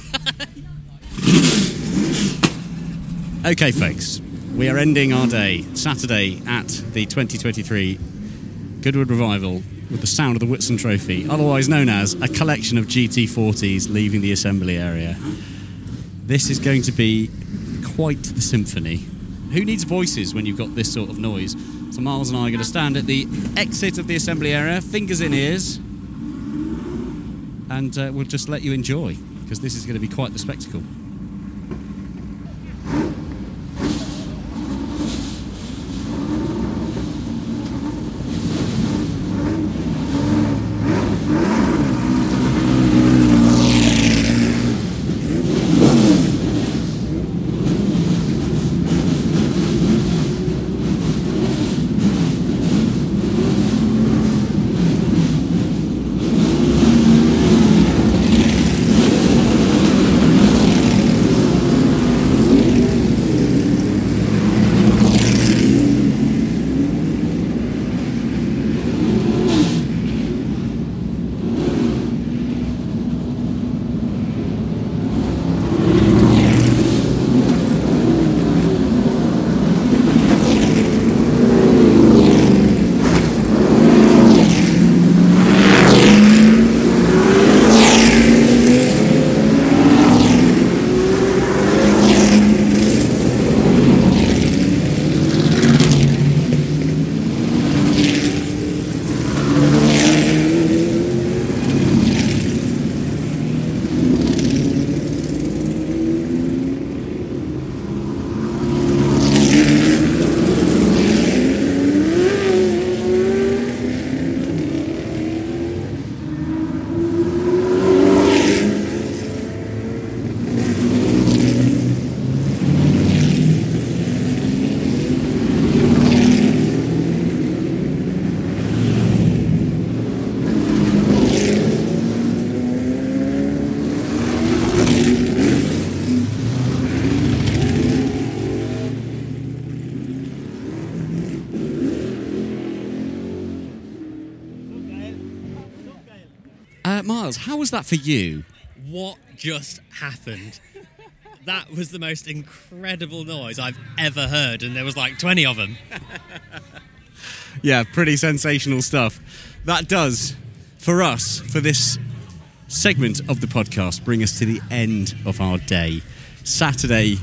okay, folks, we are ending our day Saturday at the 2023 Goodwood Revival with the sound of the Whitsun Trophy, otherwise known as a collection of GT40s leaving the assembly area. This is going to be quite the symphony. Who needs voices when you've got this sort of noise? So Miles and I are going to stand at the exit of the assembly area, fingers in ears, and uh, we'll just let you enjoy because this is going to be quite the spectacle. Was that for you? What just happened? That was the most incredible noise I've ever heard, and there was like 20 of them. Yeah, pretty sensational stuff. That does, for us, for this segment of the podcast, bring us to the end of our day. Saturday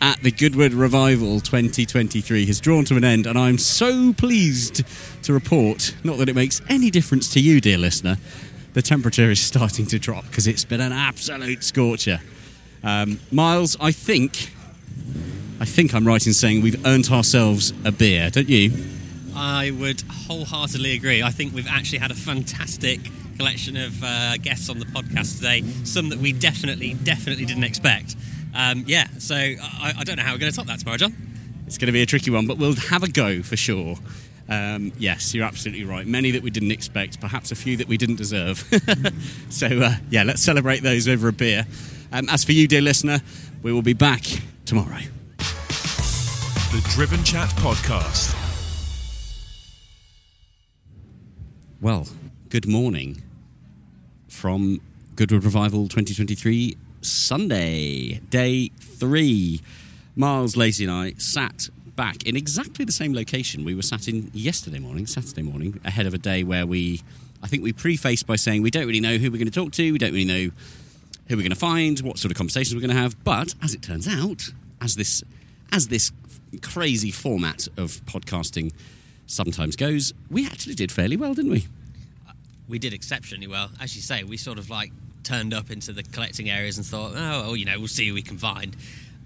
at the Goodwood Revival 2023 has drawn to an end, and I'm so pleased to report, not that it makes any difference to you, dear listener, the temperature is starting to drop because it's been an absolute scorcher. Um, Miles, I think, I think I'm right in saying we've earned ourselves a beer, don't you? I would wholeheartedly agree. I think we've actually had a fantastic collection of uh, guests on the podcast today. Some that we definitely, definitely didn't expect. Um, yeah, so I, I don't know how we're going to top that tomorrow, John. It's going to be a tricky one, but we'll have a go for sure. Um, yes, you're absolutely right. Many that we didn't expect, perhaps a few that we didn't deserve. so, uh, yeah, let's celebrate those over a beer. Um, as for you, dear listener, we will be back tomorrow. The Driven Chat Podcast. Well, good morning from Goodwood Revival 2023 Sunday, day three. Miles, Lacey, and I sat back in exactly the same location we were sat in yesterday morning, Saturday morning, ahead of a day where we, I think we prefaced by saying we don't really know who we're going to talk to, we don't really know who we're going to find, what sort of conversations we're going to have. But as it turns out, as this, as this crazy format of podcasting sometimes goes, we actually did fairly well, didn't we? we did exceptionally well. As you say, we sort of like turned up into the collecting areas and thought, oh, well, you know, we'll see who we can find.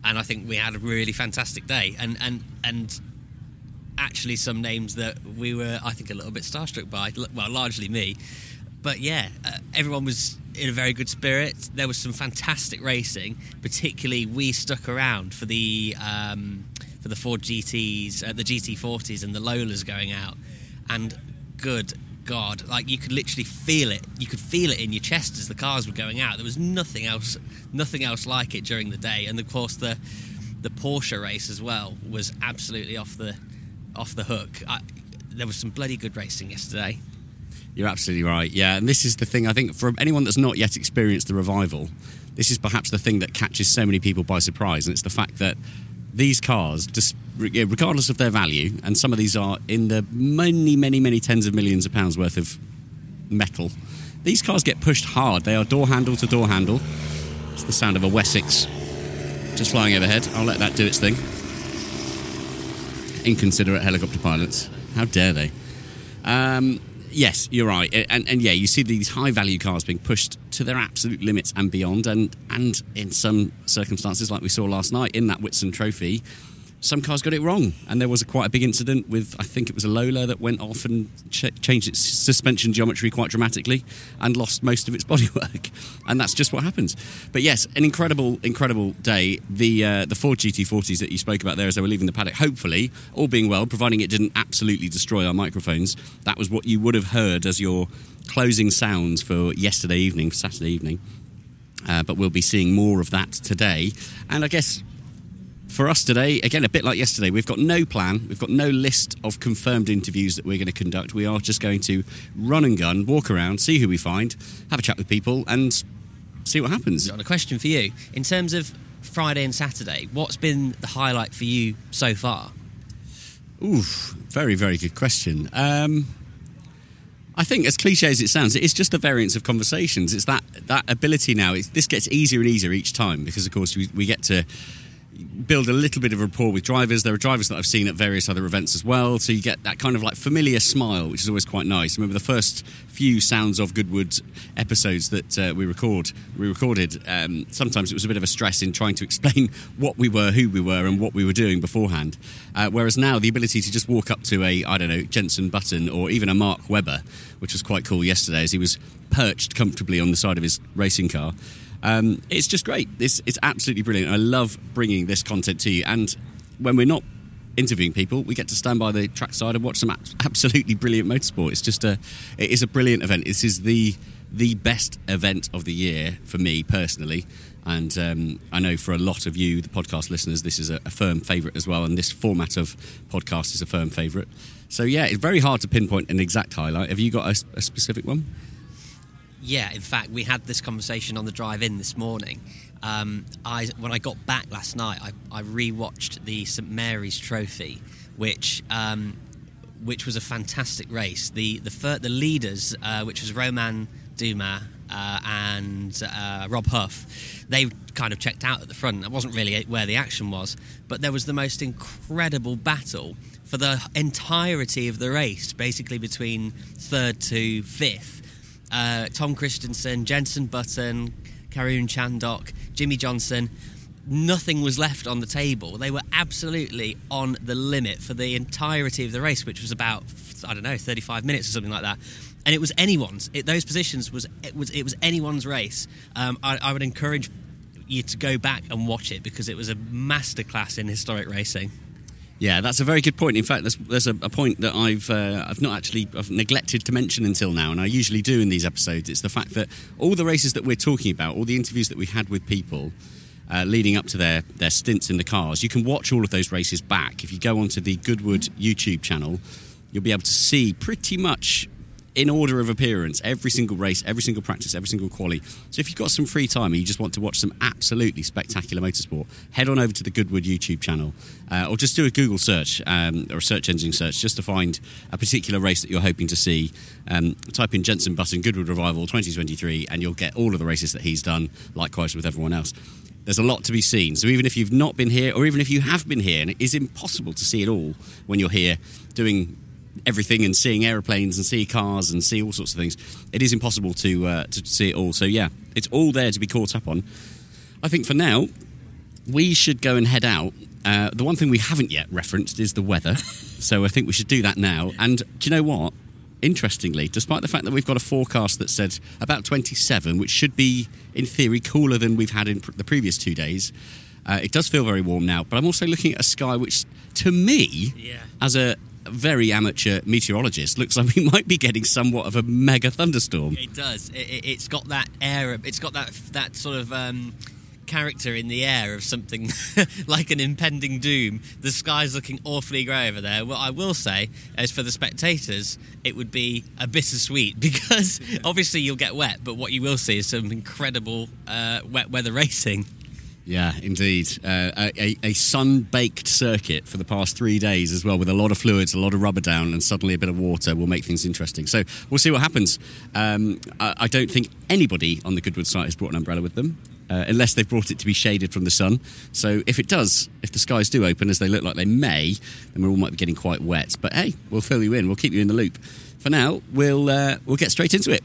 And I think we had a really fantastic day. And and and actually, some names that we were, I think, a little bit starstruck by. Well, largely me, but yeah, uh, everyone was in a very good spirit. There was some fantastic racing. Particularly, we stuck around for the um, for the Ford GTS, uh, the GT40s, and the Lolas going out. And good God, like you could literally feel it. You could feel it in your chest as the cars were going out. There was nothing else, nothing else like it during the day. And of course, the the Porsche race as well was absolutely off the off the hook. I, there was some bloody good racing yesterday. You're absolutely right. Yeah, and this is the thing. I think for anyone that's not yet experienced the revival, this is perhaps the thing that catches so many people by surprise, and it's the fact that these cars, regardless of their value, and some of these are in the many, many, many tens of millions of pounds worth of metal. These cars get pushed hard. They are door handle to door handle. It's the sound of a Wessex just flying overhead. I'll let that do its thing. Inconsiderate helicopter pilots. How dare they? Um, yes, you're right. And, and yeah, you see these high value cars being pushed to their absolute limits and beyond. And, and in some circumstances, like we saw last night in that Whitsun Trophy, some cars got it wrong, and there was a quite a big incident with I think it was a Lola that went off and ch- changed its suspension geometry quite dramatically and lost most of its bodywork, and that's just what happens. But yes, an incredible, incredible day. The uh, the Ford GT40s that you spoke about there as they were leaving the paddock, hopefully all being well, providing it didn't absolutely destroy our microphones. That was what you would have heard as your closing sounds for yesterday evening, Saturday evening. Uh, but we'll be seeing more of that today, and I guess for us today, again, a bit like yesterday, we've got no plan. We've got no list of confirmed interviews that we're going to conduct. We are just going to run and gun, walk around, see who we find, have a chat with people, and see what happens. Got a question for you. In terms of Friday and Saturday, what's been the highlight for you so far? Oof, very, very good question. Um, I think, as cliche as it sounds, it's just the variance of conversations. It's that that ability now. this gets easier and easier each time because, of course, we, we get to build a little bit of rapport with drivers. There are drivers that I've seen at various other events as well, so you get that kind of like familiar smile, which is always quite nice. Remember the first few Sounds of Goodwood episodes that uh, we record, we recorded. Um, sometimes it was a bit of a stress in trying to explain what we were, who we were, and what we were doing beforehand. Uh, whereas now the ability to just walk up to a I don't know Jenson Button or even a Mark Webber, which was quite cool yesterday, as he was perched comfortably on the side of his racing car. Um, it's just great. It's, it's absolutely brilliant. I love bringing this content to you. And when we're not interviewing people, we get to stand by the trackside and watch some absolutely brilliant motorsport. It's just a, it is a brilliant event. This is the the best event of the year for me personally. And um, I know for a lot of you, the podcast listeners, this is a, a firm favourite as well. And this format of podcast is a firm favourite. So yeah, it's very hard to pinpoint an exact highlight. Have you got a, a specific one? Yeah, in fact, we had this conversation on the drive in this morning. Um, I when I got back last night, I, I rewatched the St Mary's Trophy, which um, which was a fantastic race. The the fir- the leaders, uh, which was Romain Dumas uh, and uh, Rob Huff, they kind of checked out at the front. That wasn't really where the action was, but there was the most incredible battle for the entirety of the race, basically between third to fifth uh, Tom Kristensen, Jenson Button, Karun Chandhok, Jimmie Johnson. nothing was left on the table. They were absolutely on the limit for the entirety of the race, which was about I don't know, 35 minutes or something like that. And it was anyone's. It, those positions was it was it was anyone's race. Um, I, I would encourage you to go back and watch it because it was a masterclass in historic racing. Yeah, that's a very good point. In fact, there's, there's a, a point that I've uh, I've not actually I've neglected to mention until now, and I usually do in these episodes. It's the fact that all the races that we're talking about, all the interviews that we had with people uh, leading up to their their stints in the cars, you can watch all of those races back if you go onto the Goodwood YouTube channel. You'll be able to see pretty much in order of appearance every single race, every single practice, every single quali. So if you've got some free time and you just want to watch some absolutely spectacular motorsport, head on over to the Goodwood YouTube channel uh, or just do a Google search um, or a search engine search just to find a particular race that you're hoping to see. Um, type in Jenson Button Goodwood Revival 2023 and you'll get all of the races that he's done, likewise with everyone else. There's a lot to be seen. So even if you've not been here, or even if you have been here, and it is impossible to see it all when you're here doing everything and seeing aeroplanes and see cars and see all sorts of things, it is impossible to uh, to see it all. So yeah, it's all there to be caught up on. I think for now, we should go and head out. Uh, the one thing we haven't yet referenced is the weather, so I think we should do that now. And do you know what? Interestingly, despite the fact that we've got a forecast that said about 27, which should be in theory cooler than we've had in pr- the previous two days, uh, it does feel very warm now. But I'm also looking at a sky which, to me, as a very amateur meteorologist, looks like we might be getting somewhat of a mega thunderstorm. It does. It, it's got that air. It's got that that sort of. Um, character in the air of something like an impending doom the sky's looking awfully grey over there what i will say is for the spectators it would be a bittersweet because obviously you'll get wet but what you will see is some incredible uh, wet weather racing Yeah, indeed. Uh, a, a sun baked circuit for the past three days as well, with a lot of fluids, a lot of rubber down, and suddenly a bit of water will make things interesting. So we'll see what happens. Um, I, I don't think anybody on the Goodwood site has brought an umbrella with them. Uh, unless they've brought it to be shaded from the sun. So if it does, if the skies do open as they look like they may, then we all might be getting quite wet. But hey, we'll fill you in. We'll keep you in the loop. For now, we'll uh, we'll get straight into it.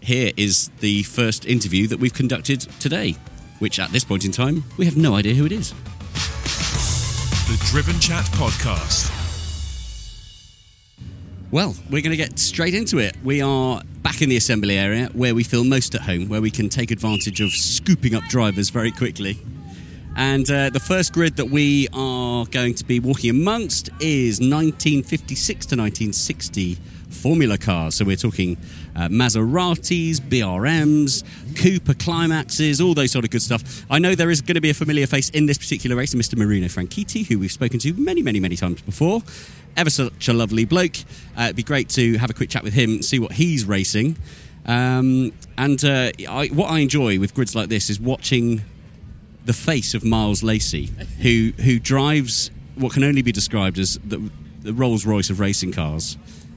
Here is the first interview that we've conducted today, which at this point in time we have no idea who it is. The Driven Chat Podcast. Well, we're going to get straight into it. We are back in the assembly area where we feel most at home, where we can take advantage of scooping up drivers very quickly. And uh, the first grid that we are going to be walking amongst is 1956 to 1960 Formula cars. So we're talking uh, Maseratis, BRMs, Cooper Climaxes, all those sort of good stuff. I know there is going to be a familiar face in this particular race, Mr. Marino Franchitti, who we've spoken to many, many, many times before. Ever such a lovely bloke. Uh, it'd be great to have a quick chat with him, and see what he's racing. Um, and uh, I, what I enjoy with grids like this is watching the face of Miles Lacey, who who drives what can only be described as the, the Rolls Royce of racing cars.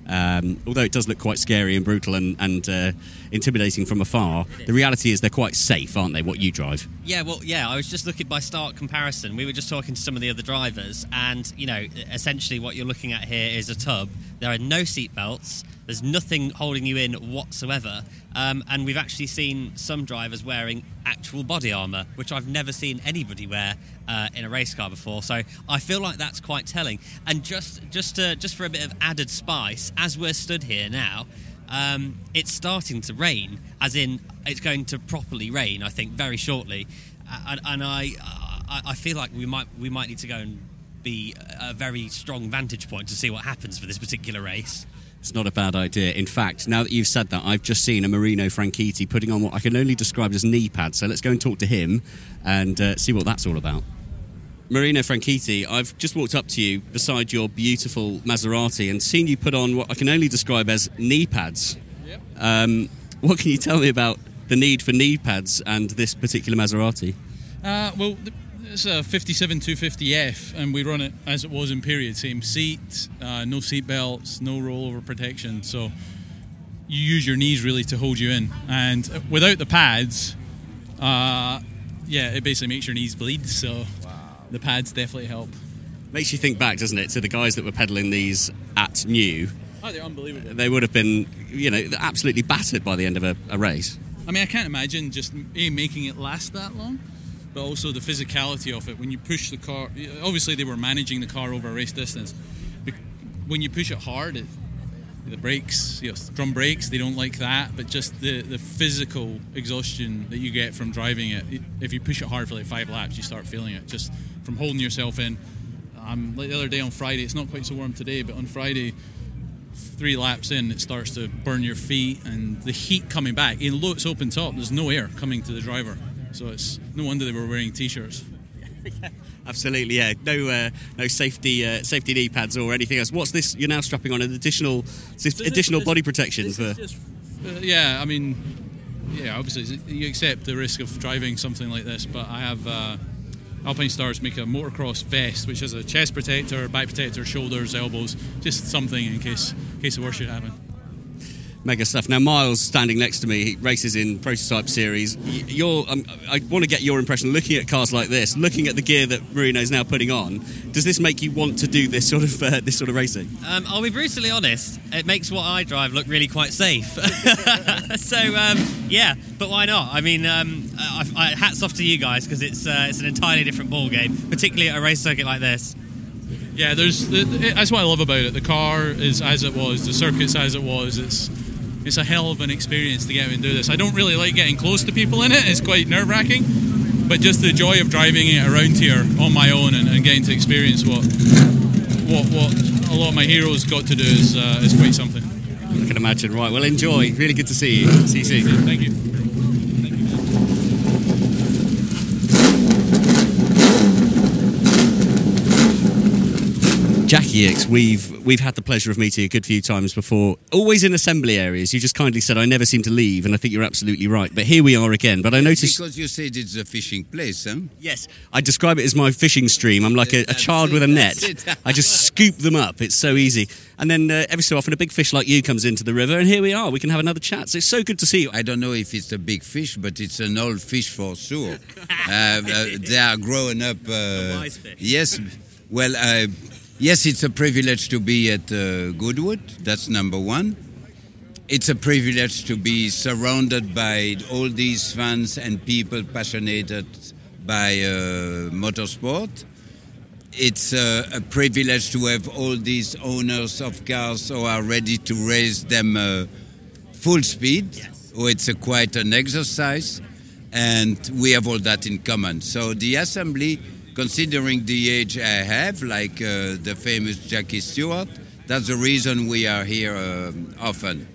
Um, although it does look quite scary and brutal and, and uh, intimidating from afar, the reality is they're quite safe, aren't they? What you drive? Yeah, well, yeah, I was just looking by stark comparison. We were just talking to some of the other drivers, and, you know, essentially what you're looking at here is a tub. There are no seat belts, there's nothing holding you in whatsoever. Um, and we've actually seen some drivers wearing actual body armour, which I've never seen anybody wear uh, in a race car before. So I feel like that's quite telling. And just just to, just for a bit of added spice, as we're stood here now, um, it's starting to rain. As in, it's going to properly rain. I think very shortly. And, and I, I I feel like we might we might need to go and be a very strong vantage point to see what happens for this particular race. It's not a bad idea. In fact, now that you've said that, I've just seen a Marino Franchitti putting on what I can only describe as knee pads. So let's go and talk to him and uh, see what that's all about. Marino Franchitti, I've just walked up to you beside your beautiful Maserati and seen you put on what I can only describe as knee pads. Yep. Um, what can you tell me about the need for knee pads and this particular Maserati? Uh, well, th- it's a 57 250F, and we run it as it was in period. Same seat, uh, no seat belts, no rollover protection. So you use your knees really to hold you in. And without the pads, uh, yeah, it basically makes your knees bleed. So the pads definitely help. Makes you think back, doesn't it, to the guys that were peddling these at New. Oh, they're unbelievable. They would have been, you know, absolutely battered by the end of a, a race. I mean, I can't imagine just A, making it last that long, but but also the physicality of it. When you push the car, obviously they were managing the car over a race distance. Bec- When you push it hard, it, the brakes, you know, drum brakes, they don't like that. But just the, the physical exhaustion that you get from driving it, if you push it hard for like five laps, you start feeling it just from holding yourself in. Um, like the other day on Friday, it's not quite so warm today, but on Friday, three laps in, it starts to burn your feet, and the heat coming back. Even though it's open top, there's no air coming to the driver, so it's no wonder they were wearing t-shirts. Absolutely, yeah. No, uh, no safety, uh, safety knee pads or anything else. What's this? You're now strapping on an additional, this additional body protection for. Uh, yeah, I mean, yeah, obviously you accept the risk of driving something like this, but I have uh, Alpinestars make a motocross vest, which has a chest protector, back protector, shoulders, elbows, just something in case in case the worst should happen. Mega stuff. Now, Miles standing next to me, he races in prototype series. Y- You're, um, I want to get your impression looking at cars like this, looking at the gear that Marino is now putting on. Does this make you want to do this sort of uh, this sort of racing? Um, I'll be brutally honest. It makes what I drive look really quite safe. so um, yeah, but why not? I mean, um, I, I, hats off to you guys because it's uh, it's an entirely different ball game, particularly at a race circuit like this. Yeah, there's the, the- that's what I love about it. The car is as it was, the circuit's as it was. It's it's a hell of an experience to get out and do this. I don't really like getting close to people in it. It's quite nerve wracking, but just the joy of driving it around here on my own and, and getting to experience what what what a lot of my heroes got to do is uh, is quite something. I can imagine. Right. Well, enjoy. Really good to see you. See you soon. Thank you. Jacky Ickx, we've we've had the pleasure of meeting you a good few times before. Always in assembly areas. You just kindly said I never seem to leave, and I think you're absolutely right. But here we are again. But I noticed Because you said it's a fishing place, huh? Yes. I describe it as my fishing stream. I'm like a, a child it, with a net. I just scoop them up. It's so easy. And then uh, every so often, a big fish like you comes into the river, and here we are. We can have another chat. So it's so good to see you. I don't know if it's a big fish, but it's an old fish for sure. uh, uh, they are growing up. Uh. Yes. Well, uh, yes, it's a privilege to be at uh, Goodwood. That's number one. It's a privilege to be surrounded by all these fans and people passionate by uh, motorsport. It's uh, a privilege to have all these owners of cars who are ready to raise them uh, full speed. Oh, it's a quite an exercise, and we have all that in common. So the assembly, considering the age I have, like uh, the famous Jackie Stewart, that's the reason we are here uh, often.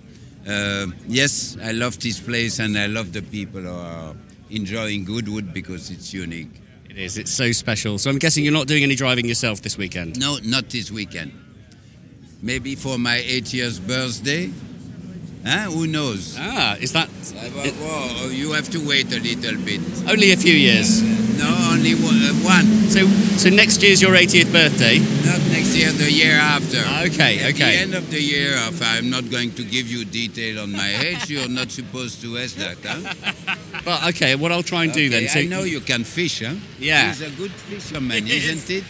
Uh, yes, I love this place, and I love the people who are enjoying Goodwood because it's unique. It is. It's so special. So I'm guessing you're not doing any driving yourself this weekend. No, not this weekend. Maybe for my eight years birthday. Huh? Who knows? Ah, is that? Well, you have to wait a little bit. Only a few years. No, only one. Uh. So, so next year's your 80th birthday. Not next year, the year after. Okay, At okay. the end of the year, if I'm not going to give you detail on my age, you're not supposed to ask that, huh? But okay, what I'll try and do then. Okay, So I know you can fish, huh? Yeah. He's a good fisherman, isn't it?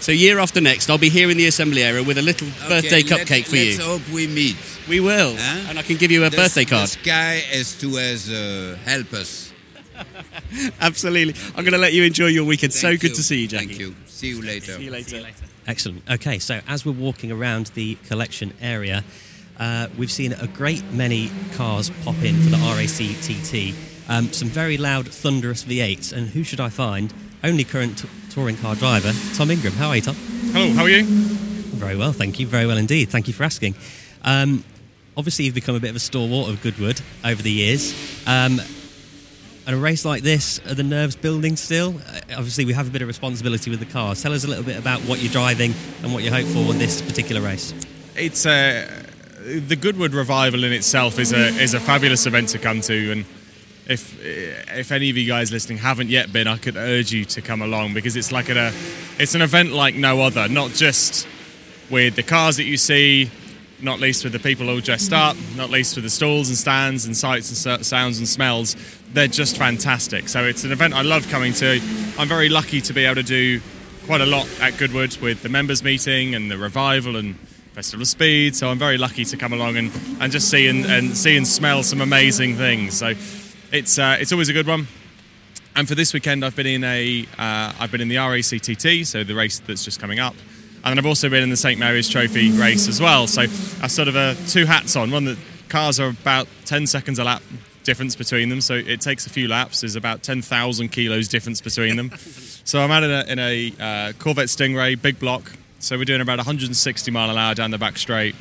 So year after next, I'll be here in the assembly area with a little birthday Okay, cupcake let's, for you. Let's hope we meet. We will, Huh? and I can give you a The- birthday card. The sky has to as uh, help us. Absolutely. I'm going to let you enjoy your weekend. so Thank good to see you, Jackie. Thank you. See you later. See you later. Excellent. Okay, so as we're walking around the collection area, uh, we've seen a great many cars pop in for the RAC TT. Um, some very loud, thunderous V8s, and who should I find? Only current t- touring car driver, Tom Ingram. How are you, Tom? Hello, how are you? Very well, thank you. Very well indeed. Thank you for asking. Um, obviously, you've become a bit of a stalwart of Goodwood over the years. Um, and a race like this, are the nerves building still? Uh, obviously, we have a bit of responsibility with the cars. Tell us a little bit about what you're driving and what you hope for in this particular race. It's uh, the Goodwood revival in itself is a is a fabulous event to come to, and if if any of you guys listening haven't yet been, I could urge you to come along because it's like a it's an event like no other. Not just with the cars that you see, not least with the people all dressed up, not least with the stalls and stands and sights and sounds and smells. They're just fantastic. So it's an event I love coming to. I'm very lucky to be able to do quite a lot at Goodwood with the members meeting and the revival and Festival of Speed. So I'm very lucky to come along and, and just see and, and see and smell some amazing things. So it's uh, it's always a good one. and for this weekend, I've been in a uh, I've been in the RACTT, so the race that's just coming up, and then I've also been in the St Mary's Trophy race as well. So I sort of uh, two hats on. One that cars are about 10 seconds a lap difference between them, so it takes a few laps. There's about 10,000 kilos difference between them. so I'm out in a, in a uh, Corvette Stingray, big block. So we're doing about 160 mile an hour down the back straight.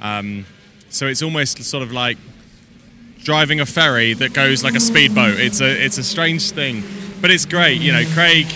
Um, so it's almost sort of like driving a ferry that goes like a speedboat. It's a it's a strange thing, but it's great. You know, Craig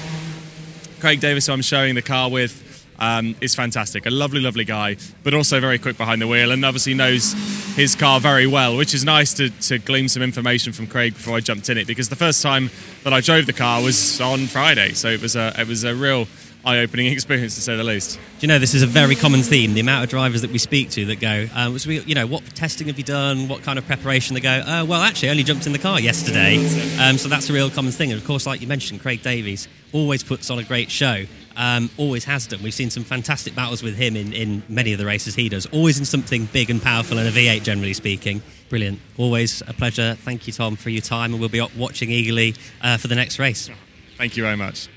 Craig Davis, who I'm showing the car with, um, is fantastic. A lovely, lovely guy, but also very quick behind the wheel, and obviously knows his car very well, which is nice to, to glean some information from Craig before I jumped in it. Because the first time that I drove the car was on Friday, so it was a it was a real eye-opening experience to say the least. Do you know this is a very common theme? The amount of drivers that we speak to that go, um, so we, you know, what testing have you done? What kind of preparation? They go, oh, well, actually, I only jumped in the car yesterday. Um, so that's a real common thing. And of course, like you mentioned, Craig Davies always puts on a great show. Um, always has done. We've seen some fantastic battles with him in, in many of the races he does. Always in something big and powerful and a V8, generally speaking. Brilliant. Always a pleasure. Thank you, Tom, for your time, and we'll be watching eagerly uh, for the next race. Thank you very much.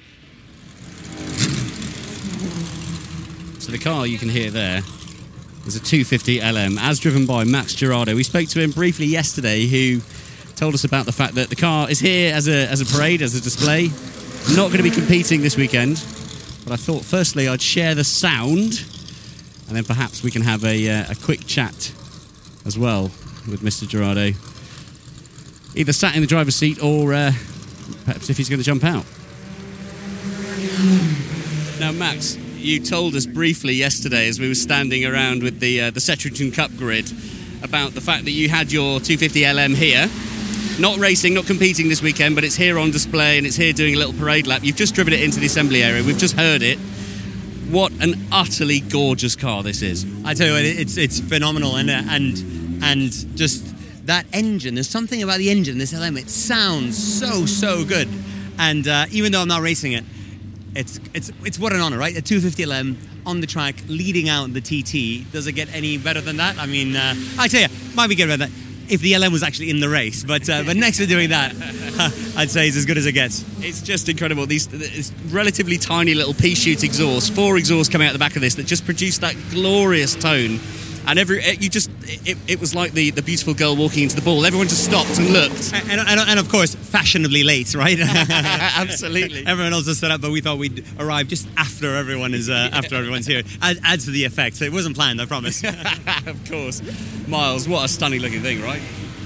So the car you can hear there is a 250 LM, as driven by Max Girardo. We spoke to him briefly yesterday, who told us about the fact that the car is here as a, as a parade, as a display. Not going to be competing this weekend, but I thought firstly I'd share the sound, and then perhaps we can have a, uh, a quick chat as well with Mr. Girardo. Either sat in the driver's seat or uh, perhaps if he's going to jump out. Now, Max, you told us briefly yesterday as we were standing around with the uh, the Settrington Cup grid about the fact that you had your 250 LM here. Not racing, not competing this weekend, but it's here on display and it's here doing a little parade lap. You've just driven it into the assembly area. We've just heard it. What an utterly gorgeous car this is. I tell you what, it's it's phenomenal, and uh, and and just that engine. There's something about the engine. This LM, it sounds so so good, and uh, even though I'm not racing it, it's it's it's what an honor, right? A 250 LM on the track, leading out the TT. Does it get any better than that? I mean, uh, I tell you, might be good about that if the LM was actually in the race. But uh, but next to doing that, I'd say it's as good as it gets. It's just incredible. These it's relatively tiny little pea shoot exhausts, four exhausts coming out the back of this that just produce that glorious tone. And every you just it, it was like the, the beautiful girl walking into the ball. Everyone just stopped and looked. And, and, and of course, fashionably late, right? Absolutely. Everyone else has set up, but we thought we'd arrive just after everyone is uh, after everyone's here. Add, adds to the effect. So it wasn't planned, I promise. of course. Miles, what a stunning looking thing, right?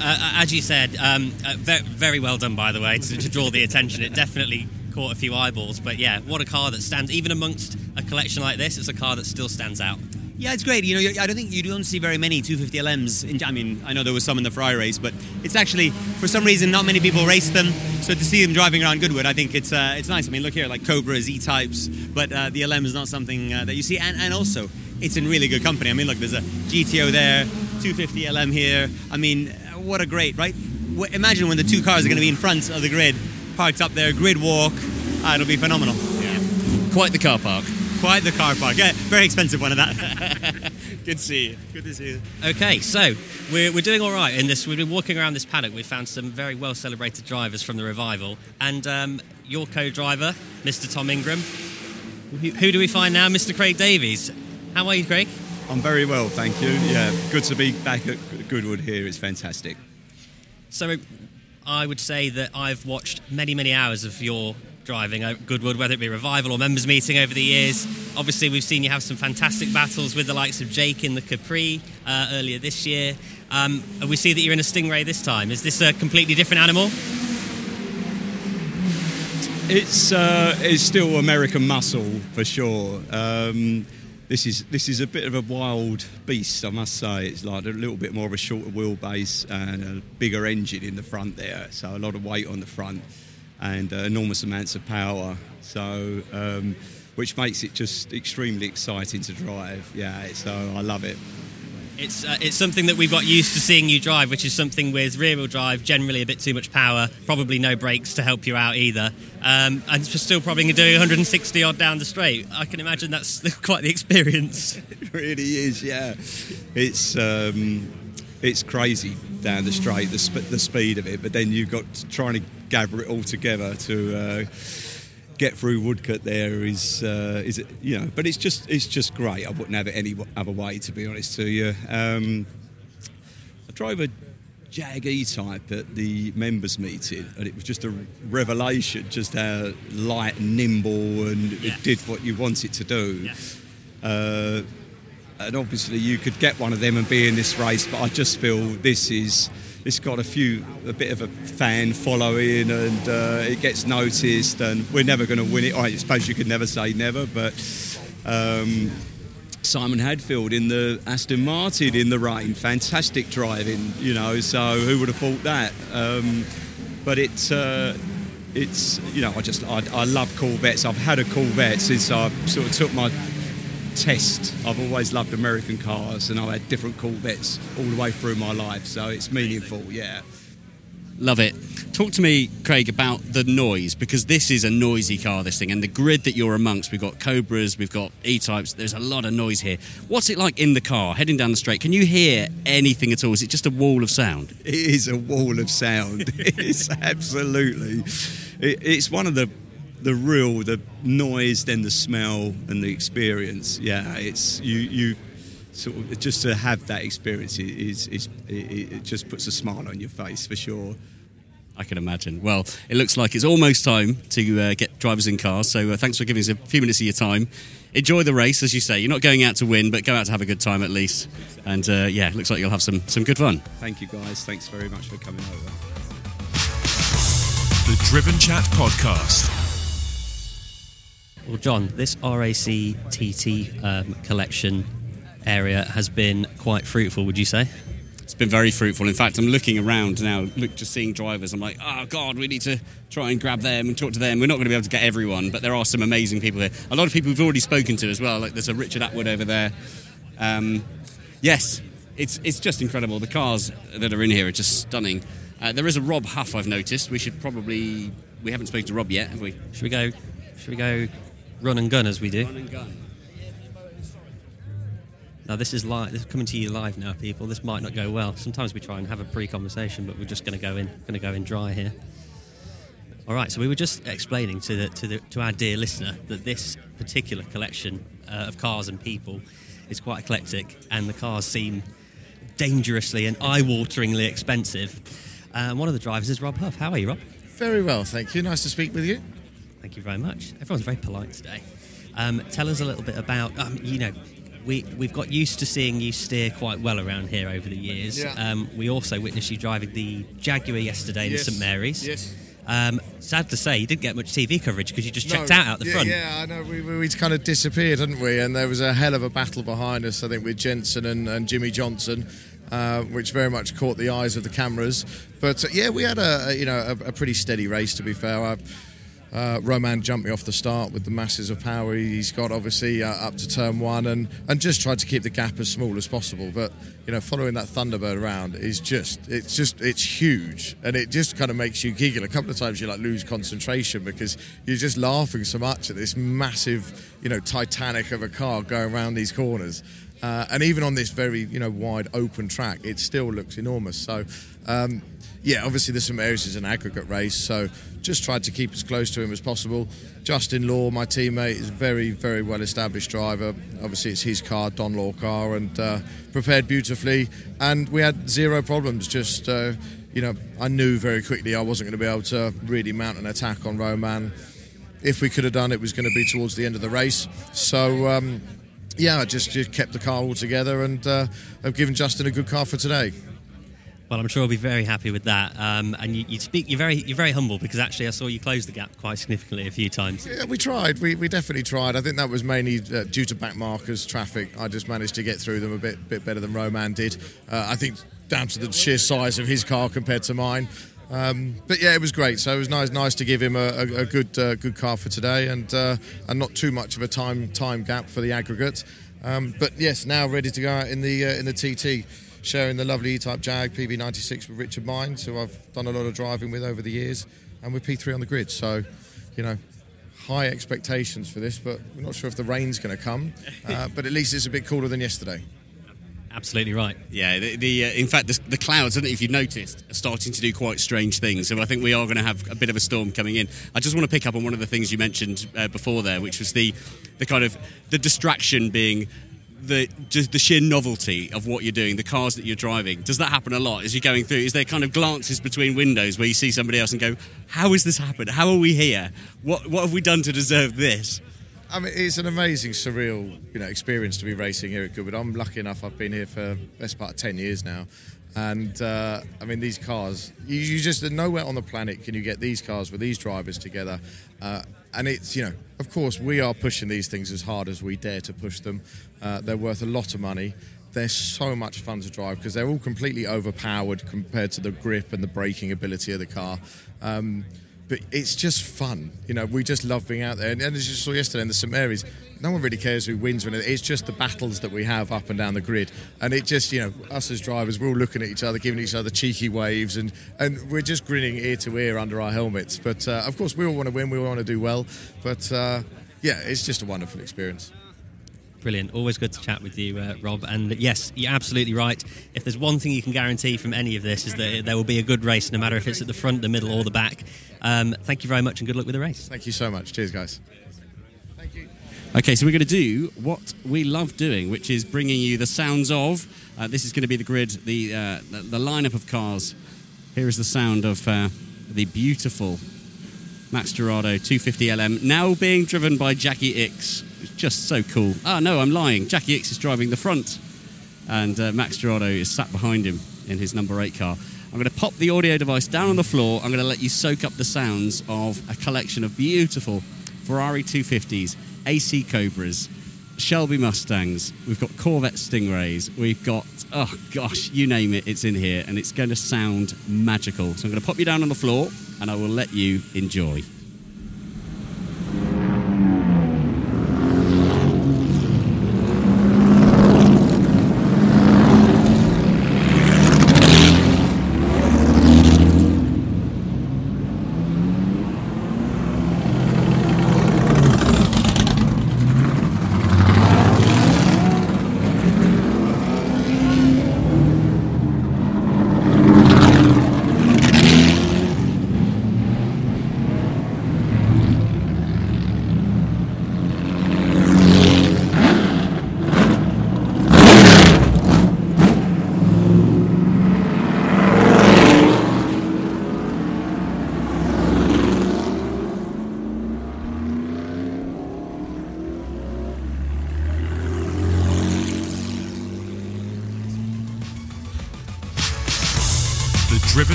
Uh, as you said, um, uh, very, very well done, by the way, to, to draw the attention. It definitely caught a few eyeballs, but yeah, what a car that stands, even amongst a collection like this, it's a car that still stands out. Yeah, it's great. You know, I don't think you don't see very many 250 LMs. In, I mean, I know there was some in the Ferrari race, but it's actually for some reason not many people race them. So to see them driving around Goodwood, I think it's uh, it's nice. I mean, look here, like Cobras, E-types, but uh, the LM is not something uh, that you see. And, and also, it's in really good company. I mean, look, there's a GTO there, 250 LM here. I mean, what a great right. Imagine when the two cars are going to be in front of the grid, parked up there, grid walk. It'll be phenomenal. Yeah. Quite the car park. Quite the car park. Yeah, very expensive one of that. Good to see you. Good to see you. Okay, so we're, we're doing all right in this. We've been walking around this paddock. We've found some very well celebrated drivers from the revival, and um, your co-driver, Mr. Tom Ingram. Who, who do we find now, Mr. Craig Davies? How are you, Craig? I'm very well, thank you. Yeah, good to be back at Goodwood here. It's fantastic. So, I would say that I've watched many, many hours of your driving at Goodwood, whether it be revival or members meeting over the years. Obviously, we've seen you have some fantastic battles with the likes of Jake in the Capri uh, earlier this year. Um, and we see that you're in a Stingray this time. Is this a completely different animal? It's uh, it's still American muscle for sure. Um, this is this is a bit of a wild beast, I must say. It's like a little bit more of a shorter wheelbase and a bigger engine in the front there, so a lot of weight on the front and uh, enormous amounts of power. So, um, which makes it just extremely exciting to drive. Yeah, so I love it. It's uh, it's something that we've got used to seeing you drive, which is something with rear-wheel drive, generally a bit too much power, probably no brakes to help you out either, um, and still probably doing 160 odd down the straight. I can imagine that's quite the experience. it really is, yeah. It's um, it's crazy down the straight, the, sp- the speed of it, but then you've got trying to gather it all together to. Uh, get through Woodcote there is uh, is it, you know, but it's just it's just great. I wouldn't have it any other way, to be honest to you. Um, I drove a Jag E-Type at the members meeting, and it was just a revelation, just how light and nimble, and it did what you want it to do. Uh, and obviously, you could get one of them and be in this race, but I just feel this is it's got a few a bit of a fan following, and uh, it gets noticed, and we're never going to win it. I suppose you could never say never, but. Um, Simon Hadfield in the Aston Martin in the rain. Fantastic driving, you know. So who would have thought that? Um, but it's uh, it's you know I just I, I love Corvettes. I've had a Corvette since I sort of took my test. I've always loved American cars, and I've had different Corvettes all the way through my life. So it's meaningful, yeah. Love it. Talk to me, Craig, about the noise because this is a noisy car, this thing, and the grid that you're amongst. We've got Cobras, we've got E types. There's a lot of noise here. What's it like in the car, heading down the straight? Can you hear anything at all? Is it just a wall of sound? It is a wall of sound. it's absolutely. It, it's one of the the real the noise, then the smell and the experience. Yeah, it's you you sort of just to have that experience is is it, it just puts a smile on your face for sure. I can imagine. Well, it looks like it's almost time to uh, get drivers in cars. So uh, thanks for giving us a few minutes of your time. Enjoy the race, as you say. You're not going out to win, but go out to have a good time at least. And uh, yeah, looks like you'll have some some good fun. Thank you guys. Thanks very much for coming over. The Driven Chat Podcast. Well, John, this RAC TT um, collection area has been quite fruitful, would you say? It's been very fruitful. In fact, I'm looking around now, look, just seeing drivers. I'm like, oh God, we need to try and grab them and talk to them. We're not going to be able to get everyone, but there are some amazing people here. A lot of people we've already spoken to as well. Like there's a Richard Attwood over there. Um, yes, it's it's just incredible. The cars that are in here are just stunning. Uh, there is a Rob Huff I've noticed. We should probably we haven't spoken to Rob yet, have we? Should we go? Should we go run and gun as we do? Run and gun. Now this is live. This is coming to you live now, people. This might not go well. Sometimes we try and have a pre-conversation, but we're just going to go in, going to go in dry here. All right. So we were just explaining to the, to, the, to our dear listener that this particular collection uh, of cars and people is quite eclectic, and the cars seem dangerously and eye-wateringly expensive. Uh, one of the drivers is Rob Huff. How are you, Rob? Very well, thank you. Nice to speak with you. Thank you very much. Everyone's very polite today. Um, tell us a little bit about, um, you know, we, we've got used to seeing you steer quite well around here over the years. Yeah. Um, we also witnessed you driving the Jaguar yesterday in Yes, St Mary's. yes. Um, sad to say, you didn't get much TV coverage because you just checked No, out out the yeah, front. Yeah, I know. We, we, we kind of disappeared, hadn't we? And there was a hell of a battle behind us, I think, with Jenson and, and Jimmie Johnson. Uh, which very much caught the eyes of the cameras, but uh, yeah, we had a, a you know a, a pretty steady race. To be fair, I, uh, Romain jumped me off the start with the masses of power he's got, obviously uh, up to turn one, and and just tried to keep the gap as small as possible. But you know, following that Thunderbird around is just it's just it's huge, and it just kind of makes you giggle. A couple of times you like lose concentration because you're just laughing so much at this massive, you know, Titanic of a car going around these corners. Uh, and even on this very you know wide open track, it still looks enormous. So, um, yeah, obviously the St Mary's is an aggregate race, so just tried to keep as close to him as possible. Justin Law, my teammate, is a very very well established driver. Obviously it's his car, Don Law car, and uh, prepared beautifully. And we had zero problems. Just uh, you know, I knew very quickly I wasn't going to be able to really mount an attack on Romain. If we could have done it, was going to be towards the end of the race. So. Um, yeah, I just, just kept the car all together and uh, I've given Justin a good car for today. Well, I'm sure I'll be very happy with that. Um, and you, you speak, you're very, you're very humble because actually I saw you close the gap quite significantly a few times. Yeah, we tried. We, we definitely tried. I think that was mainly uh, due to back markers, traffic. I just managed to get through them a bit bit better than Romain did. Uh, I think down to the sheer size of his car compared to mine. Um, but yeah, it was great. So it was nice, nice to give him a, a, a good, uh, good car for today, and uh, and not too much of a time time gap for the aggregate. Um, but yes, now ready to go out in the uh, in the TT, sharing the lovely E-Type Jag PB96 with Richard Meins, who I've done a lot of driving with over the years, and with P3 on the grid. So, you know, high expectations for this, but we're not sure if the rain's going to come. Uh, but at least it's a bit cooler than yesterday. absolutely right. Yeah, the, the uh, in fact the, the clouds. I don't know if you've noticed, are starting to do quite strange things. So I think we are going to have a bit of a storm coming in. I just want to pick up on one of the things you mentioned uh, before there, which was the the kind of the distraction being the just the sheer novelty of what you're doing, the cars that you're driving. Does that happen a lot as you're going through? Is there kind of glances between windows where you see somebody else and go, "How has this happened? How are we here? What what have we done to deserve this?" I mean, it's an amazing, surreal, you know, experience to be racing here at Goodwood. I'm lucky enough; I've been here for best part of ten years now, and uh, I mean, these cars. You, you just nowhere on the planet can you get these cars with these drivers together, uh, and it's you know, of course, we are pushing these things as hard as we dare to push them. Uh, they're worth a lot of money. They're so much fun to drive because they're all completely overpowered compared to the grip and the braking ability of the car. Um, but it's just fun. You know, we just love being out there. And, and as you saw yesterday in the St Mary's, no one really cares who wins when it's just the battles that we have up and down the grid. And it just, you know, us as drivers, we're all looking at each other, giving each other cheeky waves, and, and we're just grinning ear to ear under our helmets. But uh, of course, we all want to win, we all want to do well. But uh, yeah, it's just a wonderful experience. Brilliant. Always good to chat with you, uh, Rob. And yes, you're absolutely right. If there's one thing you can guarantee from any of this, is that there will be a good race, no matter if it's at the front, the middle, or the back. Um, thank you very much, and good luck with the race. Thank you so much. Cheers, guys. Okay, so we're going to do what we love doing, which is bringing you the sounds of. Uh, this is going to be the grid, the, uh, the the lineup of cars. Here is the sound of uh, the beautiful Max Girardo 250 LM, now being driven by Jacky Ickx. It's just so cool. Ah, no, I'm lying. Jacky Ickx is driving the front, and uh, Max Girardo is sat behind him in his number eight car. I'm going to pop the audio device down on the floor. I'm going to let you soak up the sounds of a collection of beautiful Ferrari 250s, AC Cobras, Shelby Mustangs. We've got Corvette Stingrays. We've got, oh gosh, you name it, it's in here, and it's going to sound magical. So I'm going to pop you down on the floor, and I will let you enjoy.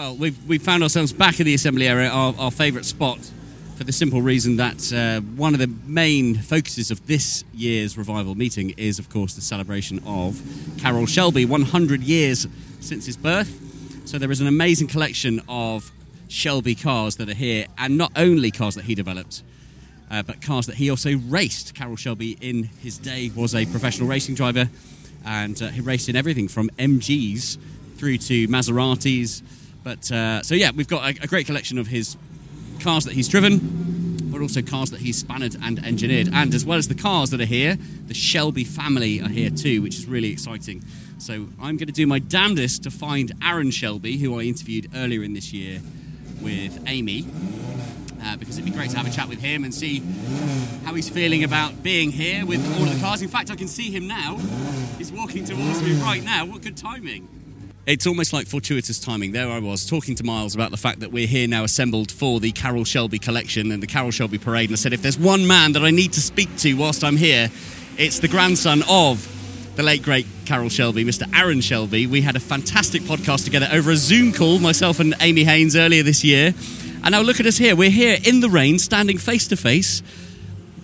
Well, we've, we've found ourselves back in the assembly area, our, our favourite spot, for the simple reason that uh, one of the main focuses of this year's revival meeting is, of course, the celebration of Carroll Shelby, 100 years since his birth. So there is an amazing collection of Shelby cars that are here, and not only cars that he developed, uh, but cars that he also raced. Carroll Shelby, in his day, was a professional racing driver, and uh, he raced in everything from MGs through to Maseratis. But uh, so yeah, we've got a, a great collection of his cars that he's driven, but also cars that he's spanned and engineered. And as well as the cars that are here, the Shelby family are here too, which is really exciting. So I'm going to do my damnedest to find Aaron Shelby, who I interviewed earlier in this year with Amy. Uh, because it'd be great to have a chat with him and see how he's feeling about being here with all of the cars. In fact, I can see him now. He's walking towards me right now. What good timing! It's almost like fortuitous timing. There I was talking to Miles about the fact that we're here now assembled for the Carroll Shelby collection and the Carroll Shelby parade. And I said, if there's one man that I need to speak to whilst I'm here, it's the grandson of the late great Carroll Shelby, Mr. Aaron Shelby. We had a fantastic podcast together over a Zoom call, myself and Amy Heynes, earlier this year. And now look at us here. We're here in the rain, standing face to face,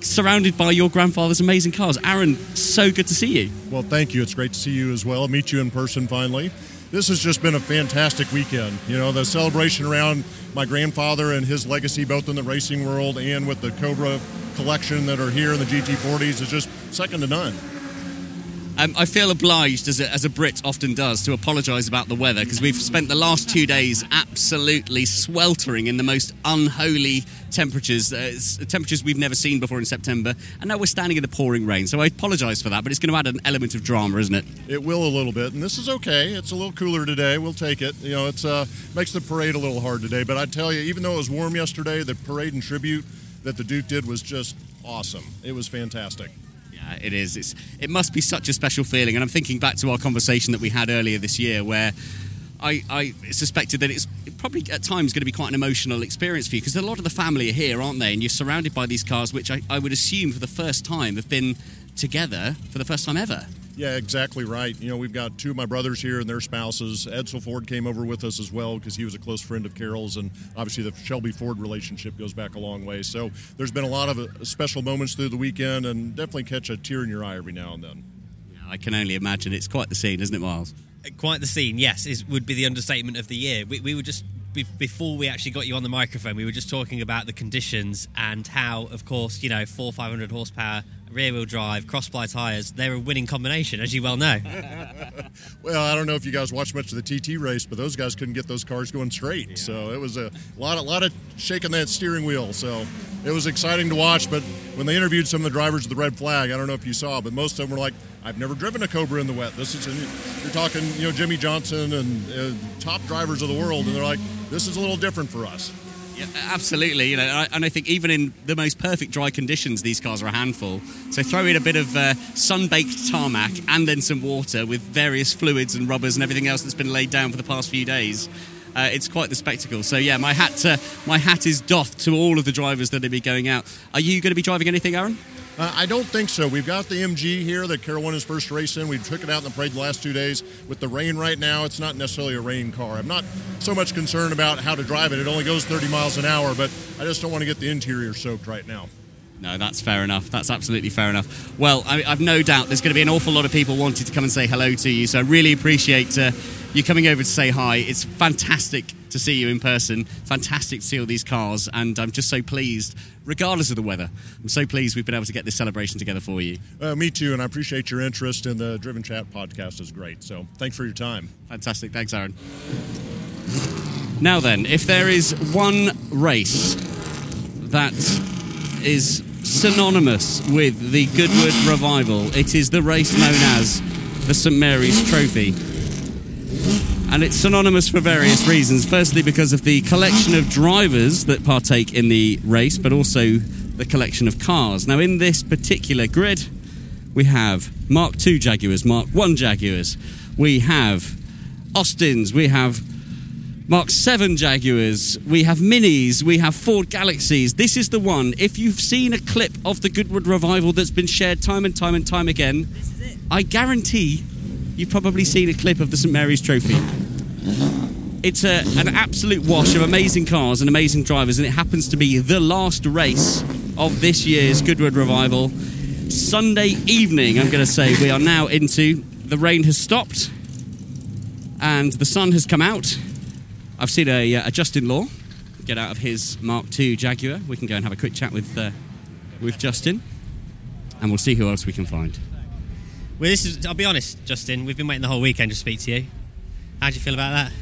surrounded by your grandfather's amazing cars. Aaron, so good to see you. Well, thank you. It's great to see you as well. Meet you in person finally. This has just been a fantastic weekend. You know, the celebration around my grandfather and his legacy, both in the racing world and with the Cobra collection that are here in the GT40s, is just second to none. Um, I feel obliged, as a, as a Brit often does, to apologise about the weather because we've spent the last two days absolutely sweltering in the most unholy temperatures, uh, temperatures we've never seen before in September, and now we're standing in the pouring rain. So I apologise for that, but it's going to add an element of drama, isn't it? It will a little bit, and this is okay. It's a little cooler today. We'll take it. You know, it's uh, makes the parade a little hard today. But I tell you, even though it was warm yesterday, the parade and tribute that the Duke did was just awesome. It was fantastic. It is. It's, it must be such a special feeling. And I'm thinking back to our conversation that we had earlier this year where I, I suspected that it's probably at times going to be quite an emotional experience for you because a lot of the family are here, aren't they? And you're surrounded by these cars, which I, I would assume for the first time have been together for the first time ever. Yeah, exactly right. You know, we've got two of my brothers here and their spouses. Edsel Ford came over with us as well because he was a close friend of Carroll's, and obviously the Shelby Ford relationship goes back a long way. So there's been a lot of uh, special moments through the weekend, and definitely catch a tear in your eye every now and then. I can only imagine. It's quite the scene, isn't it, Miles? Quite the scene, yes, is, would be the understatement of the year. We, we were just before we actually got you on the microphone, we were just talking about the conditions and how, of course, you know, four five hundred horsepower, rear wheel drive, cross ply tires. They're a winning combination, as you well know. Well, I don't know if you guys watched much of the TT race, but those guys couldn't get those cars going straight. So it was a lot, a lot of shaking that steering wheel. So it was exciting to watch. But when they interviewed some of the drivers of the red flag, I don't know if you saw, but most of them were like, "I've never driven a Cobra in the wet." This is you're talking, you know, Jimmie Johnson and uh, top drivers of the world, and they're like, "This is a little different for us." Yeah, absolutely. You know, and I think even in the most perfect dry conditions, these cars are a handful. So throw in a bit of uh, sun-baked tarmac and then some water with various fluids and rubbers and everything else that's been laid down for the past few days. Uh, it's quite the spectacle. So yeah, my hat uh, my hat is doffed to all of the drivers that will be going out. Are you going to be driving anything, Aaron? Uh, I don't think so. We've got the MG here that Carroll won his first race in. We took it out in the parade the last two days. With the rain right now, it's not necessarily a rain car. I'm not so much concerned about how to drive it. It only goes 30 miles an hour, but I just don't want to get the interior soaked right now. No, that's fair enough. That's absolutely fair enough. Well, I, I've no doubt there's going to be an awful lot of people wanting to come and say hello to you. So I really appreciate uh, you coming over to say hi. It's fantastic to see you in person. Fantastic to see all these cars, and I'm just so pleased, regardless of the weather. I'm so pleased we've been able to get this celebration together for you. Uh, me too, and I appreciate your interest in the Driven Chat podcast. is great. So thanks for your time. Fantastic. Thanks, Aaron. Now then, if there is one race that is synonymous with the Goodwood revival, it is the race known as the St Mary's Trophy. And it's synonymous for various reasons. Firstly, because of the collection of drivers that partake in the race, but also the collection of cars. Now, in this particular grid, we have Mark II Jaguars, Mark I Jaguars, we have Austins, we have Mark 7 Jaguars, we have Minis, we have Ford Galaxies. This is the one. If you've seen a clip of the Goodwood revival that's been shared time and time and time again, I guarantee you've probably seen a clip of the St Mary's Trophy. It's a, an absolute wash of amazing cars and amazing drivers, and it happens to be the last race of this year's Goodwood revival. Sunday evening, I'm going to say, we are now into. The rain has stopped and the sun has come out. I've seen a, uh, a Justin Law get out of his Mark II Jaguar. We can go and have a quick chat with uh, with Justin, and we'll see who else we can find. Well, this is. I'll be honest, Justin. We've been waiting the whole weekend to speak to you. How do you feel about that?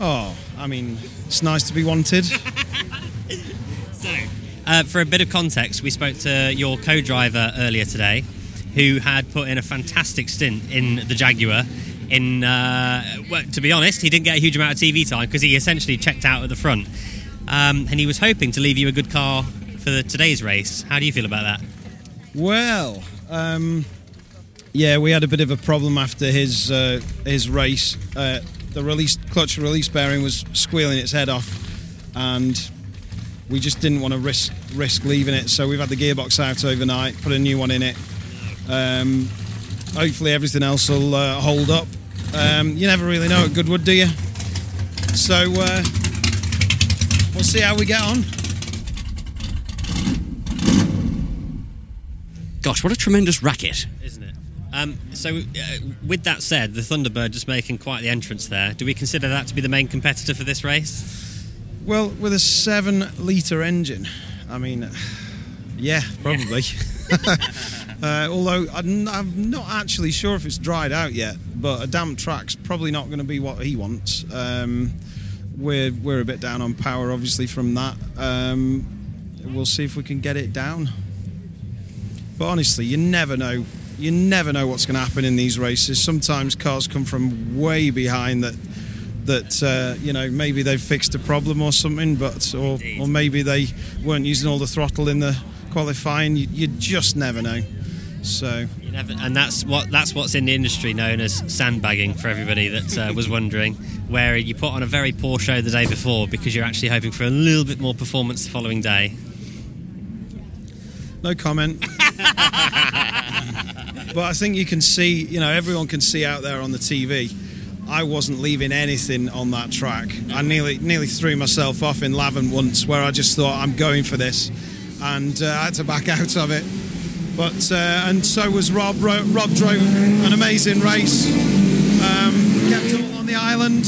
Oh, I mean, it's nice to be wanted. So, uh, for a bit of context, we spoke to your co-driver earlier today, who had put in a fantastic stint in the Jaguar. In, uh, well, to be honest, he didn't get a huge amount of TV time because he essentially checked out at the front, um, and he was hoping to leave you a good car for the, today's race. How do you feel about that? Well, um, yeah, we had a bit of a problem after his uh, his race. Uh, the release clutch release bearing was squealing its head off, and we just didn't want to risk risk leaving it. So we've had the gearbox out overnight, put a new one in it. Um, hopefully everything else will uh, hold up. Um, you never really know at Goodwood, do you? So uh, we'll see how we get on. Gosh, what a tremendous racket! Um, so, uh, with that said, the Thunderbird just making quite the entrance there. Do we consider that to be the main competitor for this race? Well, with a seven litre engine, I mean, yeah, probably. Uh, although I'm I'm not actually sure if it's dried out yet, but a damp track's probably not going to be what he wants. Um, we're we're a bit down on power, obviously, from that. Um, we'll see if we can get it down. But honestly, you never know. You never know what's going to happen in these races. Sometimes cars come from way behind that that uh, you know maybe they've fixed a problem or something, but or or maybe they weren't using all the throttle in the qualifying. You, you just never know. So You never, and that's what that's what's in the industry known as sandbagging for everybody that uh, was wondering, where you put on a very poor show the day before because you're actually hoping for a little bit more performance the following day. no comment. but I think you can see, you know, everyone can see out there on the TV. I wasn't leaving anything on that track. I nearly nearly threw myself off in Lavant once, where I just thought I'm going for this, and uh, I had to back out of it. But uh, and so was Rob. Ro- Rob drove an amazing race, um, kept all on the island.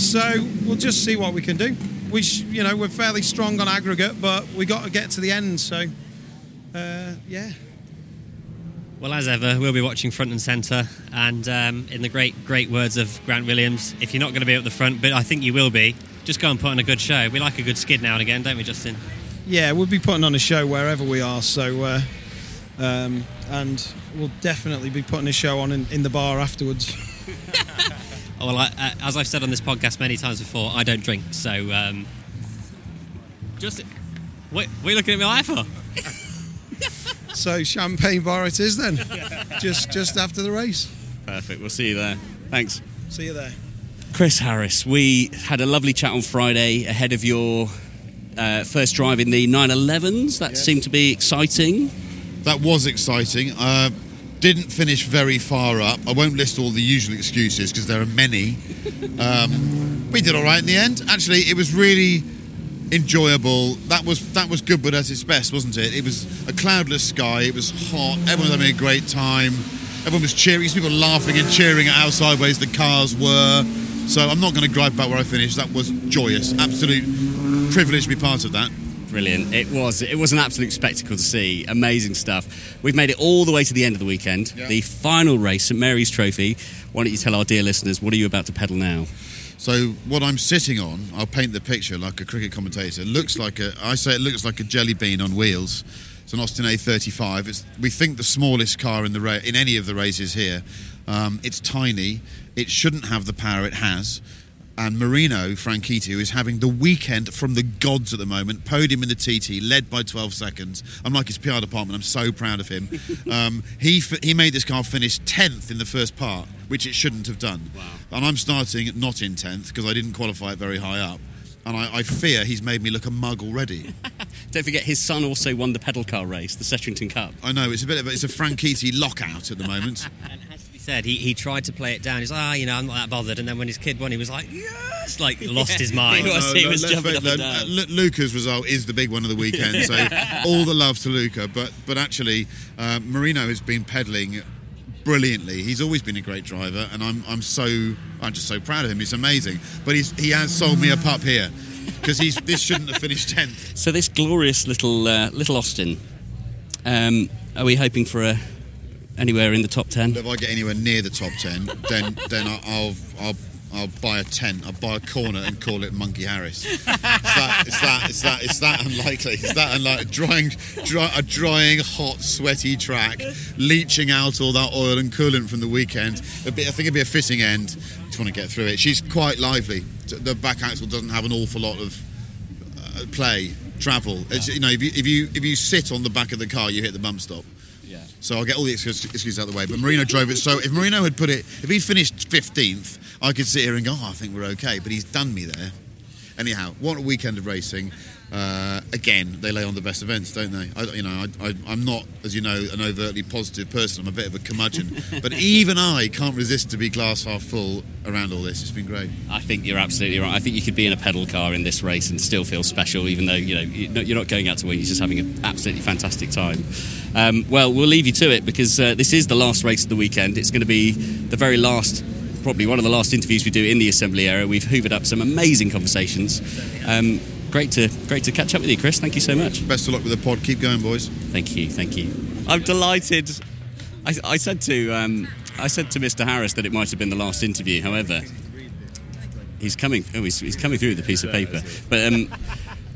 So we'll just see what we can do. We, sh- you know, we're fairly strong on aggregate, but we got to get to the end. So, uh, yeah. Well, as ever, we'll be watching front and centre. And um, in the great, great words of Grant Williams, if you're not going to be at the front, but I think you will be, just go and put on a good show. We like a good skid now and again, don't we, Justin? yeah, we'll be putting on a show wherever we are. So, uh, um, and we'll definitely be putting a show on in, in the bar afterwards. Oh, well, I, uh, as I've said on this podcast many times before, I don't drink. So, um, just what, what are you looking at me like for? so champagne bar it is then, just just after the race. Perfect. We'll see you there. Thanks. See you there. Chris Harris, we had a lovely chat on Friday ahead of your uh, first drive in the 911s. That seemed to be exciting. That was exciting. Uh, didn't finish very far up. I won't list all the usual excuses because there are many. Um, we did all right in the end. Actually, it was really enjoyable. That was that was Goodwood at its best, wasn't it? It was a cloudless sky. It was hot. Everyone was having a great time. Everyone was cheering. People laughing and cheering at how sideways the cars were. So I'm not going to gripe about where I finished. That was joyous. Absolute privilege to be part of that. Brilliant. It was. It was an absolute spectacle to see. Amazing stuff. We've made it all the way to the end of the weekend. Yeah. The final race, St Mary's Trophy. Why don't you tell our dear listeners what are you about to pedal now? So what I'm sitting on, I'll paint the picture like a cricket commentator. Looks like a, I say it looks like a jelly bean on wheels. It's an Austin A35. It's we think the smallest car in the ra- in any of the races here. Um, it's tiny. It shouldn't have the power it has. And Marino Franchitti, who is having the weekend from the gods at the moment, podium in the TT, led by 12 seconds. I'm like his PR department. I'm so proud of him. um, he f- he made this car finish 10th in the first part, which it shouldn't have done. And I'm starting not in 10th because I didn't qualify it very high up. And I, I fear he's made me look a mug already. Don't forget, his son also won the pedal car race, the Settrington Cup. I know it's a bit of a, it's a Franchitti lockout at the moment. He said he, he tried to play it down. He's like, ah, you know, I'm not that bothered. And then when his kid won, he was like, yes, like lost his mind. No, no, let's face- no, uh, Lu- Luca's result is the big one of the weekend, so all the love to Luca. But but actually, uh, Marino has been pedaling brilliantly. He's always been a great driver, and I'm I'm so I'm just so proud of him. He's amazing. But he's he has sold me a pup here because he's this shouldn't have finished tenth. So this glorious little uh, little Austin. Um, are we hoping for a anywhere in the top ten? If I get anywhere near the top ten, then then I'll I'll. I'll buy a tent. I'll buy a corner and call it Monkey Harris. It's that. It's that. It's that. Unlikely. It's that unlikely. Drying, dry, a drying, hot, sweaty track, leaching out all that oil and coolant from the weekend. I think it'd be a fitting end. Just want to get through it. She's quite lively. The back axle doesn't have an awful lot of uh, play, travel. It's, you know, if you, if you if you sit on the back of the car, you hit the bump stop. So I'll get all the excuses excuses out of the way. But Marino drove it. So if Marino had put it, if he finished 15th, I could sit here and go, oh, I think we're okay. But he's done me there. Anyhow, what a weekend of racing. Uh, again, they lay on the best events, don't they? I, you know, I, I, I'm not, as you know, an overtly positive person. I'm a bit of a curmudgeon. but even I can't resist to be glass half full around all this. It's been great. I think you're absolutely right. I think you could be in a pedal car in this race and still feel special, even though you know you're not- you're not going out to win. You're just having an absolutely fantastic time. Um, well, we'll leave you to it because uh, this is the last race of the weekend. It's going to be the very last, probably one of the last interviews we do in the assembly area. We've hoovered up some amazing conversations. Um, great to great to catch up with you, Chris. Thank you so much. Best of luck with the pod. Keep going, boys. Thank you. Thank you. I'm delighted. I, I said to um, I said to Mr. Harris that it might have been the last interview. However, he's coming. Oh, he's, he's coming through with a piece of paper. But um,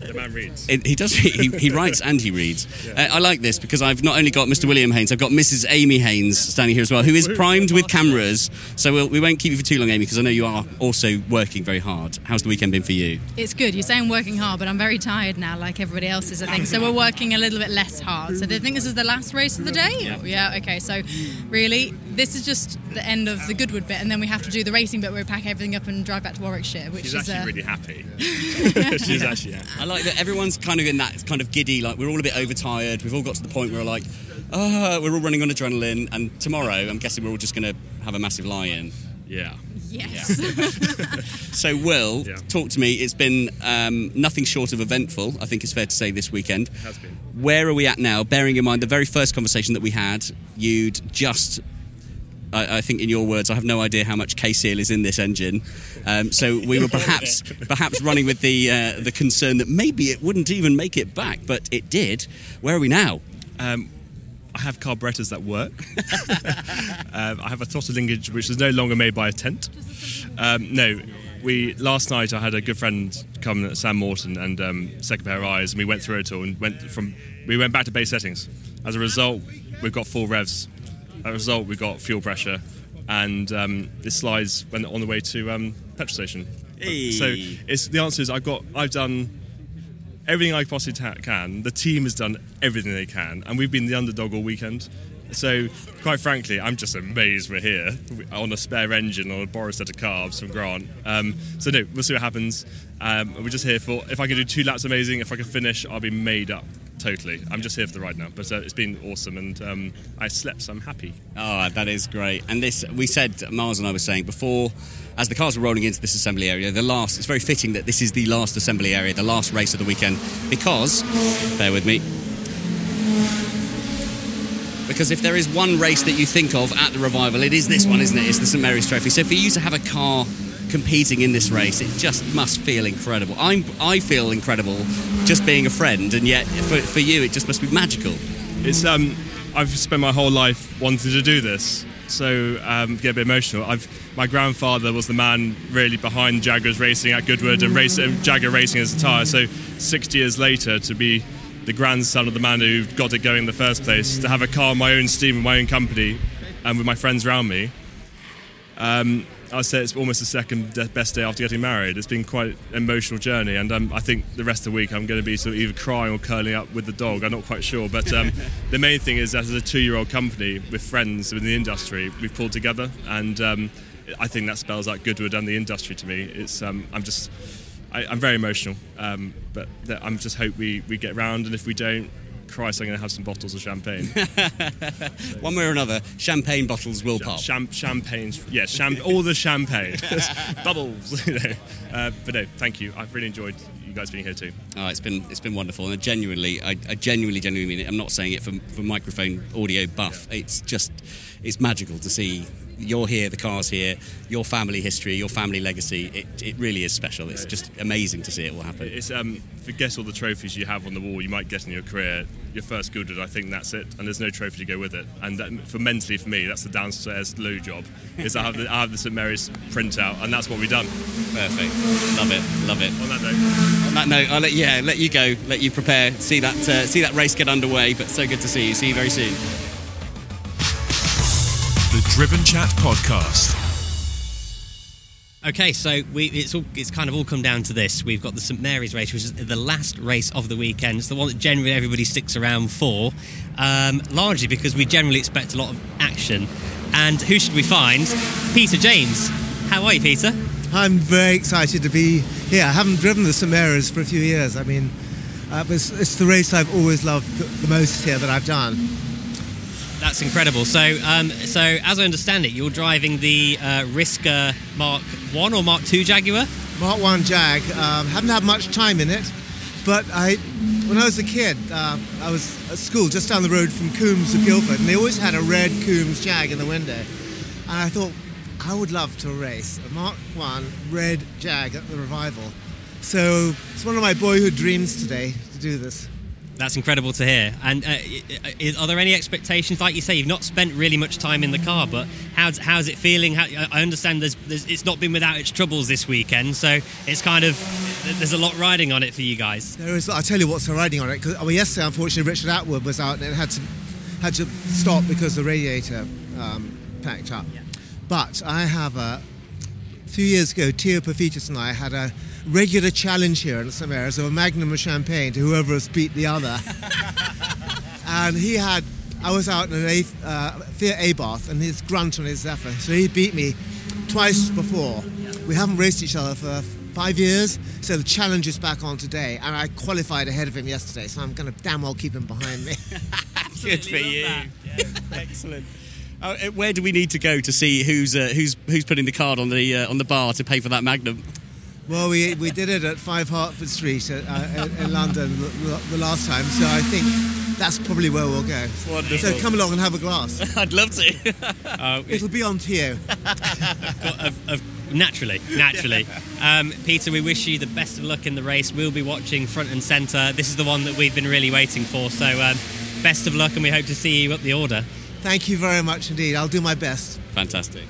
The man reads. it, he does. He, he writes and he reads. Uh, I like this because I've not only got Mr. William Heynes, I've got Mrs. Amy Heynes standing here as well, who is primed with cameras. So we'll, we won't keep you for too long, Amy, because I know you are also working very hard. How's the weekend been for you? It's good. You say I'm working hard, but I'm very tired now, like everybody else is, I think. So we're working a little bit less hard. So they think this is the last race of the day? Yeah. okay. So really, this is just the end of the Goodwood bit, and then we have to do the racing bit where we pack everything up and drive back to Warwickshire, which She's is actually uh, really happy. She's actually happy. I like that everyone's kind of in that kind of giddy, like we're all a bit overtired. We've all got to the point where we're like, oh, we're all running on adrenaline. And tomorrow, I'm guessing we're all just going to have a massive lie-in. Yeah. Yes. So, Will, talk to me. It's been um, nothing short of eventful, I think it's fair to say, this weekend. It has been. Where are we at now? Bearing in mind the very first conversation that we had, you'd just. I, I think, in your words, I have no idea how much K-Seal is in this engine. Um, so we were perhaps perhaps running with the uh, the concern that maybe it wouldn't even make it back, but it did. Where are we now? Um, I have carburetors that work. um, I have a throttle linkage which is no longer made by a tent. Um, no, we last night I had a good friend come, Sam Morton, and um, second pair of eyes, and we went through it all and went from we went back to base settings. As a result, we've got four revs. As a result, we've got fuel pressure, and um, this slides when on the way to um, petrol station. Hey. So it's the answer is I've got I've done everything I possibly ta- can. The team has done everything they can, and we've been the underdog all weekend. So, quite frankly, I'm just amazed we're here on a spare engine on a borrowed set of carbs from Grant. Um, so, no, we'll see what happens. Um, we're just here for if I can do two laps, amazing. If I can finish, I'll be made up totally. I'm just here for the ride now, but uh, it's been awesome, and um, I slept, so I'm happy. Oh, that is great. And this, we said, Miles and I were saying before, as the cars were rolling into this assembly area, the last, it's very fitting that this is the last assembly area, the last race of the weekend, because, bear with me, because if there is one race that you think of at the revival, it is this one, isn't it? It's the St Mary's Trophy. So for you to have a car competing in this race, it just must feel incredible. I'm, I feel incredible just being a friend, and yet for, for you, it just must be magical. It's um, I've spent my whole life wanting to do this, so um, get a bit emotional. I've my grandfather was the man really behind Jaguars racing at Goodwood and race Jaguar racing as a tire. So 60 years later, to be the grandson of the man who got it going in the first place, to have a car on my own steam in my own company, and with my friends around me. Um, I'd say it's almost the second best day after getting married. It's been quite an emotional journey, and um, I think the rest of the week I'm going to be sort of either crying or curling up with the dog. I'm not quite sure, but um, the main thing is that as a two-year-old company with friends within the industry, we've pulled together, and um, I think that spells out Goodwood and the industry to me. It's um, I'm just I, I'm very emotional, um, but that I'm just hope we, we get round, and if we don't, Christ, I'm going to have some bottles of champagne. One way or another, champagne bottles will pop. Cham- champagne, yeah, cham- all the champagne, bubbles. You know. uh, but no, thank you. I've really enjoyed you guys being here too. Oh, it's been it's been wonderful, and I genuinely, I, I genuinely, genuinely mean it. I'm not saying it for, for microphone audio buff. It's just, it's magical to see you're here, the car's here, your family history, your family legacy. It, it really is special. It's just amazing to see it all happen. It's um, forget all the trophies you have on the wall you might get in your career. Your first Goodwood, I think that's it, and there's no trophy to go with it. And that, for mentally, for me, that's the downstairs loo job. Is I have the I have the St Mary's printout, and that's what we've done. Perfect. Love it. Love it. On that note. On that note, I'll let yeah let you go, let you prepare, see that uh, see that race get underway. But so good to see you. See you very soon. The Driven Chat Podcast. Okay, so we, it's all, it's kind of all come down to this. We've got the St Mary's race, which is the last race of the weekend. It's the one that generally everybody sticks around for, um, largely because we generally expect a lot of action. And who should we find? Peter James. How are you, Peter? I'm very excited to be here. I haven't driven the St Mary's for a few years. I mean, uh, it's, it's the race I've always loved the, the most here that I've done. That's incredible. So, um, so as I understand it, you're driving the uh, Mark One or Mark Two Jaguar. Mark One Jag. Um, haven't had much time in it, but I, when I was a kid, uh, I was at school just down the road from Coombs of Guildford, and they always had a red Coombs Jag in the window, and I thought I would love to race a Mark One red Jag at the revival. So it's one of my boyhood dreams today to do this. That's incredible to hear. And uh, i- i- are there any expectations? Like you say, you've not spent really much time in the car, but how's how's it feeling? How, I understand there's, there's it's not been without its troubles this weekend, so it's kind of there's a lot riding on it for you guys. There is. I'll tell you what's riding on it. 'cause- well, yesterday, unfortunately, Richard Attwood was out and it had to had to stop because the radiator um, packed up. But I have a. A few years ago, Theo Paphitis and I had a regular challenge here in St Mary's of a magnum of champagne to whoever has beat the other. and he had, I was out in an A, uh, Fiat Abarth and his grunt on his Zephyr, so he beat me twice before. We haven't raced each other for five years, so the challenge is back on today, and I qualified ahead of him yesterday, so I'm going to damn well keep him behind me. Good for you. Excellent. Uh, uh, where do we need to go to see who's uh, who's who's putting the card on the uh, on the bar to pay for that Magnum? Well, we, we did it at 5 Hertford Street uh, uh, in, in London the, the last time, so I think that's probably where we'll go. Wonderful. So come along and have a glass. I'd love to. Uh, It'll be on Theo. of, of, naturally, naturally. Um, Peter, we wish you the best of luck in the race. We'll be watching front and centre. This is the one that we've been really waiting for. So, um, best of luck, and we hope to see you up the order. Thank you very much indeed. I'll do my best. Fantastic.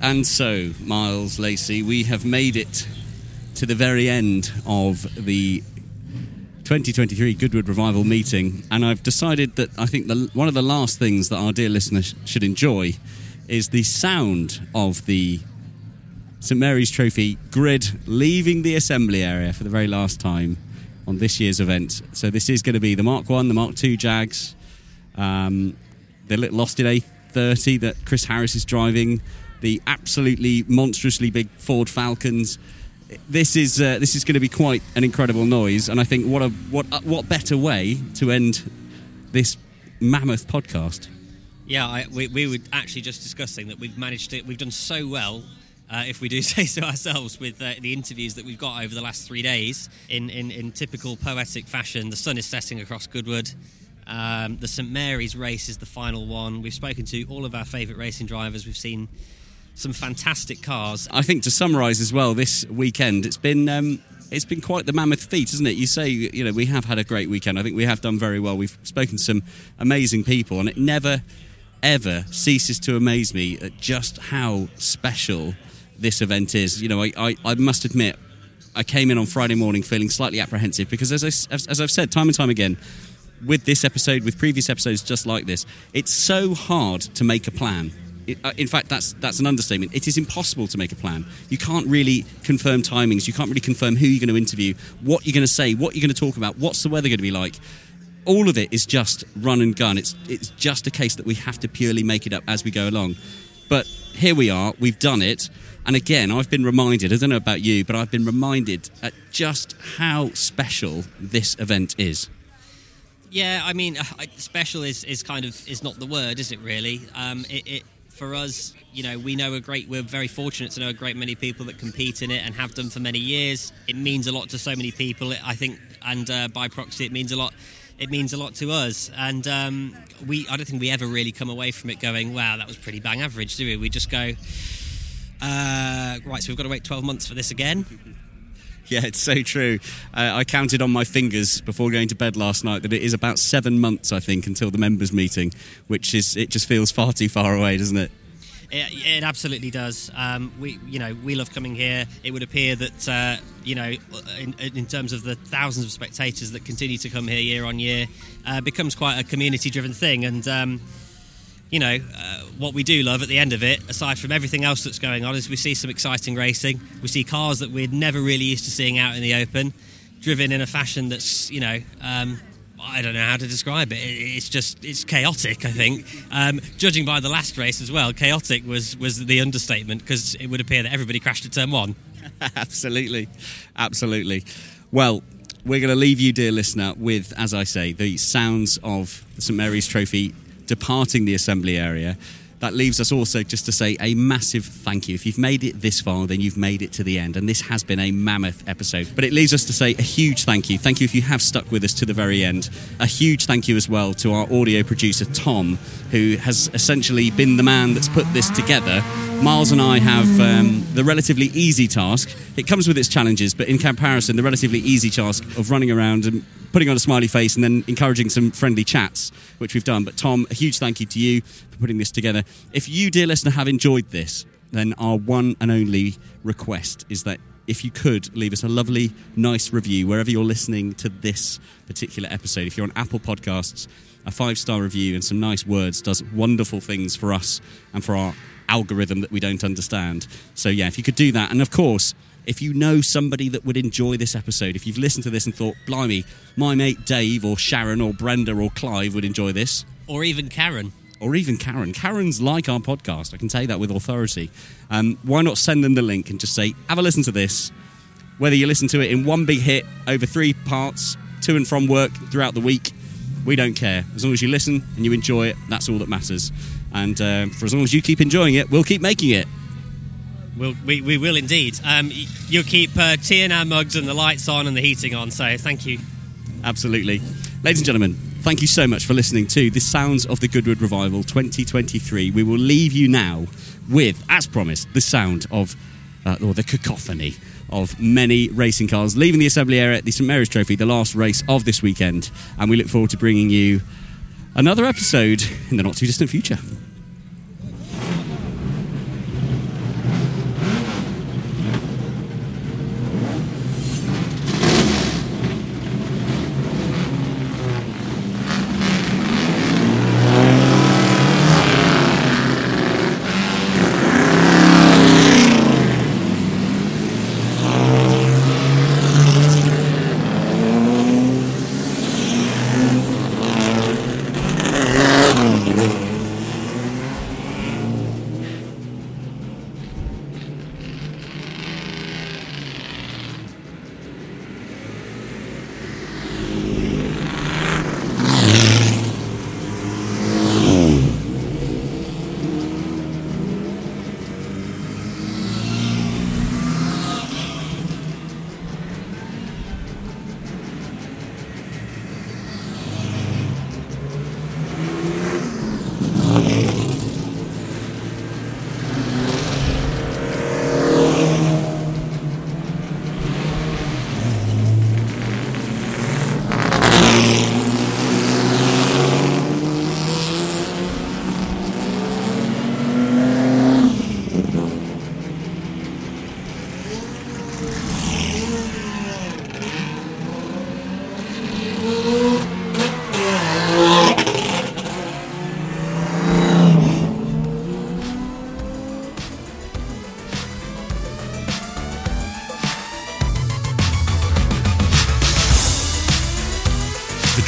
And so, Miles Lacey, we have made it to the very end of the 2023 Goodwood Revival meeting, and I've decided that I think the, one of the last things that our dear listeners should enjoy is the sound of the St Mary's Trophy grid leaving the assembly area for the very last time on this year's event. So this is going to be the Mark One, the Mark Two Jags, um, the little Austin A30 that Chris Harris is driving, the absolutely monstrously big Ford Falcons. This is uh, this is going to be quite an incredible noise, and I think what a what uh, what better way to end this mammoth podcast. Yeah, I, we, we were actually just discussing that we've managed to, we've done so well, uh, if we do say so ourselves, with uh, the interviews that we've got over the last three days in, in, in typical poetic fashion. The sun is setting across Goodwood. Um, the St Mary's race is the final one. We've spoken to all of our favourite racing drivers. We've seen some fantastic cars. I think to summarise as well, this weekend it's been um, it's been quite the mammoth feat, isn't it? You say you know we have had a great weekend. I think we have done very well. We've spoken to some amazing people, and it never ever ceases to amaze me at just how special this event is. You know, I, I, I must admit. I came in on Friday morning feeling slightly apprehensive because, as, I, as, as I've said time and time again, with this episode, with previous episodes just like this, it's so hard to make a plan. It, uh, in fact, that's that's an understatement. It is impossible to make a plan. You can't really confirm timings. You can't really confirm who you're going to interview, what you're going to say, what you're going to talk about, what's the weather going to be like. All of it is just run and gun. It's it's just a case that we have to purely make it up as we go along. But here we are. We've done it. And again, I've been reminded. I don't know about you, but I've been reminded at just how special this event is. Yeah, I mean, special is, is kind of is not the word, is it? Really, um, it, it for us, you know, we know a great. We're very fortunate to know a great many people that compete in it and have done for many years. It means a lot to so many people. I think, and uh, by proxy, it means a lot. It means a lot to us, and um, we. I don't think we ever really come away from it going, "Wow, that was pretty bang average," do we? We just go, uh, "Right, so we've got to wait twelve months for this again." Yeah, it's so true. Uh, I counted on my fingers before going to bed last night that it is about seven months, I think, until the members' meeting, which is it just feels far too far away, doesn't it? It, it absolutely does. Um, we, you know, we love coming here. It would appear that, uh, you know, in, in terms of the thousands of spectators that continue to come here year on year, uh, becomes quite a community-driven thing. And um, you know, uh, what we do love at the end of it, aside from everything else that's going on, is we see some exciting racing. We see cars that we're never really used to seeing out in the open, driven in a fashion that's, you know, um, I don't know how to describe it. It- It's just it's chaotic. I think, um, judging by the last race as well, chaotic was was the understatement because it would appear that everybody crashed at turn one. absolutely, absolutely. Well, we're going to leave you, dear listener, with, as I say, the sounds of the St Mary's Trophy departing the assembly area. That leaves us also just to say a massive thank you. If you've made it this far, then you've made it to the end. And this has been a mammoth episode. But it leaves us to say a huge thank you. Thank you if you have stuck with us to the very end. A huge thank you as well to our audio producer, Tom, who has essentially been the man that's put this together. Miles and I have um, the relatively easy task. It comes with its challenges, but in comparison, the relatively easy task of running around and putting on a smiley face and then encouraging some friendly chats, which we've done. But Tom, a huge thank you to you for putting this together. If you, dear listener, have enjoyed this, then our one and only request is that if you could leave us a lovely, nice review wherever you're listening to this particular episode. If you're on Apple Podcasts, a five star review and some nice words does wonderful things for us and for our algorithm that we don't understand. So, yeah, if you could do that. And of course, if you know somebody that would enjoy this episode, if you've listened to this and thought, blimey, my mate Dave or Sharon or Brenda or Clive would enjoy this. Or even Karen. Or even Karen. Karen's like our podcast. I can say that with authority. Um, why not send them the link and just say, have a listen to this? Whether you listen to it in one big hit over three parts, to and from work throughout the week, we don't care. As long as you listen and you enjoy it, that's all that matters. And uh, for as long as you keep enjoying it, we'll keep making it. We'll, we, we will indeed. Um, you'll keep uh, tea in our mugs and the lights on and the heating on, so thank you. Absolutely. Ladies and gentlemen, thank you so much for listening to the Sounds of the Goodwood Revival 2023. We will leave you now with, as promised, the sound of, uh, or the cacophony of many racing cars leaving the assembly area at the St Mary's Trophy, the last race of this weekend. And we look forward to bringing you another episode in the not too distant future.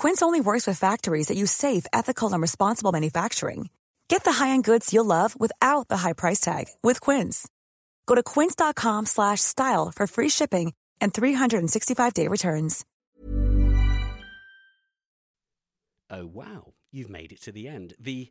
Quince only works with factories that use safe, ethical, and responsible manufacturing. Get the high-end goods you'll love without the high price tag with Quince. Go to quince.com slash style for free shipping and 365-day returns. Oh, wow. You've made it to the end. The